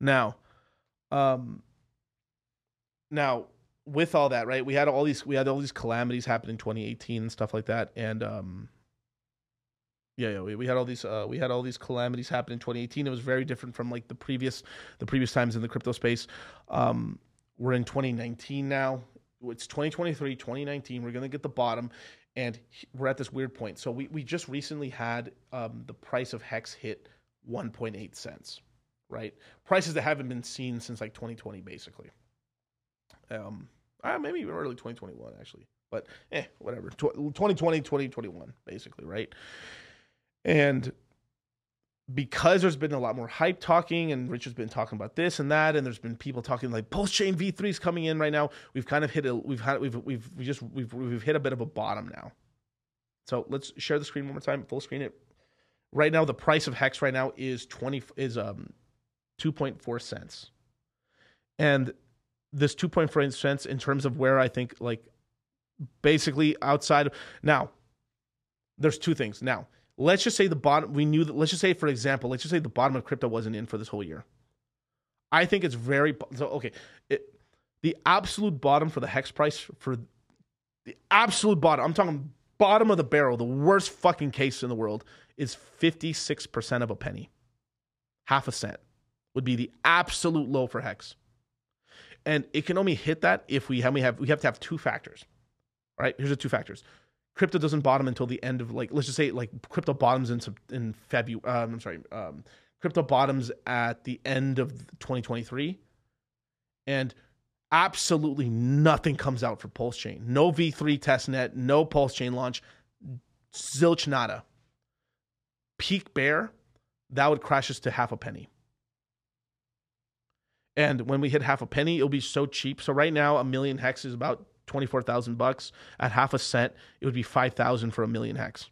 Now, um, now with all that, right? We had all these we had all these calamities happen in 2018 and stuff like that, and um, yeah, yeah, we, we had all these uh, we had all these calamities happen in 2018. It was very different from like the previous the previous times in the crypto space. Um, we're in 2019 now. It's 2023, 2019. We're gonna get the bottom, and we're at this weird point. So we we just recently had um, the price of hex hit 1.8 cents, right? Prices that haven't been seen since like 2020, basically. Um, uh, maybe even early 2021 actually, but eh, whatever. 2020, 2021, basically, right? And because there's been a lot more hype talking and Richard's been talking about this and that and there's been people talking like Pulse Chain V3 is coming in right now. We've kind of hit a we've had we've we've we just we've we've hit a bit of a bottom now. So let's share the screen one more time, full screen it. Right now the price of Hex right now is 20 is um 2.4 cents. And this 2.4 cents in terms of where I think like basically outside now there's two things. Now, let's just say the bottom we knew that let's just say for example let's just say the bottom of crypto wasn't in for this whole year. I think it's very so okay it, the absolute bottom for the hex price for the absolute bottom i'm talking bottom of the barrel the worst fucking case in the world is 56% of a penny. Half a cent would be the absolute low for hex and it can only hit that if we have we have we have to have two factors Right? here's the two factors crypto doesn't bottom until the end of like let's just say like crypto bottoms in in February. Um, I'm sorry, um, crypto bottoms at the end of 2023, and absolutely nothing comes out for Pulse Chain. No V3 testnet, no Pulse Chain launch, zilch nada. Peak bear, that would crash us to half a penny. And when we hit half a penny, it'll be so cheap. So right now, a million hex is about 24,000 bucks at half a cent, it would be 5,000 for a million hex.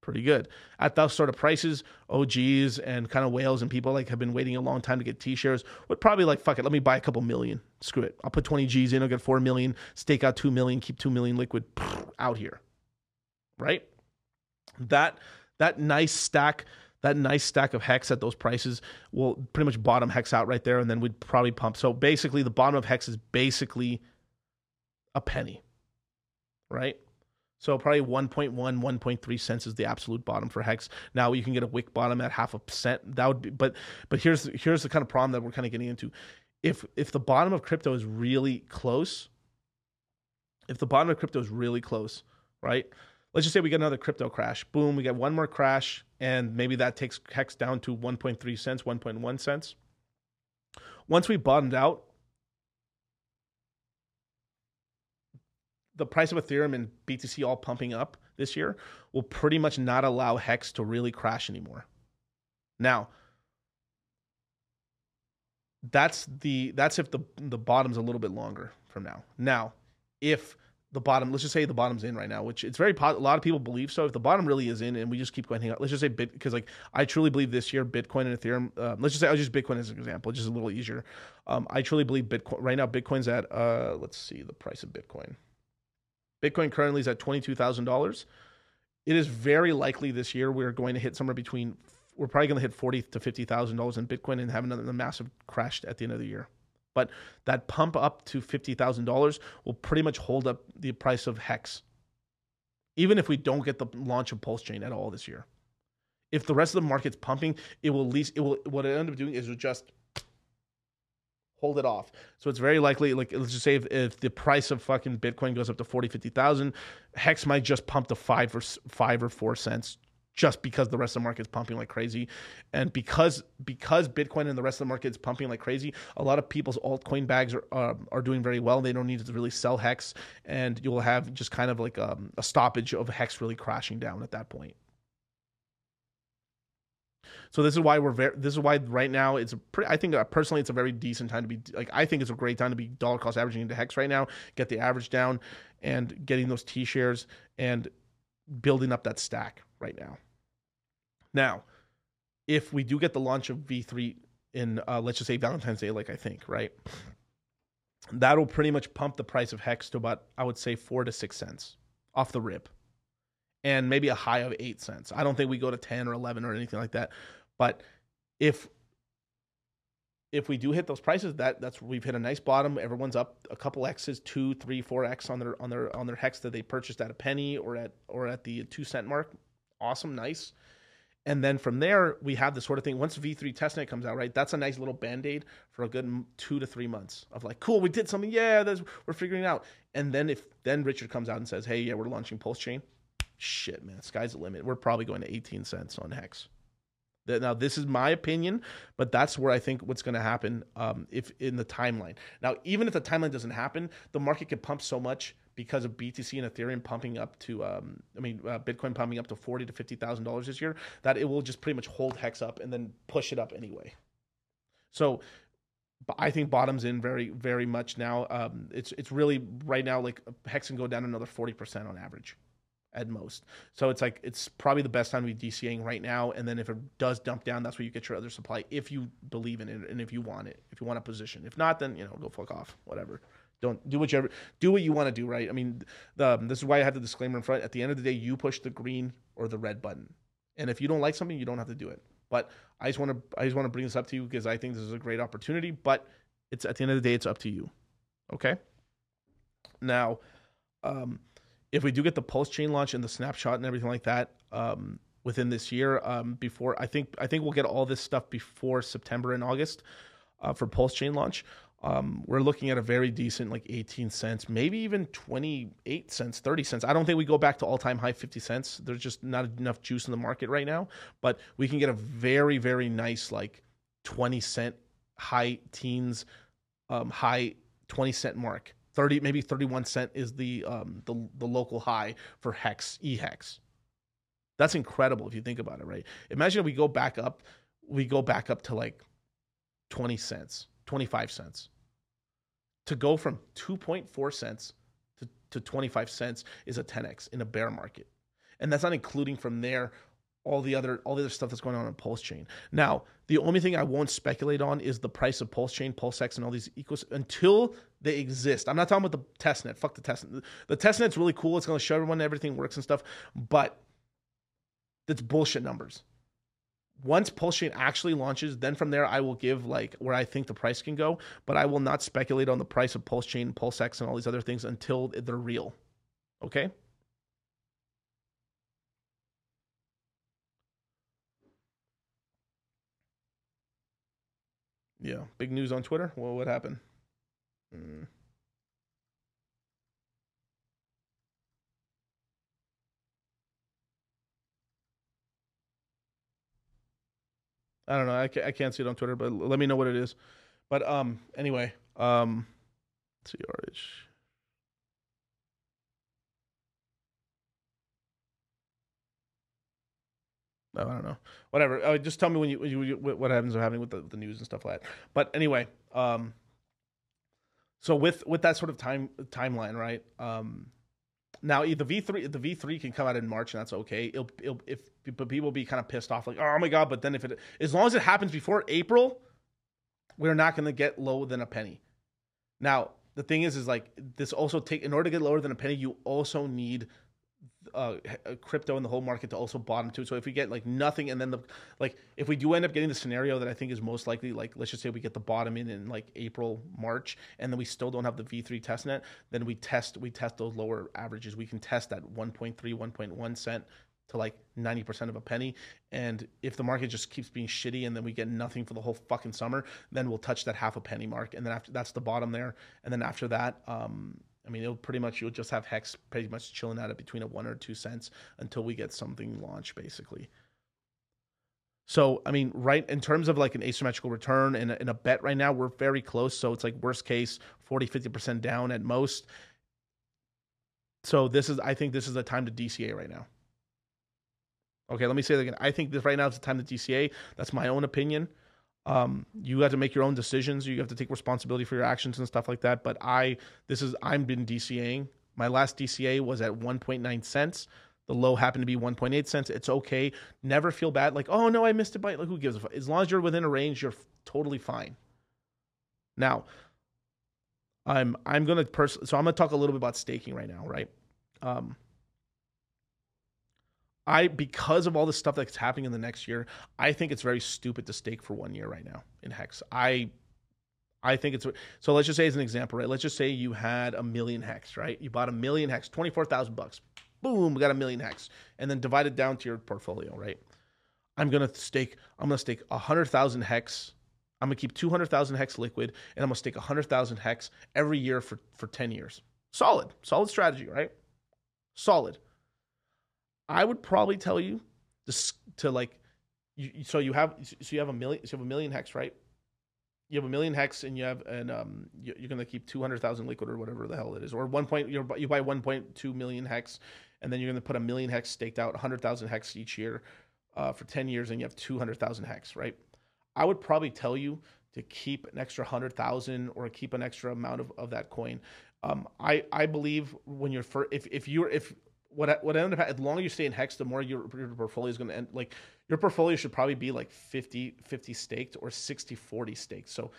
Pretty good. At those sort of prices, OGs and kind of whales and people like have been waiting a long time to get t-shares would probably like, fuck it, let me buy a couple million. Screw it. I'll put 20 G's in, I'll get 4 million, stake out 2 million, keep 2 million liquid out here. Right? That that nice stack that nice stack of hex at those prices will pretty much bottom hex out right there and then we'd probably pump so basically the bottom of hex is basically a penny, right? So probably 1.1, 1.3 cents is the absolute bottom for hex. Now you can get a wick bottom at half a cent. That would be, but but here's here's the kind of problem that we're kind of getting into. If if the bottom of crypto is really close, if the bottom of crypto is really close, right? Let's just say we get another crypto crash. Boom, we get one more crash, and maybe that takes hex down to 1.3 cents, 1.1 cents. Once we bottomed out, the price of Ethereum and BTC all pumping up this year will pretty much not allow Hex to really crash anymore. Now, that's the that's if the the bottom's a little bit longer from now. Now, if the bottom, let's just say the bottom's in right now, which it's very a lot of people believe so. If the bottom really is in, and we just keep going, hang out, let's just say bit because like I truly believe this year Bitcoin and Ethereum. Uh, let's just say I'll just Bitcoin as an example, just a little easier. Um, I truly believe Bitcoin right now. Bitcoin's at uh, let's see the price of Bitcoin. Bitcoin currently is at $22,000. It is very likely this year we're going to hit somewhere between, we're probably going to hit forty to $50,000 in Bitcoin and have another massive crash at the end of the year. But that pump up to $50,000 will pretty much hold up the price of Hex, even if we don't get the launch of Pulse Chain at all this year. If the rest of the market's pumping, it will at least, it will, what it end up doing is just hold it off. So it's very likely, like let's just say if, if the price of fucking Bitcoin goes up to 40, 50,000, Hex might just pump to five or five or four cents just because the rest of the market is pumping like crazy. And because because Bitcoin and the rest of the market is pumping like crazy, a lot of people's altcoin bags are uh, are doing very well. They don't need to really sell Hex, and you'll have just kind of like um, a stoppage of Hex really crashing down at that point. So this is why we're very. This is why right now it's a pretty. I think uh, personally it's a very decent time to be like. I think it's a great time to be dollar cost averaging into hex right now. Get the average down, and getting those t-shares and building up that stack right now. Now, if we do get the launch of V3 in uh, let's just say Valentine's Day, like I think, right? That'll pretty much pump the price of hex to about I would say four to six cents off the rip and maybe a high of eight cents. I don't think we go to 10 or 11 or anything like that. But if if we do hit those prices, that that's we've hit a nice bottom. Everyone's up a couple x's, two, three, four x on their on their on their hex that they purchased at a penny or at or at the two cent mark. Awesome, nice. And then from there, we have the sort of thing. Once V3 testnet comes out, right? That's a nice little band aid for a good two to three months of like, cool, we did something. Yeah, we're figuring it out. And then if then Richard comes out and says, hey, yeah, we're launching Pulse Chain, shit, man, sky's the limit. We're probably going to 18 cents on Hex. Now, this is my opinion, but that's where I think what's going to happen um, if in the timeline. Now, even if the timeline doesn't happen, the market can pump so much because of BTC and Ethereum pumping up to, um, I mean, uh, Bitcoin pumping up to forty to fifty thousand dollars this year, that it will just pretty much hold Hex up and then push it up anyway. So, I think bottoms in very, very much now. Um, it's it's really right now like Hex can go down another forty percent on average at most. So it's like it's probably the best time to be DCAing right now. And then if it does dump down, that's where you get your other supply if you believe in it and if you want it, if you want a position. If not, then you know go fuck off, whatever. Don't do whichever do what you want to do, right? I mean, the, um, this is why I had the disclaimer in front. At the end of the day, you push the green or the red button, and if you don't like something, you don't have to do it. But I just want to I just want to bring this up to you because I think this is a great opportunity. But it's at the end of the day, it's up to you. Okay. Now, um, if we do get the pulse chain launch and the snapshot and everything like that um, within this year, um, before I think I think we'll get all this stuff before September and August uh, for pulse chain launch. Um, we're looking at a very decent like 18 cents, maybe even 28 cents, 30 cents. I don't think we go back to all time high 50 cents. There's just not enough juice in the market right now, but we can get a very, very nice like 20 cent high teens, um, high 20 cent mark. 30 maybe 31 cent is the um the, the local high for hex e hex that's incredible if you think about it right? Imagine if we go back up we go back up to like 20 cents 25 cents to go from 2.4 cents to, to 25 cents is a 10x in a bear market and that's not including from there all the other all the other stuff that's going on in Pulse Chain. Now, the only thing I won't speculate on is the price of Pulse Chain, PulseX, and all these ecos until they exist. I'm not talking about the testnet. Fuck the testnet. The testnet's really cool. It's going to show everyone everything works and stuff, but that's bullshit numbers. Once Pulse actually launches, then from there I will give like where I think the price can go, but I will not speculate on the price of Pulse Chain, PulseX, and all these other things until they're real. Okay. Yeah, big news on Twitter. Well, what happened? Mm. I don't know. I I can't see it on Twitter, but let me know what it is. But um, anyway, um, CRH. No, I don't know. Whatever. Uh, just tell me when you, when you what happens or happening with the, the news and stuff like that. But anyway, um, so with with that sort of time timeline, right? Um, now the V three the V three can come out in March and that's okay. It'll, it'll if but people will be kind of pissed off like oh my god. But then if it as long as it happens before April, we're not going to get lower than a penny. Now the thing is is like this also take in order to get lower than a penny, you also need uh, crypto and the whole market to also bottom too. So if we get like nothing, and then the like, if we do end up getting the scenario that I think is most likely, like let's just say we get the bottom in in like April, March, and then we still don't have the V3 test net, then we test we test those lower averages. We can test that 1.3, 1.1 cent to like 90% of a penny. And if the market just keeps being shitty and then we get nothing for the whole fucking summer, then we'll touch that half a penny mark. And then after that's the bottom there. And then after that, um, I mean, it'll pretty much you'll just have Hex pretty much chilling out at between a one or two cents until we get something launched, basically. So, I mean, right in terms of like an asymmetrical return in a, a bet right now, we're very close. So it's like worst case 40, 50% down at most. So this is, I think this is the time to DCA right now. Okay, let me say that again. I think this right now is the time to DCA. That's my own opinion. Um, you have to make your own decisions. You have to take responsibility for your actions and stuff like that. But I, this is I've been DCAing. My last DCA was at 1.9 cents. The low happened to be 1.8 cents. It's okay. Never feel bad. Like, oh no, I missed it by like who gives a fuck? As long as you're within a range, you're totally fine. Now, I'm I'm gonna pers- so I'm gonna talk a little bit about staking right now, right? Um, I because of all the stuff that's happening in the next year, I think it's very stupid to stake for one year right now in hex. I I think it's so. Let's just say as an example, right? Let's just say you had a million hex, right? You bought a million hex, twenty four thousand bucks. Boom, we got a million hex, and then divide it down to your portfolio, right? I'm gonna stake. I'm gonna stake hundred thousand hex. I'm gonna keep two hundred thousand hex liquid, and I'm gonna stake hundred thousand hex every year for for ten years. Solid, solid strategy, right? Solid. I would probably tell you to, to like, you, so you have so you have a million so you have a million hex, right? You have a million hex, and you have and um you- you're gonna keep two hundred thousand liquid or whatever the hell it is, or one point you're, you buy one point two million hex, and then you're gonna put a million hex staked out, hundred thousand hex each year, uh, for ten years, and you have two hundred thousand hex, right? I would probably tell you to keep an extra hundred thousand or keep an extra amount of, of that coin. Um, I I believe when you're for if if you're if what what ended up as long as you stay in hex, the more your your portfolio is going to end. Like your portfolio should probably be like 50 50 staked or 60 40 staked. So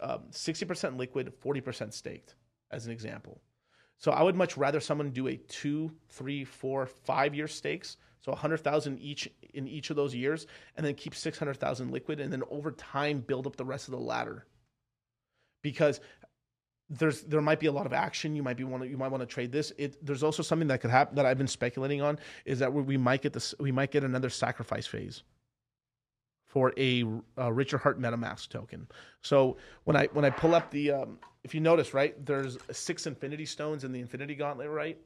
um, sixty percent liquid, forty percent staked, as an example. So I would much rather someone do a two, three, four, five year stakes. So a hundred thousand each in each of those years, and then keep six hundred thousand liquid, and then over time build up the rest of the ladder. Because there's there might be a lot of action. You might be want you might want to trade this. It there's also something that could happen that I've been speculating on is that we, we might get this we might get another sacrifice phase for a, uh Richard Heart MetaMask token. So when I when I pull up the um, if you notice right, there's six Infinity Stones in the Infinity Gauntlet, right?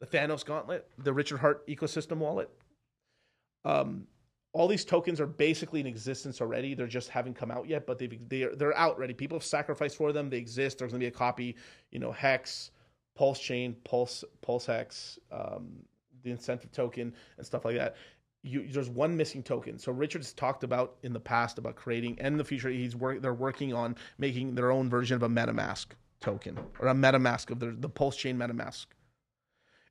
The Thanos Gauntlet, the Richard Heart ecosystem wallet. Um, all these tokens are basically in existence already. They're just haven't come out yet, but they've they're they're out already. People have sacrificed for them. They exist. There's gonna be a copy. You know, Hex, Pulse Chain, Pulse Pulse Hex, um, the incentive token, and stuff like that. You, there's one missing token. So Richard's talked about in the past about creating, and in the future, he's work. They're working on making their own version of a MetaMask token or a MetaMask of the the Pulse Chain MetaMask,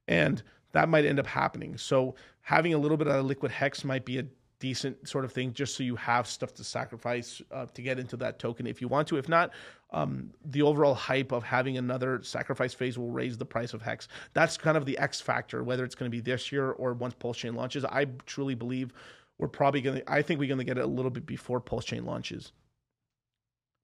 and that might end up happening. So having a little bit of a liquid hex might be a decent sort of thing just so you have stuff to sacrifice uh, to get into that token if you want to. If not um, the overall hype of having another sacrifice phase will raise the price of hex. That's kind of the x factor whether it's going to be this year or once pulse chain launches. I truly believe we're probably going to i think we're going to get it a little bit before pulse chain launches.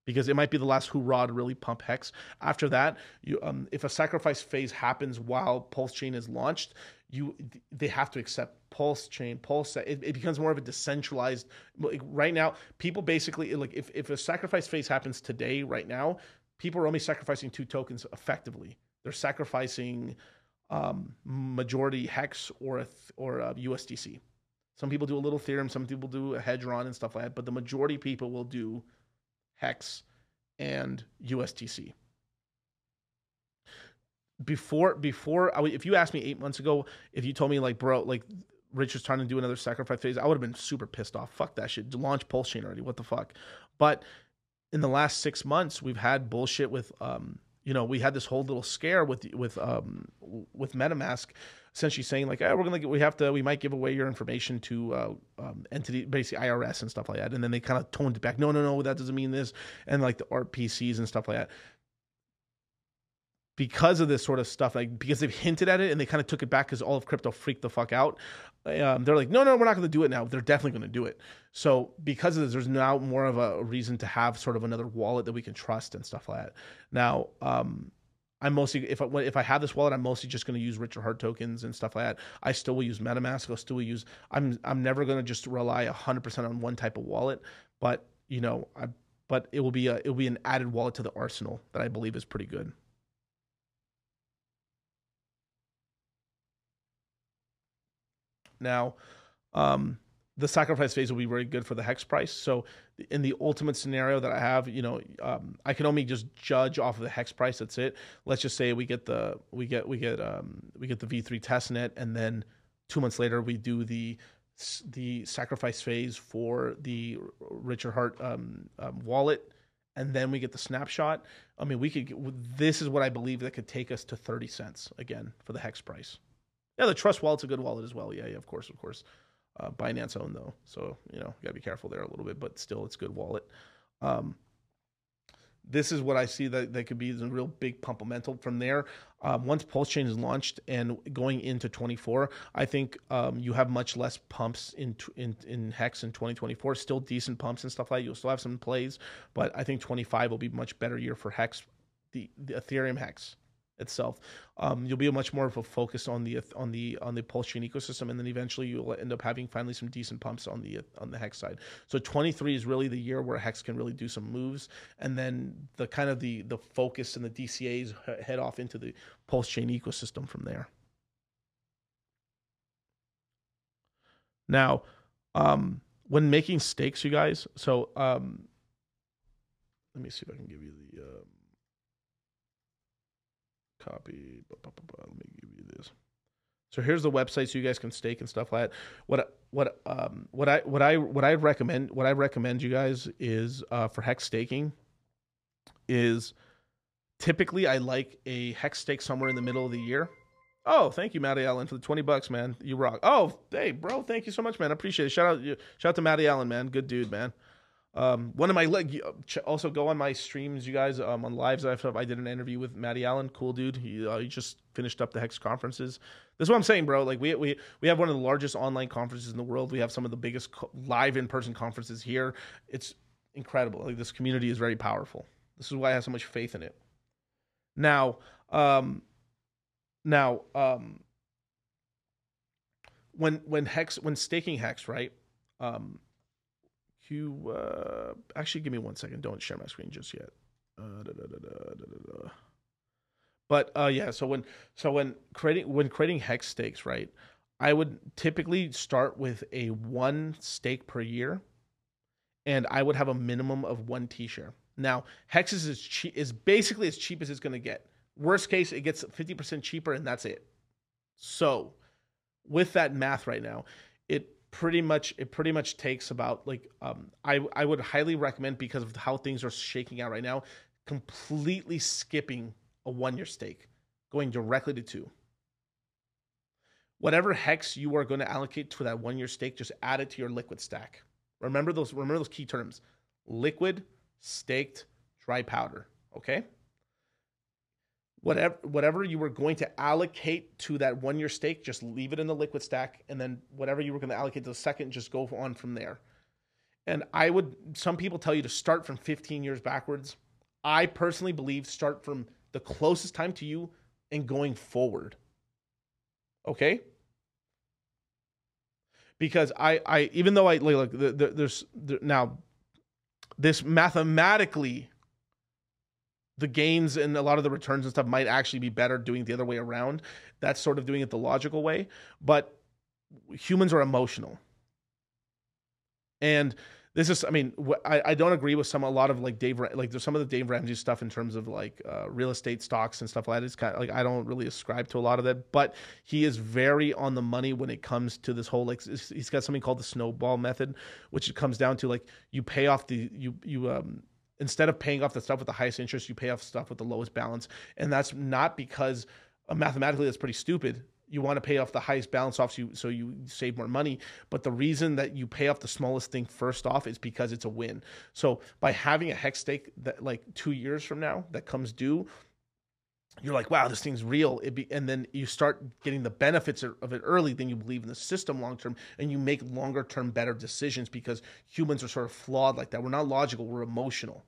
Because it might be the last hoorah to really pump hex. After that, you um, if a sacrifice phase happens while Pulse Chain is launched, you they have to accept Pulse Chain, Pulse. It, it becomes more of a decentralized. Like right now, people basically like if if a sacrifice phase happens today, right now, people are only sacrificing two tokens effectively. They're sacrificing um, majority hex or a or a USDC. Some people do a little theorem some people do a Hedron and stuff like that, but the majority people will do Hex, and USDC. Before, before, I if you asked me eight months ago, if you told me like, bro, like Rich was trying to do another sacrifice phase, I would have been super pissed off. Fuck that shit. Launch Pulse Chain already. What the fuck? But in the last six months, we've had bullshit with, um, you know, we had this whole little scare with with um with MetaMask, essentially saying like, oh, we're gonna get, we have to, we might give away your information to uh, um, entity, basically IRS and stuff like that, and then they kind of toned it back. No, no, no, that doesn't mean this, and like the RPCs and stuff like that. Because of this sort of stuff, like because they've hinted at it and they kind of took it back because all of crypto freaked the fuck out. Um, they're like, no, no, we're not going to do it now. They're definitely going to do it. So because of this, there's now more of a reason to have sort of another wallet that we can trust and stuff like that. Now, um, I'm mostly if I if I have this wallet, I'm mostly just going to use Richard Heart tokens and stuff like that. I still will use MetaMask. I'll still use. I'm I'm never going to just rely 100 percent on one type of wallet, but you know, I but it will be a it will be an added wallet to the arsenal that I believe is pretty good. Now, um, the sacrifice phase will be very good for the hex price. So in the ultimate scenario that I have, you know, um, I can only just judge off of the hex price. That's it. Let's just say we get the we get we get um, we get the V3 testnet, and then two months later we do the the sacrifice phase for the Richard Heart um, um, wallet, and then we get the snapshot. I mean, we could. Get, this is what I believe that could take us to thirty cents again for the hex price. Yeah, the Trust wallet's a good wallet as well. Yeah, yeah, of course, of course. Uh, Binance owned though, so you know, you gotta be careful there a little bit, but still, it's good wallet. Um, this is what I see that, that could be a real big pumpamental from there. Um, once Pulse Chain is launched and going into 24, I think um, you have much less pumps in, in in Hex in 2024. Still decent pumps and stuff like that. You'll still have some plays, but I think 25 will be much better year for Hex, the, the Ethereum Hex itself. Um, you'll be much more of a focus on the on the on the Pulse Chain ecosystem, and then eventually you'll end up having finally some decent pumps on the on the Hex side. So 23 is really the year where Hex can really do some moves, and then the kind of the the focus and the DCA's head off into the Pulse Chain ecosystem from there. Now, um, when making stakes, you guys. So um, let me see if I can give you the. Um, copy. Let me give you this. So here's the website so you guys can stake and stuff like that. What what um what I what I what I recommend what I recommend you guys is uh, for hex staking is typically I like a hex stake somewhere in the middle of the year. Oh, thank you, Matty Allen, for the twenty bucks, man. You rock. Oh, hey, bro, thank you so much, man. I appreciate it. Shout out, shout out to Matty Allen, man. Good dude, man. Um, one of my leg. Also, go on my streams, you guys. Um, on lives, I've I did an interview with Matty Allen. Cool dude. He uh, he just finished up the Hex conferences. This is what I'm saying, bro. Like we we we have one of the largest online conferences in the world. We have some of the biggest co- live in person conferences here. It's incredible. Like this community is very powerful. This is why I have so much faith in it. Now, um, now, um, when when hex when staking hex, right? Um, you uh, actually give me one second. Don't share my screen just yet. Uh, da, da, da. But uh, yeah, so when so when creating when creating hex stakes, right? I would typically start with a one stake per year, and I would have a minimum of one t-share. Now, hex is cheap is basically as cheap as it's going to get. Worst case, it gets fifty percent cheaper, and that's it. So, with that math right now, it pretty much it pretty much takes about like um I I would highly recommend because of how things are shaking out right now, completely skipping a one year stake, going directly to two. Whatever hex you are going to allocate to that one year stake, just add it to your liquid stack. Remember those remember those key terms. Liquid, staked, dry powder. Okay? Whatever whatever you were going to allocate to that one year stake, just leave it in the liquid stack, and then whatever you were going to allocate to the second, just go on from there. And I would some people tell you to start from 15 years backwards. I personally believe start from the closest time to you and going forward. Okay? Because I I even though I like, like the, the, there's there, now this mathematically the gains and a lot of the returns and stuff might actually be better doing the other way around. That's sort of doing it the logical way. But humans are emotional. And this is, I mean, I, I don't agree with some, a lot of like Dave, like there's some of the Dave Ramsey stuff in terms of like uh, real estate stocks and stuff like that. It's kind of like, I don't really ascribe to a lot of that, but he is very on the money when it comes to this whole, like, he's got something called the snowball method, which it comes down to like you pay off the, you, you, um, instead of paying off the stuff with the highest interest, you pay off stuff with the lowest balance. And that's not because uh, mathematically that's pretty stupid. You want to pay off the highest balance off so you, so you save more money. But the reason that you pay off the smallest thing first off is because it's a win. So by having a hex stake that like two years from now that comes due, you're like, wow, this thing's real. Be, and then you start getting the benefits of it early. Then you believe in the system long term, and you make longer term better decisions because humans are sort of flawed like that. We're not logical. We're emotional.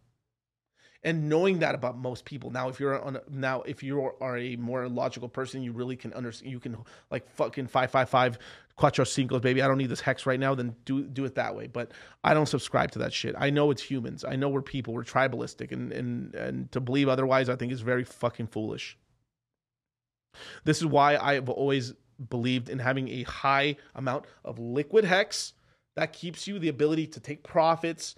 And knowing that about most people now, if you're on now, if you are a more logical person, you really can understand. You can like fucking five five five cuatro cinco, baby. I don't need this hex right now. Then do do it that way. But I don't subscribe to that shit. I know it's humans. I know we're people. We're tribalistic, and and and to believe otherwise, I think is very fucking foolish. This is why I've always believed in having a high amount of liquid hex that keeps you the ability to take profits,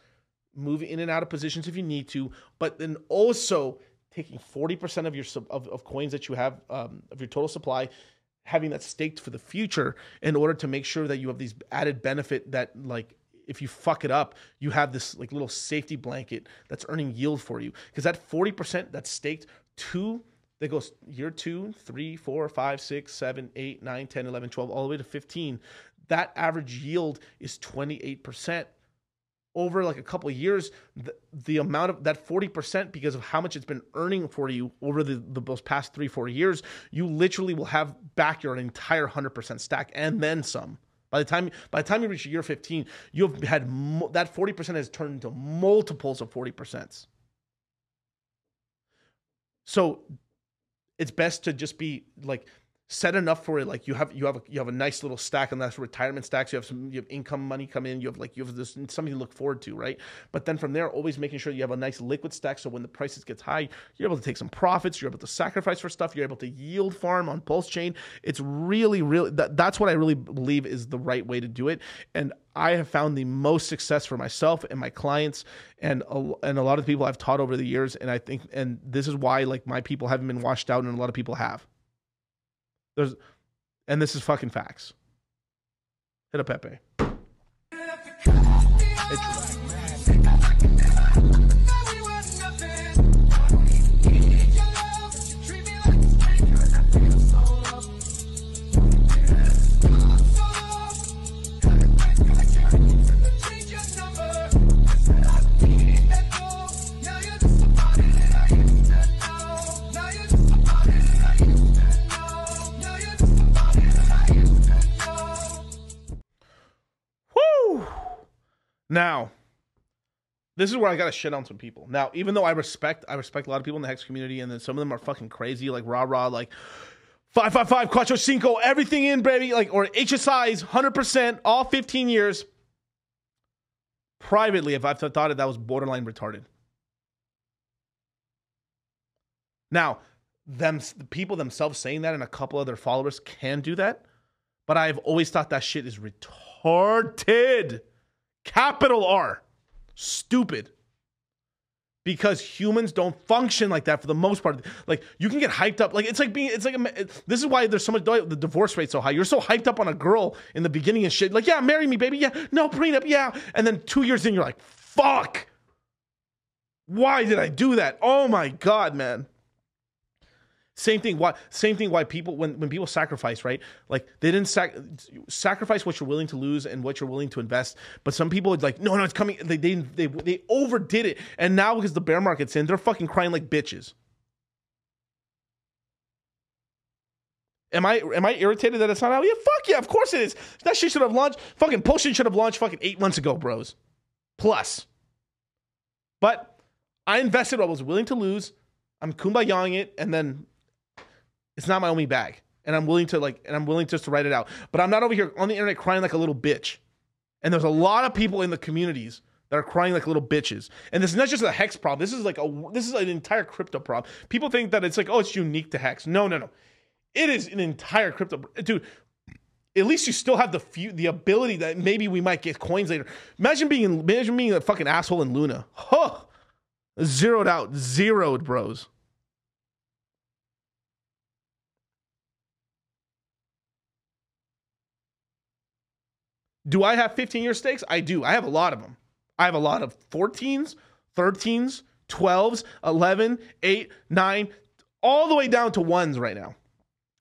move in and out of positions if you need to, but then also taking 40% of your of, of coins that you have um, of your total supply having that staked for the future in order to make sure that you have these added benefit that like if you fuck it up, you have this like little safety blanket that's earning yield for you. Because that 40% that's staked to that goes year two, three, four, five, six, seven, eight, nine, 10, 11, 12, all the way to 15. That average yield is 28%. Over like a couple years, the, the amount of that 40% because of how much it's been earning for you over the, the those past three, four years, you literally will have back your entire 100% stack and then some. By the time by the time you reach year 15, you've had mo- that 40% has turned into multiples of 40%. So it's best to just be like set enough for it like you have you have a, you have a nice little stack and that's retirement stacks. You have some you have income money come in. You have like you have this something to look forward to right? But then from there always making sure you have a nice liquid stack so when the prices gets high you're able to take some profits. You're able to sacrifice for stuff. You're able to yield farm on pulse chain. It's really really that, that's what i really believe is the right way to do it. And I have found the most success for myself and my clients and a, and a lot of people I've taught over the years. And I think and this is why like my people haven't been washed out and a lot of people have. There's and this is fucking facts. Hit a Pepe. Now, this is where I gotta shit on some people. Now, even though I respect, I respect a lot of people in the Hex community, and then some of them are fucking crazy, like rah rah, like five five five, cuatro cinco, everything in, baby, like or HSIs, hundred percent, all fifteen years. Privately, if I've thought it, that was borderline retarded. Now, them the people themselves saying that, and a couple of their followers can do that, but I've always thought that shit is retarded. Capital R. Stupid. Because humans don't function like that for the most part. Like you can get hyped up. Like it's like being. It's like a, this is why there's so much the divorce rate so high. You're so hyped up on a girl in the beginning and shit. Like yeah, marry me, baby. Yeah, no prenup. Yeah, and then two years in, you're like, fuck. Why did I do that? Oh my god, man. Same thing. Why? Same thing. Why people when when people sacrifice, right? Like they didn't sac- sacrifice what you're willing to lose and what you're willing to invest. But some people would like, no, no, it's coming. They they they they overdid it, and now because the bear market's in, they're fucking crying like bitches. Am I am I irritated that it's not out? Yeah, fuck yeah, of course it is. That shit should have launched. Fucking Potion should have launched fucking eight months ago, bros. Plus, but I invested what I was willing to lose. I'm kumbayaing it, and then it's not my only bag. And I'm willing to like, and I'm willing just to write it out. But I'm not over here on the internet crying like a little bitch. And there's a lot of people in the communities that are crying like little bitches. And this is not just a hex problem. This is like a this is an entire crypto problem. People think that it's like, oh, it's unique to hex. No, no, no. It is an entire crypto dude. At least you still have the few, the ability that maybe we might get coins later. Imagine being imagine being a fucking asshole in Luna. Huh. Zeroed out, zeroed, bros. Do I have 15 year stakes? I do. I have a lot of them. I have a lot of 14s, 13s, 12s, 11, 8, 9, all the way down to ones right now.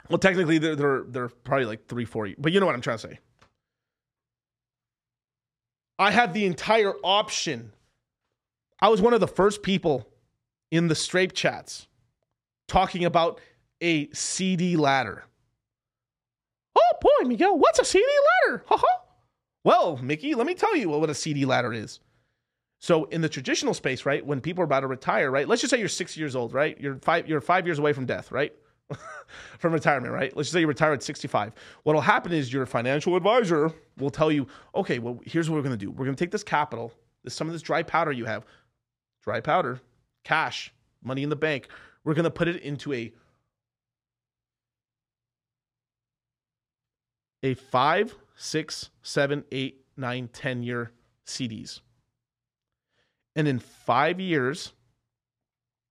Well, technically, they're, they're, they're probably like three, four, but you know what I'm trying to say. I have the entire option. I was one of the first people in the strape chats talking about a CD ladder. Oh boy, Miguel, what's a CD ladder? Ha ha. Well, Mickey, let me tell you what a CD ladder is. So in the traditional space, right, when people are about to retire, right? Let's just say you're six years old, right? You're five, you're five years away from death, right? *laughs* from retirement, right? Let's just say you retire at 65. What'll happen is your financial advisor will tell you, okay, well, here's what we're gonna do. We're gonna take this capital, this some of this dry powder you have, dry powder, cash, money in the bank. We're gonna put it into a a five, six, seven, eight, nine, ten year CDs. And in five years,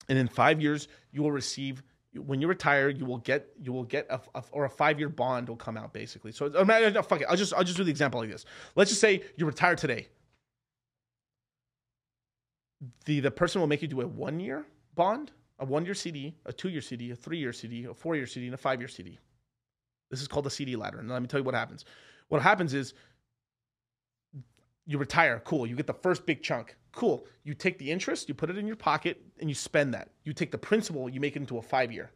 and in five years, you will receive when you retire, you will get you will get a, a- or a five year bond will come out basically. So imagine- no, fuck it. I'll just I'll just do the example like this. Let's just say you retire today. The the person will make you do a one year bond, a one year CD, a two year CD, a three year CD, a four year CD, and a five year CD. This is called the CD ladder. And let me tell you what happens. What happens is you retire, cool. You get the first big chunk, cool. You take the interest, you put it in your pocket, and you spend that. You take the principal, you make it into a five year.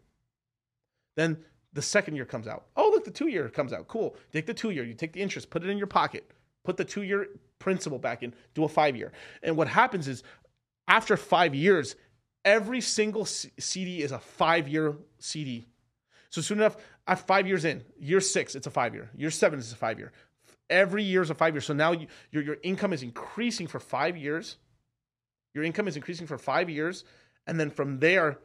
Then the second year comes out. Oh, look, the two year comes out. Cool. Take the two year, you take the interest, put it in your pocket, put the two year principal back in, do a five year. And what happens is after five years, every single C- CD is a five year CD. So soon enough, five years in, year six, it's a five year. Year seven is a five year. Every year is a five year. So now you, your your income is increasing for five years. Your income is increasing for five years, and then from there,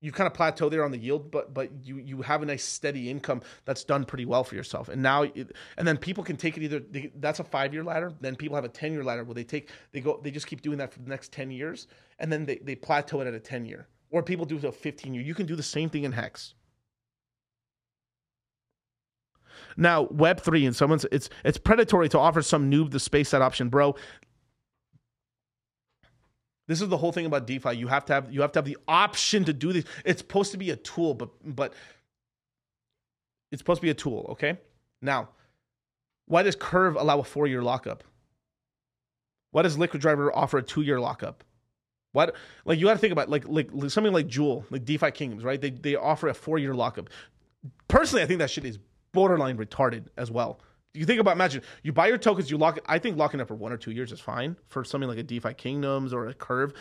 you kind of plateau there on the yield, but but you you have a nice steady income that's done pretty well for yourself. And now, it, and then people can take it either they, that's a five year ladder. Then people have a ten year ladder where they take they go they just keep doing that for the next ten years, and then they they plateau it at a ten year. Or people do it a fifteen year. You can do the same thing in hex. Now, Web three and someone's it's it's predatory to offer some noob the space that option, bro. This is the whole thing about DeFi. You have to have you have to have the option to do this. It's supposed to be a tool, but but it's supposed to be a tool. Okay. Now, why does Curve allow a four year lockup? Why does LiquidDriver offer a two year lockup? What like you got to think about like, like something like Jewel, like DeFi Kingdoms, right? They they offer a four year lockup. Personally, I think that shit is borderline retarded as well. You think about imagine you buy your tokens, you lock. I think locking up for one or two years is fine for something like a DeFi Kingdoms or a Curve.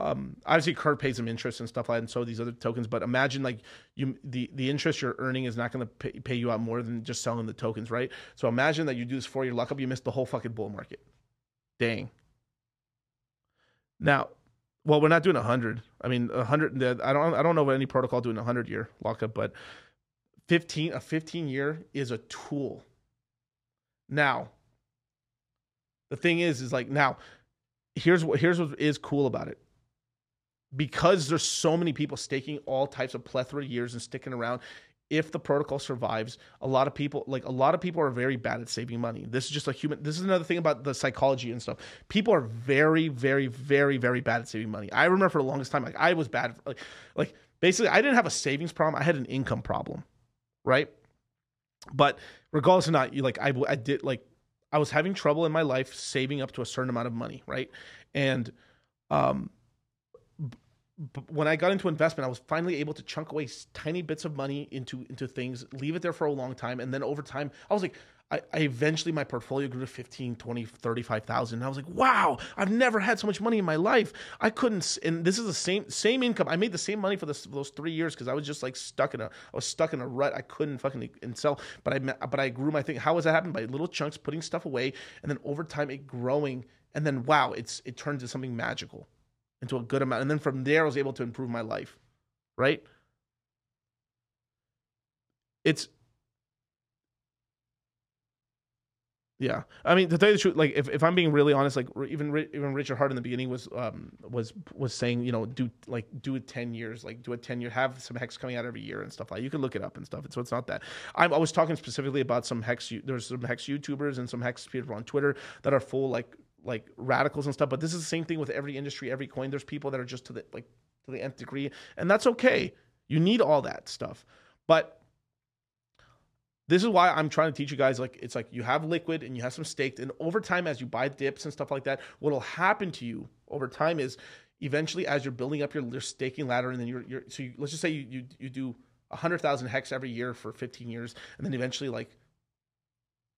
Um, obviously, Curve pays some interest and stuff like that, and so these other tokens. But imagine like you the the interest you're earning is not going to pay, pay you out more than just selling the tokens, right? So imagine that you do this four year lockup, you miss the whole fucking bull market. Dang. Now, well, we're not doing a hundred. I mean, a hundred. I don't. I don't know of any protocol doing a hundred year lockup, but fifteen. A fifteen year is a tool. Now, the thing is, is like now, here's what here's what is cool about it. Because there's so many people staking all types of plethora of years and sticking around. If the protocol survives, a lot of people like a lot of people are very bad at saving money. This is just a human. This is another thing about the psychology and stuff. People are very, very, very, very bad at saving money. I remember for the longest time, like I was bad. Like, like basically, I didn't have a savings problem. I had an income problem, right? But regardless or not, you like I, I did like I was having trouble in my life saving up to a certain amount of money, right? And um when I got into investment, I was finally able to chunk away tiny bits of money into into things, leave it there for a long time, and then over time, I was like I, I eventually my portfolio grew to 15, 20, 35,000. And I was like, wow, I've never had so much money in my life. I couldn't, and this is the same, same income. I made the same money for this, those three years because I was just like stuck in a, I was stuck in a rut. I couldn't fucking and sell, but I, but I grew my thing. How was that happen? By little chunks, putting stuff away. And then over time it growing. And then, wow, it's, it turned into something magical into a good amount. And then from there, I was able to improve my life. Right. It's, Yeah, I mean to tell you the truth, like if, if I'm being really honest, like even even Richard Heart in the beginning was um was was saying you know do like do it ten years, like do it ten year, have some hex coming out every year and stuff like. You can look it up and stuff. So it's not that. I'm, I was talking specifically about some hex. There's some hex YouTubers and some hex people on Twitter that are full like like radicals and stuff. But this is the same thing with every industry, every coin. There's people that are just to the like to the nth degree, and that's okay. You need all that stuff, but this is why I'm trying to teach you guys like it's like you have liquid and you have some staked and over time as you buy dips and stuff like that what'll happen to you over time is eventually as you're building up your, your staking ladder and then you're, you're so you, let's just say you you, you do 100,000 hex every year for 15 years and then eventually like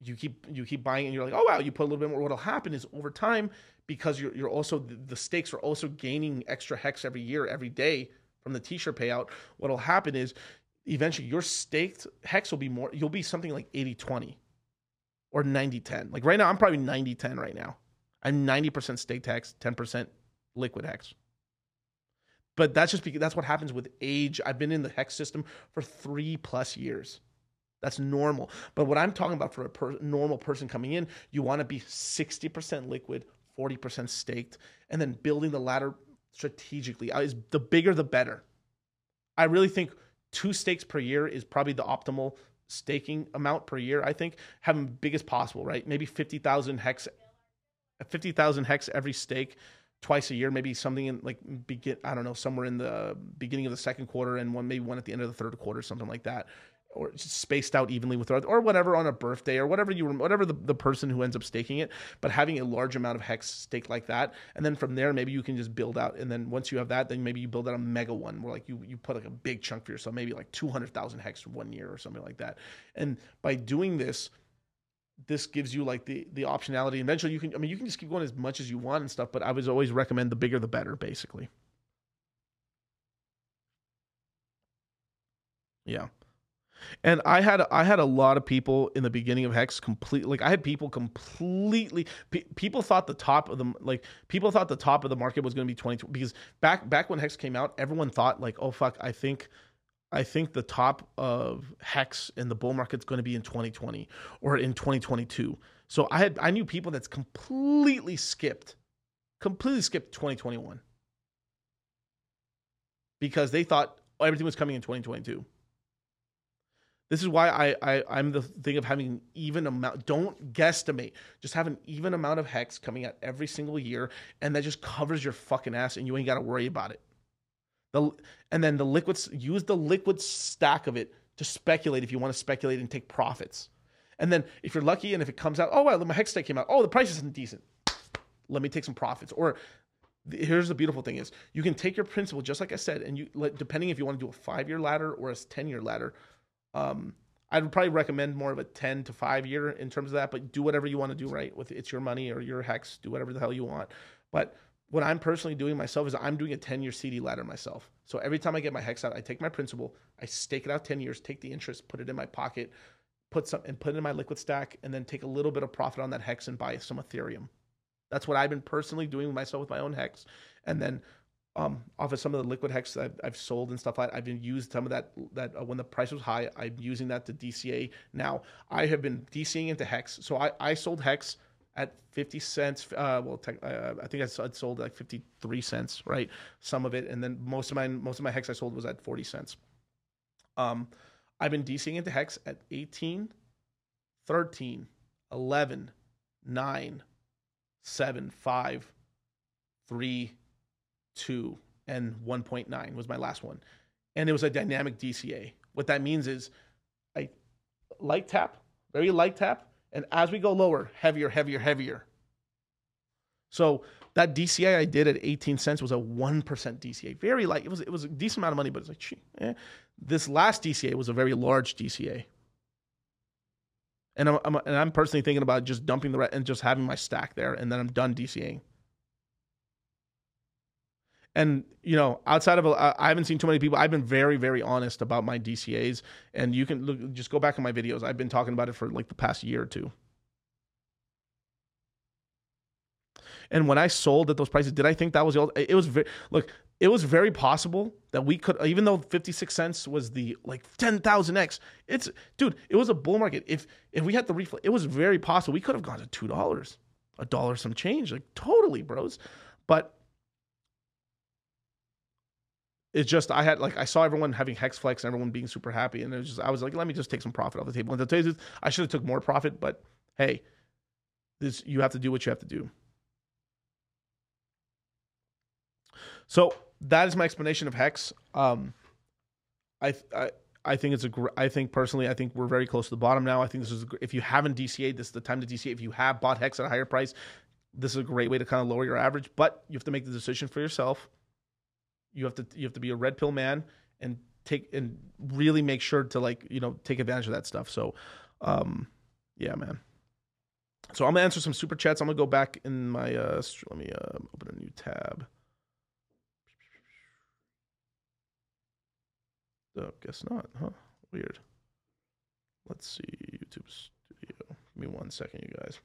you keep you keep buying and you're like oh wow you put a little bit more. What'll happen is over time because you're you're also the, stakes are also gaining extra hex every year every day from the t-share payout. What'll happen is eventually your staked hex will be more you'll be something like 80-20 or 90-10 like right now i'm probably 90-10 right now. I'm 90% staked hex 10% liquid hex. But that's just because that's what happens with age. I've been in the hex system for three plus years that's normal but what i'm talking about for a per- normal person coming in you want to be 60% liquid 40% staked and then building the ladder strategically Uh, is the bigger the better I really think two stakes per year is probably the optimal staking amount per year. I think having big as possible, right? Maybe fifty thousand hex, fifty thousand hex every stake twice a year, maybe something in like begin I don't know somewhere in the beginning of the second quarter and one maybe one at the end of the third quarter, something like that, or spaced out evenly with or whatever on a birthday or whatever you whatever the, the person who ends up staking it, but having a large amount of hex staked like that, and then from there maybe you can just build out, and then once you have that, then maybe you build out a mega one where like you you put like a big chunk for yourself, maybe like two hundred thousand hex one year or something like that, and by doing this this gives you like the the optionality. Eventually, you can. I mean, you can just keep going as much as you want and stuff. But I would always recommend the bigger the better, basically. Yeah, and I had I had a lot of people in the beginning of Hex complete like I had people completely pe- people thought the top of the like people thought the top of the market was going to be 20 because back back when Hex came out, everyone thought like, oh fuck, I think I think the top of hex in the bull market's going to be in 2020 or in 2022. So I had I knew people that's completely skipped, completely skipped 2021 because they thought everything was coming in 2022. This is why I, I I'm the thing of having an even amount. Don't guesstimate. Just have an even amount of hex coming out every single year, and that just covers your fucking ass, and you ain't got to worry about it. The, and then the liquids use the liquid stack of it to speculate if you want to speculate and take profits. And then if you're lucky and if it comes out, oh well, my hex stack came out. Oh, the price isn't decent. Let me take some profits. Or here's the beautiful thing is you can take your principal just like I said, and you depending if you want to do a five year ladder or a ten year ladder. Um, I'd probably recommend more of a 10 to 5 year in terms of that, but do whatever you want to do, right? With it's your money or your hex, do whatever the hell you want. But what I'm personally doing myself is I'm doing a 10 year CD ladder myself. So every time I get my hex out, I take my principal, I stake it out 10 years, take the interest, put it in my pocket, put some and put it in my liquid stack, and then take a little bit of profit on that hex and buy some Ethereum. That's what I've been personally doing myself with my own hex. And then um, off of some of the liquid hex that I've, I've sold and stuff like that, I've been used some of that that uh, when the price was high, I'm using that to DCA. Now I have been DCing into hex. So I, I sold hex at 50 cents. Uh, well, tech, uh, I think I sold like 53 cents, right? Some of it, and then most of my most of my hex I sold was at 40 cents. Um, I've been DCing into hex at 18, 13, 11, 9, 7, 5, 3, 2, and 1.9 was my last one. And it was a dynamic DCA. What that means is I light tap, very light tap, and as we go lower, heavier, heavier, heavier. So that DCA I did at 18 cents was a 1% DCA. Very light. It was, it was a decent amount of money, but it's like, eh. this last DCA was a very large DCA. And I'm, I'm, and I'm personally thinking about just dumping the and just having my stack there, and then I'm done DCAing. And you know, outside of I haven't seen too many people. I've been very, very honest about my DCA's, and you can look, just go back in my videos. I've been talking about it for like the past year or two. And when I sold at those prices, did I think that was the old? It was very look. It was very possible that we could, even though fifty six cents was the like ten thousand x. It's dude, it was a bull market. If if we had the reflect, it was very possible we could have gone to two dollars, a dollar some change, like totally, bros. But it's just I had like I saw everyone having hex flex and everyone being super happy, and it was just I was like, let me just take some profit off the table. And to tell you truth, I should have took more profit, but hey, this you have to do what you have to do. So that is my explanation of hex. Um, I I I think it's a gr- I think personally I think we're very close to the bottom now. I think this is a, if you haven't DCA, this is the time to DCA. If you have bought hex at a higher price, this is a great way to kind of lower your average, but you have to make the decision for yourself you have to you have to be a red pill man and take and really make sure to like you know take advantage of that stuff. So, um, yeah, man. So I'm gonna answer some super chats. I'm gonna go back in my uh, let me uh, open a new tab. Oh, guess not, huh? Weird. Let's see YouTube Studio. Give me one second, you guys.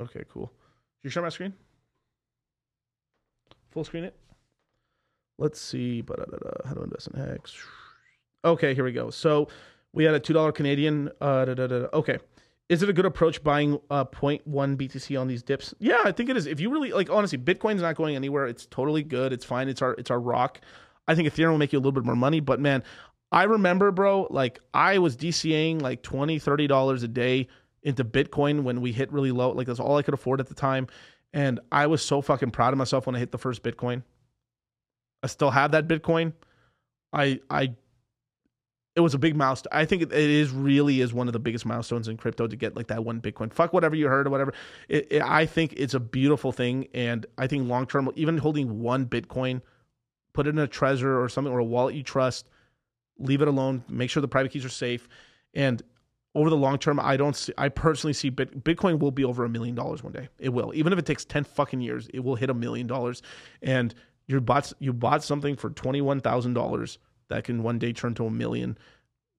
Okay, cool. Can you share my screen? Full screen it. Let's see. How to invest in Hex. Okay, here we go. So we had a two dollar Canadian. Uh, da, da, da. Okay, is it a good approach buying uh 0.1 BTC on these dips? Yeah, I think it is. If you really like, honestly, Bitcoin's not going anywhere. It's totally good. It's fine. It's our it's our rock. I think Ethereum will make you a little bit more money, but man, I remember, bro, like I was DCAing like 20 30 dollars a day into Bitcoin when we hit really low. Like that's all I could afford at the time, and I was so fucking proud of myself when I hit the first Bitcoin. I still have that Bitcoin. I I it was a big milestone. I think it, is really is one of the biggest milestones in crypto to get like that one Bitcoin. Fuck whatever you heard or whatever. It, it, I think it's a beautiful thing, and I think long term, even holding one Bitcoin, put it in a Trezor or something or a wallet you trust, leave it alone. Make sure the private keys are safe, and over the long term, I don't see. I personally see Bit, Bitcoin will be over a million dollars one day. It will, even if it takes ten fucking years, it will hit a million dollars, and you bought you bought something for twenty one thousand dollars that can one day turn to a million.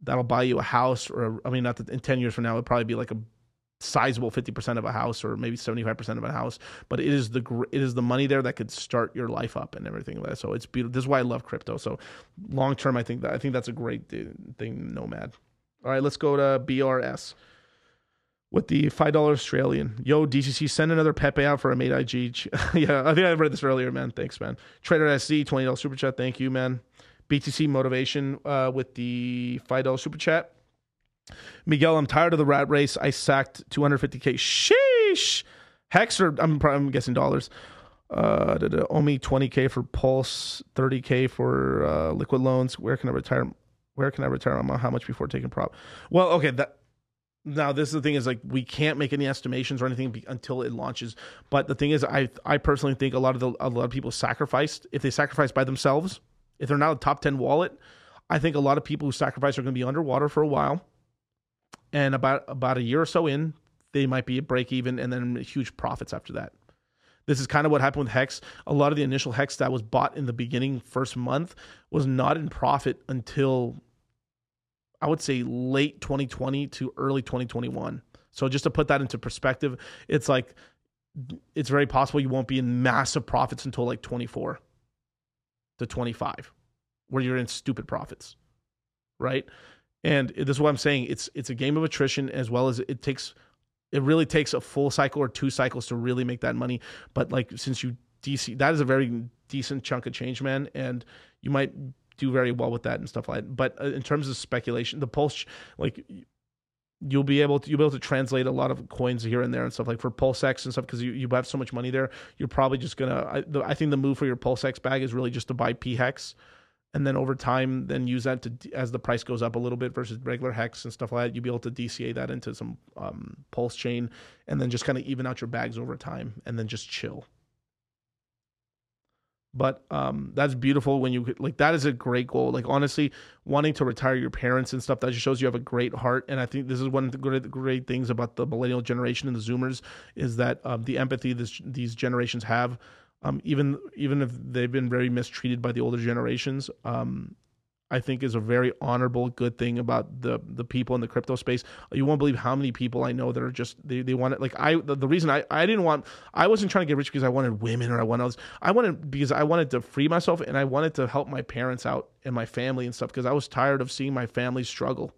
That'll buy you a house, or I mean, not that in ten years from now, it'd probably be like a sizable fifty percent of a house, or maybe seventy five percent of a house. But it is the it is the money there that could start your life up and everything like that. So it's beautiful. This is why I love crypto. So long term, I think that I think that's a great uh, thing. Nomad. All right, let's go to BRS with the five dollar Australian. Yo, DCC, send another Pepe out for a mate IG. *laughs* yeah, I think I read this earlier, man. Thanks, man. Trader SC, twenty dollars super chat. Thank you, man. BTC motivation uh, with the five dollar super chat. Miguel, I'm tired of the rat race. I sacked 250k. Sheesh. Hex or I'm I'm guessing dollars. Uh, owe me 20k for Pulse, 30k for uh, liquid loans. Where can I retire? Where can I retire? on How much before taking prop? Well, okay, that now this is the thing is like we can't make any estimations or anything be, until it launches but the thing is i i personally think a lot of the a lot of people sacrificed if they sacrifice by themselves if they're not a top 10 wallet i think a lot of people who sacrifice are going to be underwater for a while and about about a year or so in they might be at break even and then huge profits after that this is kind of what happened with hex a lot of the initial hex that was bought in the beginning first month was not in profit until I would say late 2020 to early 2021. So just to put that into perspective, it's like it's very possible you won't be in massive profits until like 24 to 25 where you're in stupid profits. Right? And this is what I'm saying. It's it's a game of attrition as well as it takes it really takes a full cycle or two cycles to really make that money. But like since you DC that is a very decent chunk of change, man, and you might do very well with that and stuff like that. But uh, in terms of speculation, the pulse, like you'll be able to you'll be able to translate a lot of coins here and there and stuff like for PulseX and stuff because you, you have so much money there. You're probably just gonna. I, think the move for your PulseX bag is really just to buy P hex. And then over time, then use that to as the price goes up a little bit versus regular hex and stuff like that. You'll be able to DCA that into some um, pulse chain, and then just kind of even out your bags over time, and then just chill but um, that's beautiful when you like that is a great goal. Like honestly wanting to retire your parents and stuff that just shows you have a great heart. And i think this is one of the great, great things about the millennial generation and the zoomers is that um, the empathy this, these generations have um, even even if they've been very mistreated by the older generations um, I think is a very honorable, good thing about the the people in the crypto space. You won't believe how many people I know that are just they, they want it. Like I, the, the reason I, I didn't want, I wasn't trying to get rich because I wanted women or I wanted others. I wanted because I wanted to free myself and I wanted to help my parents out and my family and stuff because I was tired of seeing my family struggle.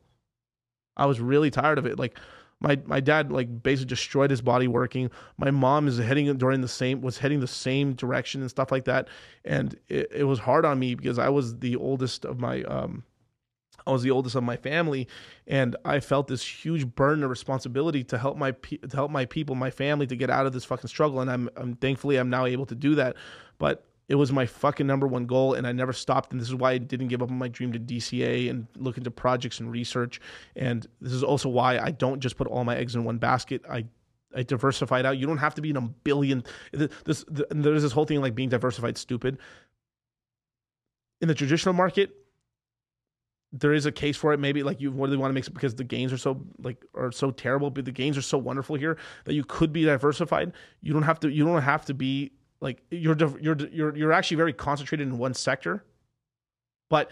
I was really tired of it. Like my my dad like basically destroyed his body working. My mom is heading during the same was heading the same direction and stuff like that. And it, it was hard on me because I was the oldest of my um I was the oldest of my family, and I felt this huge burden of responsibility to help my pe- to help my people, my family, to get out of this fucking struggle. And I'm, I'm thankfully I'm now able to do that. But it was my fucking number one goal, and I never stopped. And this is why I didn't give up on my dream to DCA and look into projects and research. And this is also why I don't just put all my eggs in one basket. I I diversified out. You don't have to be in a billion. This, there's this whole thing like being diversified stupid. In the traditional market, there is a case for it. Maybe like you really want to make it because the gains are so like are so terrible, but the gains are so wonderful here that you could be diversified. You don't have to. You don't have to be like you're you're you're you're actually very concentrated in one sector, but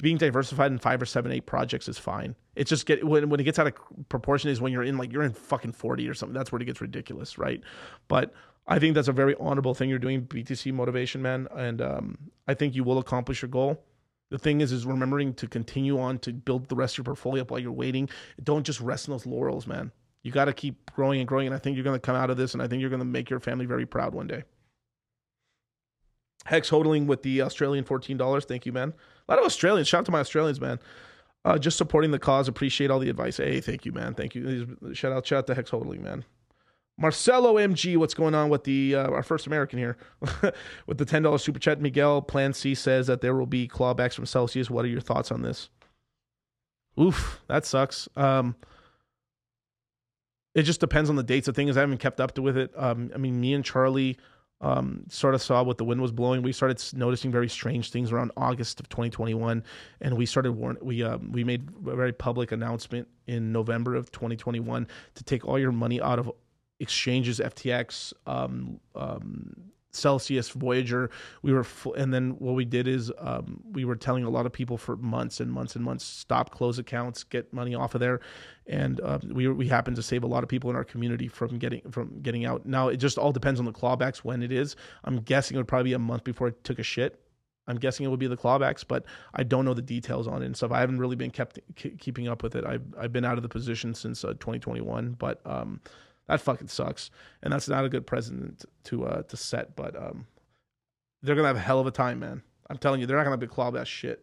being diversified in five or seven, eight projects is fine. It's just get when when it gets out of proportion is when you're in like you're in fucking forty or something. That's where it gets ridiculous, right? But I think that's a very honorable thing you're doing, BTC motivation, man, and um, I think you will accomplish your goal. The thing is, is remembering to continue on to build the rest of your portfolio up while you're waiting. Don't just rest in those laurels, man. You got to keep growing and growing. And I think you're going to come out of this, and I think you're going to make your family very proud one day. Hex hodling with the Australian $14. Thank you, man. A lot of Australians. Shout out to my Australians, man. Uh, just supporting the cause. Appreciate all the advice. Hey, thank you, man. Thank you. Shout out, shout out to Hex hodling, man. Marcelo MG, what's going on with the uh, our first American here *laughs* with the ten dollars super chat? Miguel Plan C says that there will be clawbacks from Celsius. What are your thoughts on this? Oof, that sucks. Um, it just depends on the dates. The thing is, I haven't kept up with it. Um, I mean, me and Charlie um, sort of saw what the wind was blowing. We started noticing very strange things around August of 2021, and we started warn. We um, we made a very public announcement in November of 2021 to take all your money out of exchanges, FTX, um, um, Celsius, Voyager. We were, f- and then what we did is um, we were telling a lot of people for months and months and months stop, close accounts, get money off of there, and um, we we happened to save a lot of people in our community from getting from getting out. Now it just all depends on the clawbacks when it is. I'm guessing it would probably be a month before it took a shit. I'm guessing it would be the clawbacks, but I don't know the details on it and stuff. I haven't really been kept keeping up with it. I've I've been out of the position since uh, 2021, but um, that fucking sucks, and that's not a good precedent to uh, to set. But um, they're gonna have a hell of a time, man. I'm telling you, they're not gonna be claw that shit.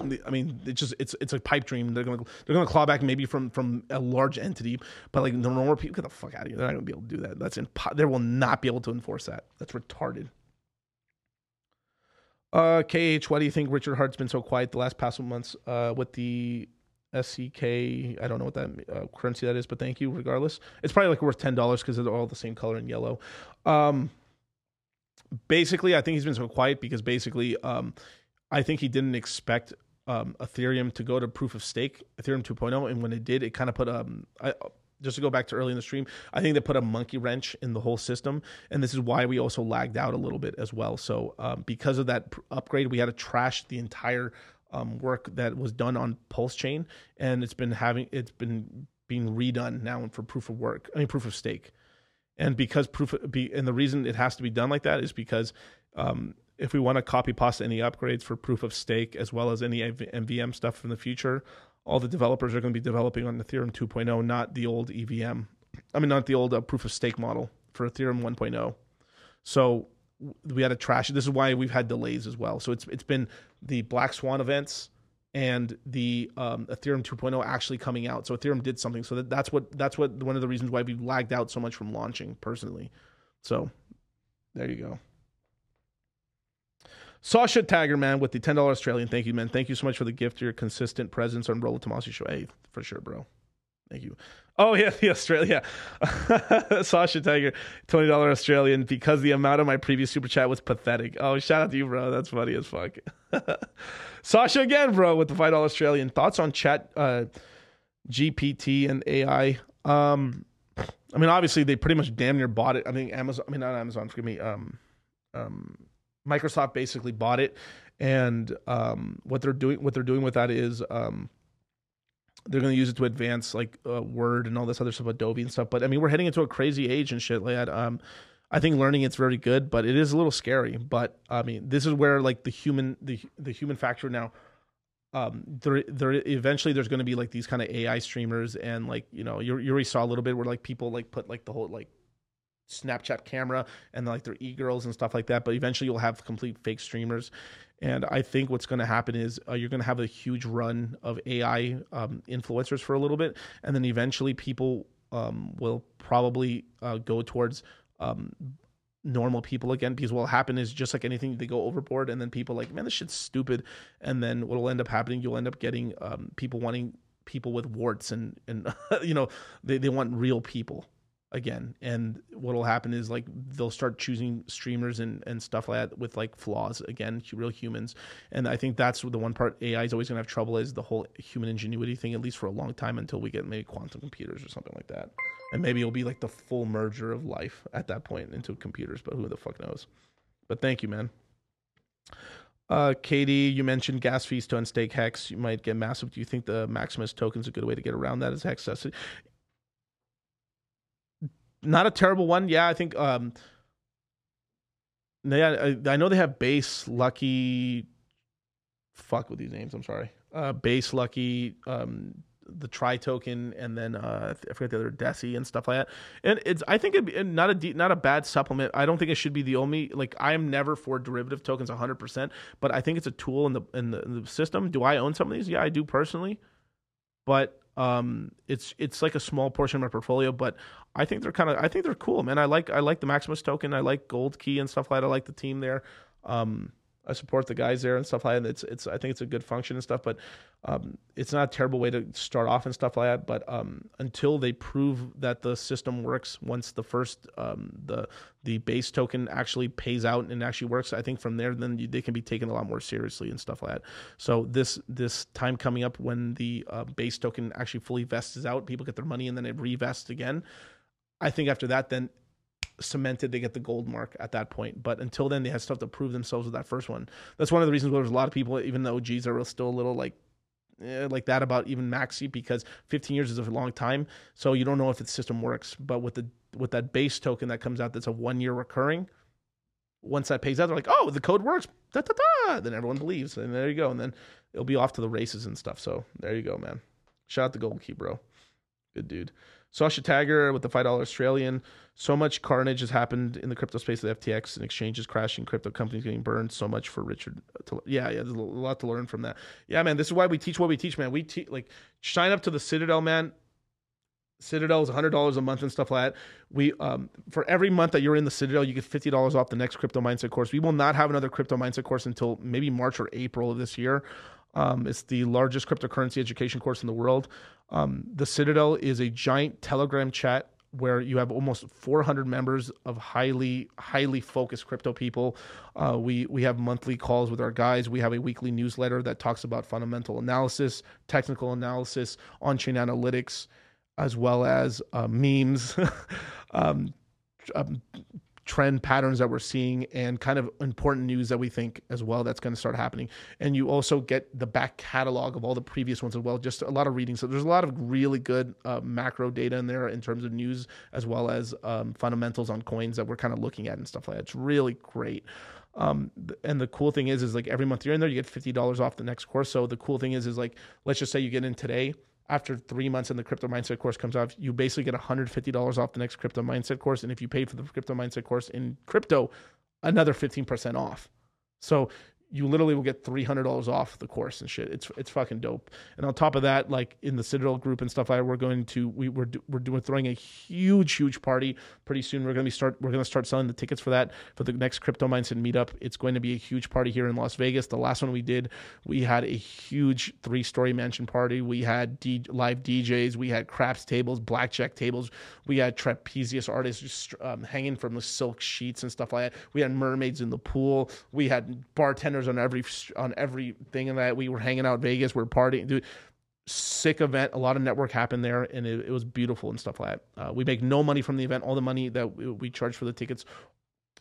I mean, it's just it's it's a pipe dream. They're gonna they're gonna claw back maybe from from a large entity, but like the normal people, get the fuck out of here. They're not gonna be able to do that. That's impo- They will not be able to enforce that. That's retarded. Uh, KH, why do you think Richard Heart's been so quiet the last past months? Uh, with the SEK. I don't know what that uh, currency that is, but thank you regardless. It's probably like worth ten dollars because they're all the same color in yellow. Um, basically, I think he's been so quiet because basically, um, I think he didn't expect um, Ethereum to go to proof of stake, Ethereum 2.0, and when it did, it kind of put um, I, just to go back to early in the stream, I think they put a monkey wrench in the whole system, and this is why we also lagged out a little bit as well. So um, because of that upgrade, we had to trash the entire um, work that was done on Pulse Chain, and it's been having it's been being redone now for proof of work. I mean proof of stake, and because proof of, be and the reason it has to be done like that is because um, if we want to copy pasta any upgrades for proof of stake as well as any MVM stuff in the future, all the developers are going to be developing on Ethereum 2.0, not the old EVM. I mean, not the old uh, proof of stake model for Ethereum 1.0. So we had to trash. This is why we've had delays as well. So it's it's been the Black Swan events and the um, Ethereum 2.0 actually coming out. So Ethereum did something. So that, that's what that's what one of the reasons why we lagged out so much from launching personally. So there you go. Sasha Tagger, man, with the $10 Australian. Thank you, man. Thank you so much for the gift, your consistent presence on Rollo Tomassi show. Hey, for sure, bro. Thank you. Oh *laughs* yeah, the Australia. *laughs* Sasha Tiger, twenty dollar Australian because the amount of my previous super chat was pathetic. Oh, shout out to you, bro. That's funny as fuck. *laughs* Sasha again, bro, with the five dollar Australian. Thoughts on chat uh, GPT and AI? Um, I mean, obviously they pretty much damn near bought it. I think Amazon. I mean, not Amazon. Forgive me. Um, um, Microsoft basically bought it, and um, what they're doing, what they're doing with that is um they're going to use it to advance like uh, Word and all this other stuff, Adobe and stuff. But I mean, we're heading into a crazy age and shit like that. Um, I think learning it's very good, but it is a little scary. But I mean, this is where like the human the the human factor now. Um, there there eventually there's going to be like these kind of AI streamers and like you know you you already saw a little bit where like people like put like the whole like Snapchat camera and like their e girls and stuff like that. But eventually you'll have complete fake streamers. And I think what's going to happen is uh, you're going to have a huge run of AI um, influencers for a little bit, and then eventually people um, will probably uh, go towards um, normal people again. Because what'll happen is just like anything, they go overboard, and then people like, man, this shit's stupid. And then what'll end up happening, you'll end up getting um, people wanting people with warts, and and *laughs* you know they they want real people again and what'll happen is like they'll start choosing streamers and, and stuff like that with like flaws again real humans and i think that's the one part ai is always going to have trouble is the whole human ingenuity thing at least for a long time until we get maybe quantum computers or something like that and maybe it'll be like the full merger of life at that point into computers but who the fuck knows but thank you man uh, Katie, you mentioned gas fees to unstake hex. You might get massive. Do you think the Maximus token is a good way to get around that as hex? Not a terrible one. Yeah, I think um, Yeah, I, I know they have base lucky. Fuck with these names. I'm sorry. Uh, base lucky, um, the tri token, and then uh, I forget the other Desi and stuff like that. And it's I think it not a de- not a bad supplement. I don't think it should be the only like I am never for derivative tokens 100, percent but I think it's a tool in the, in the in the system. Do I own some of these? Yeah, I do personally, but um, it's it's like a small portion of my portfolio. But I think they're kind of I think they're cool, man. I like I like the Maximus token. I like Gold Key and stuff like that. I like the team there. Um, I support the guys there and stuff like that. It's it's I think it's a good function and stuff, but um, it's not a terrible way to start off and stuff like that. But um, until they prove that the system works, once the first um, the the base token actually pays out and actually works, I think from there then they can be taken a lot more seriously and stuff like that. So this this time coming up when the uh, base token actually fully vests out, people get their money and then it revests again. I think after that, then cemented they get the gold mark at that point. But until then they have stuff to prove themselves with that first one. That's one of the reasons why there's a lot of people even though G's are still a little like eh, like that about even maxi because 15 years is a long time. So you don't know if the system works. But with the with that base token that comes out that's a one year recurring once that pays out they're like oh the code works. Da, da, da. then everyone believes and there you go. And then it'll be off to the races and stuff. So there you go man. Shout out to gold key bro. Good dude Sasha Tagger with the five dollar Australian. So much carnage has happened in the crypto space with FTX and exchanges crashing, crypto companies getting burned. So much for Richard. To, yeah, yeah, there's a lot to learn from that. Yeah, man, this is why we teach what we teach, man. We teach like sign up to the Citadel, man. Citadel is hundred dollars a month and stuff like that. We um, for every month that you're in the Citadel, you get fifty dollars off the next crypto mindset course. We will not have another crypto mindset course until maybe March or April of this year. Um, it's the largest cryptocurrency education course in the world. Um, the Citadel is a giant Telegram chat where you have almost 400 members of highly highly focused crypto people. Uh, we we have monthly calls with our guys. We have a weekly newsletter that talks about fundamental analysis, technical analysis, on-chain analytics, as well as uh, memes. *laughs* um, um, trend patterns that we're seeing and kind of important news that we think as well that's going to start happening. And you also get the back catalog of all the previous ones as well, just a lot of reading. So there's a lot of really good uh, macro data in there in terms of news as well as um, fundamentals on coins that we're kind of looking at and stuff like that. It's really great. Um, and the cool thing is, is like every month you're in there, you get fifty dollars off the next course. So the cool thing is, is like let's just say you get in today, after three months and the crypto mindset course comes out, you basically get $150 off the next crypto mindset course. And if you paid for the crypto mindset course in crypto, another 15% off. So you literally will get three hundred dollars off the course and shit. It's it's fucking dope. And on top of that, like in the Citadel group and stuff that, we're going to we we're we're doing throwing a huge huge party pretty soon. We're gonna be start we're gonna start selling the tickets for that for the next crypto mindset meetup. It's going to be a huge party here in Las Vegas. The last one we did, we had a huge three story mansion party. We had D, live DJs. We had craps tables, blackjack tables. We had trapezius artists just um, hanging from the silk sheets and stuff like that. We had mermaids in the pool. We had bartenders on every on everything and that we were hanging out in Vegas, we are partying, dude. Sick event. A lot of network happened there, and it, it was beautiful and stuff like that. Uh, we make no money from the event. All the money that we, we charge for the tickets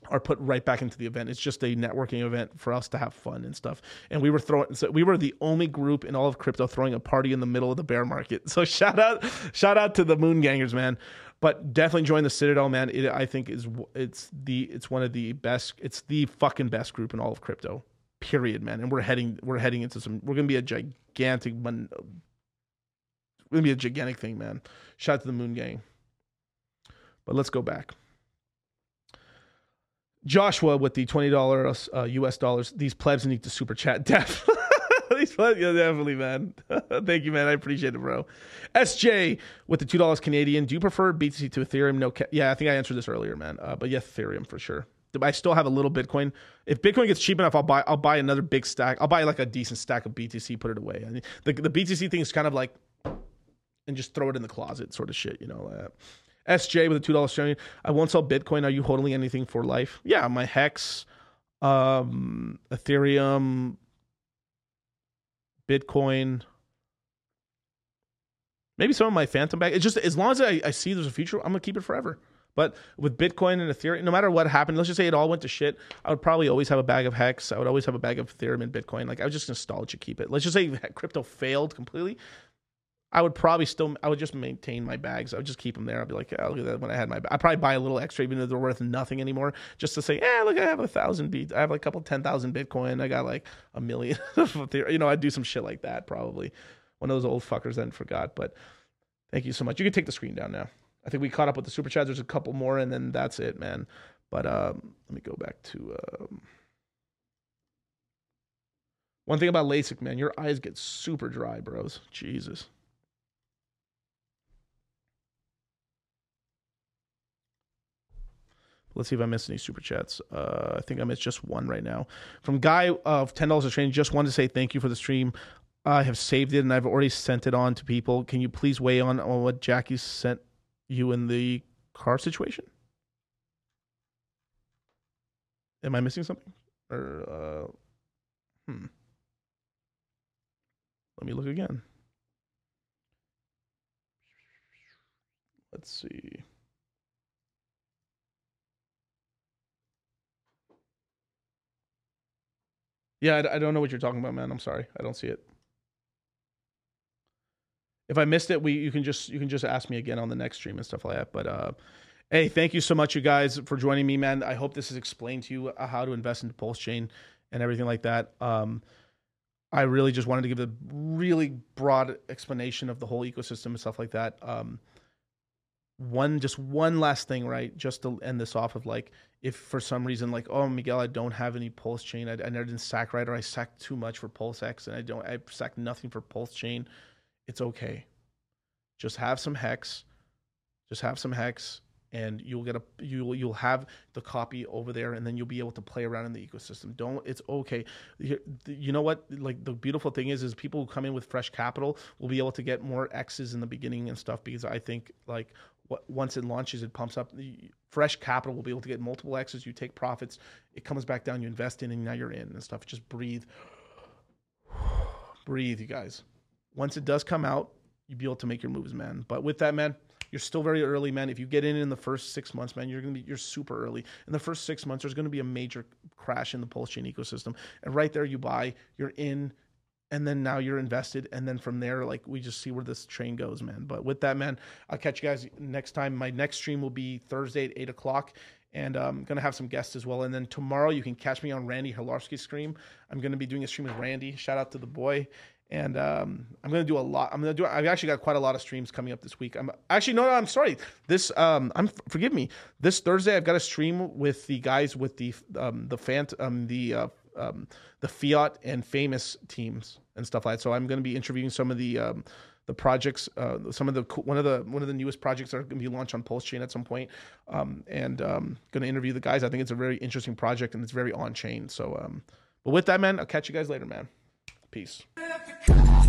are put right back into the event. It's just a networking event for us to have fun and stuff. And we were throwing, so we were the only group in all of crypto throwing a party in the middle of the bear market. *laughs* So shout out, shout out to the Moon Gangers, man. But definitely join the Citadel, man. It, I think is it's the it's one of the best. It's the fucking best group in all of crypto period, man. And we're heading we're heading into some. We're gonna be a gigantic. We're gonna be a gigantic thing, man. Shout out to the Moon Gang. But let's go back. Joshua with the twenty dollars uh, U.S. dollars. These plebs need to super chat. *laughs* These plebs, yeah, definitely, man. *laughs* Thank you, man. I appreciate it, bro. SJ with the two dollars Canadian. Do you prefer BTC to Ethereum? No, ca- yeah, I think I answered this earlier, man. Uh, but yeah, Ethereum for sure. I still have a little Bitcoin. If Bitcoin gets cheap enough, I'll buy. I'll buy another big stack. I'll buy like a decent stack of BTC, put it away. I mean, the the BTC thing is kind of like, and just throw it in the closet, sort of shit. You know. Uh, SJ with a two dollars Australian. I won't sell Bitcoin. Are you holding anything for life? Yeah, my Hex, um, Ethereum, Bitcoin. Maybe some of my Fantom bag. It's just as long as I, I see there's a future, I'm gonna keep it forever. But with Bitcoin and Ethereum, no matter what happened, let's just say it all went to shit. I would probably always have a bag of Hex. I would always have a bag of Ethereum and Bitcoin. Like I would just nostalgia keep it. Let's just say *laughs* crypto failed completely. I would probably still, I would just maintain my bags. I would just keep them there. I'd be like, yeah, look at that. When I had my, I probably buy a little extra, even though they're worth nothing anymore, just to say, yeah, look, I have a thousand beat, I have like a couple ten thousand Bitcoin. I got like a million. *laughs* you know, I'd do some shit like that probably. One of those old fuckers I forgot. But thank you so much. You can take the screen down now. I think we caught up with the super chats. There's a couple more, and then that's it, man. But um, let me go back to. Um, one thing about LASIK, man, your eyes get super dry, bros. Jesus. Let's see if I missed any super chats. Uh, I think I missed just one right now. From Guy of ten dollars a train, just wanted to say thank you for the stream. I have saved it and I've already sent it on to people. Can you please weigh on, on what Jackie sent you in the car situation? Am I missing something? Or uh, hmm. Let me look again. Let's see. Yeah, I, I don't know what you're talking about, man. I'm sorry. I don't see it. If I missed it, we you can just you can just ask me again on the next stream and stuff like that. But uh, hey, thank you so much, you guys, for joining me, man. I hope this has explained to you uh, how to invest into Pulse Chain and everything like that. Um, I really just wanted to give a really broad explanation of the whole ecosystem and stuff like that. Um, one just one last thing, right? Just to end this off of like, if for some reason like, oh Miguel, I don't have any Pulse Chain, I, I never did sack right, or I sacked too much for Pulse X, and I don't, I sacked nothing for Pulse Chain. It's okay. Just have some hex. Just have some hex and you'll get a you'll you'll have the copy over there and then you'll be able to play around in the ecosystem. Don't it's okay. You know what? Like the beautiful thing is is people who come in with fresh capital will be able to get more x's in the beginning and stuff because i think like once it launches it pumps up fresh capital will be able to get multiple x's. You take profits it comes back down you invest in and now you're in and stuff. Just breathe. *sighs* Breathe you guys once it does come out you'll be able to make your moves man but with that man you're still very early, man. If you get in in the first six months, man, you're gonna be you're super early. In the first six months, there's gonna be a major crash in the pulse chain ecosystem, and right there you buy, you're in, and then now you're invested, and then from there, like we just see where this train goes, man. But with that, man, I'll catch you guys next time. My next stream will be Thursday at eight o'clock and I'm um, gonna have some guests as well. And then tomorrow you can catch me on Randy Hilarski's stream. I'm gonna be doing a stream with Randy. Shout out to the boy, and um, I'm gonna do a lot. I'm gonna do. I've actually got quite a lot of streams coming up this week. I'm actually no, no. I'm sorry. This um, I'm forgive me. This Thursday I've got a stream with the guys with the um the fan um the uh, um the Phiat and Phamous teams and stuff like that. So I'm gonna be interviewing some of the um the projects, uh, some of the one of the one of the newest projects are going to be launched on Pulse Chain at some point, um, and um, to interview the guys. I think it's a very interesting project and it's very on chain. So, um, but with that, man, I'll catch you guys later, man. Peace. Thank you.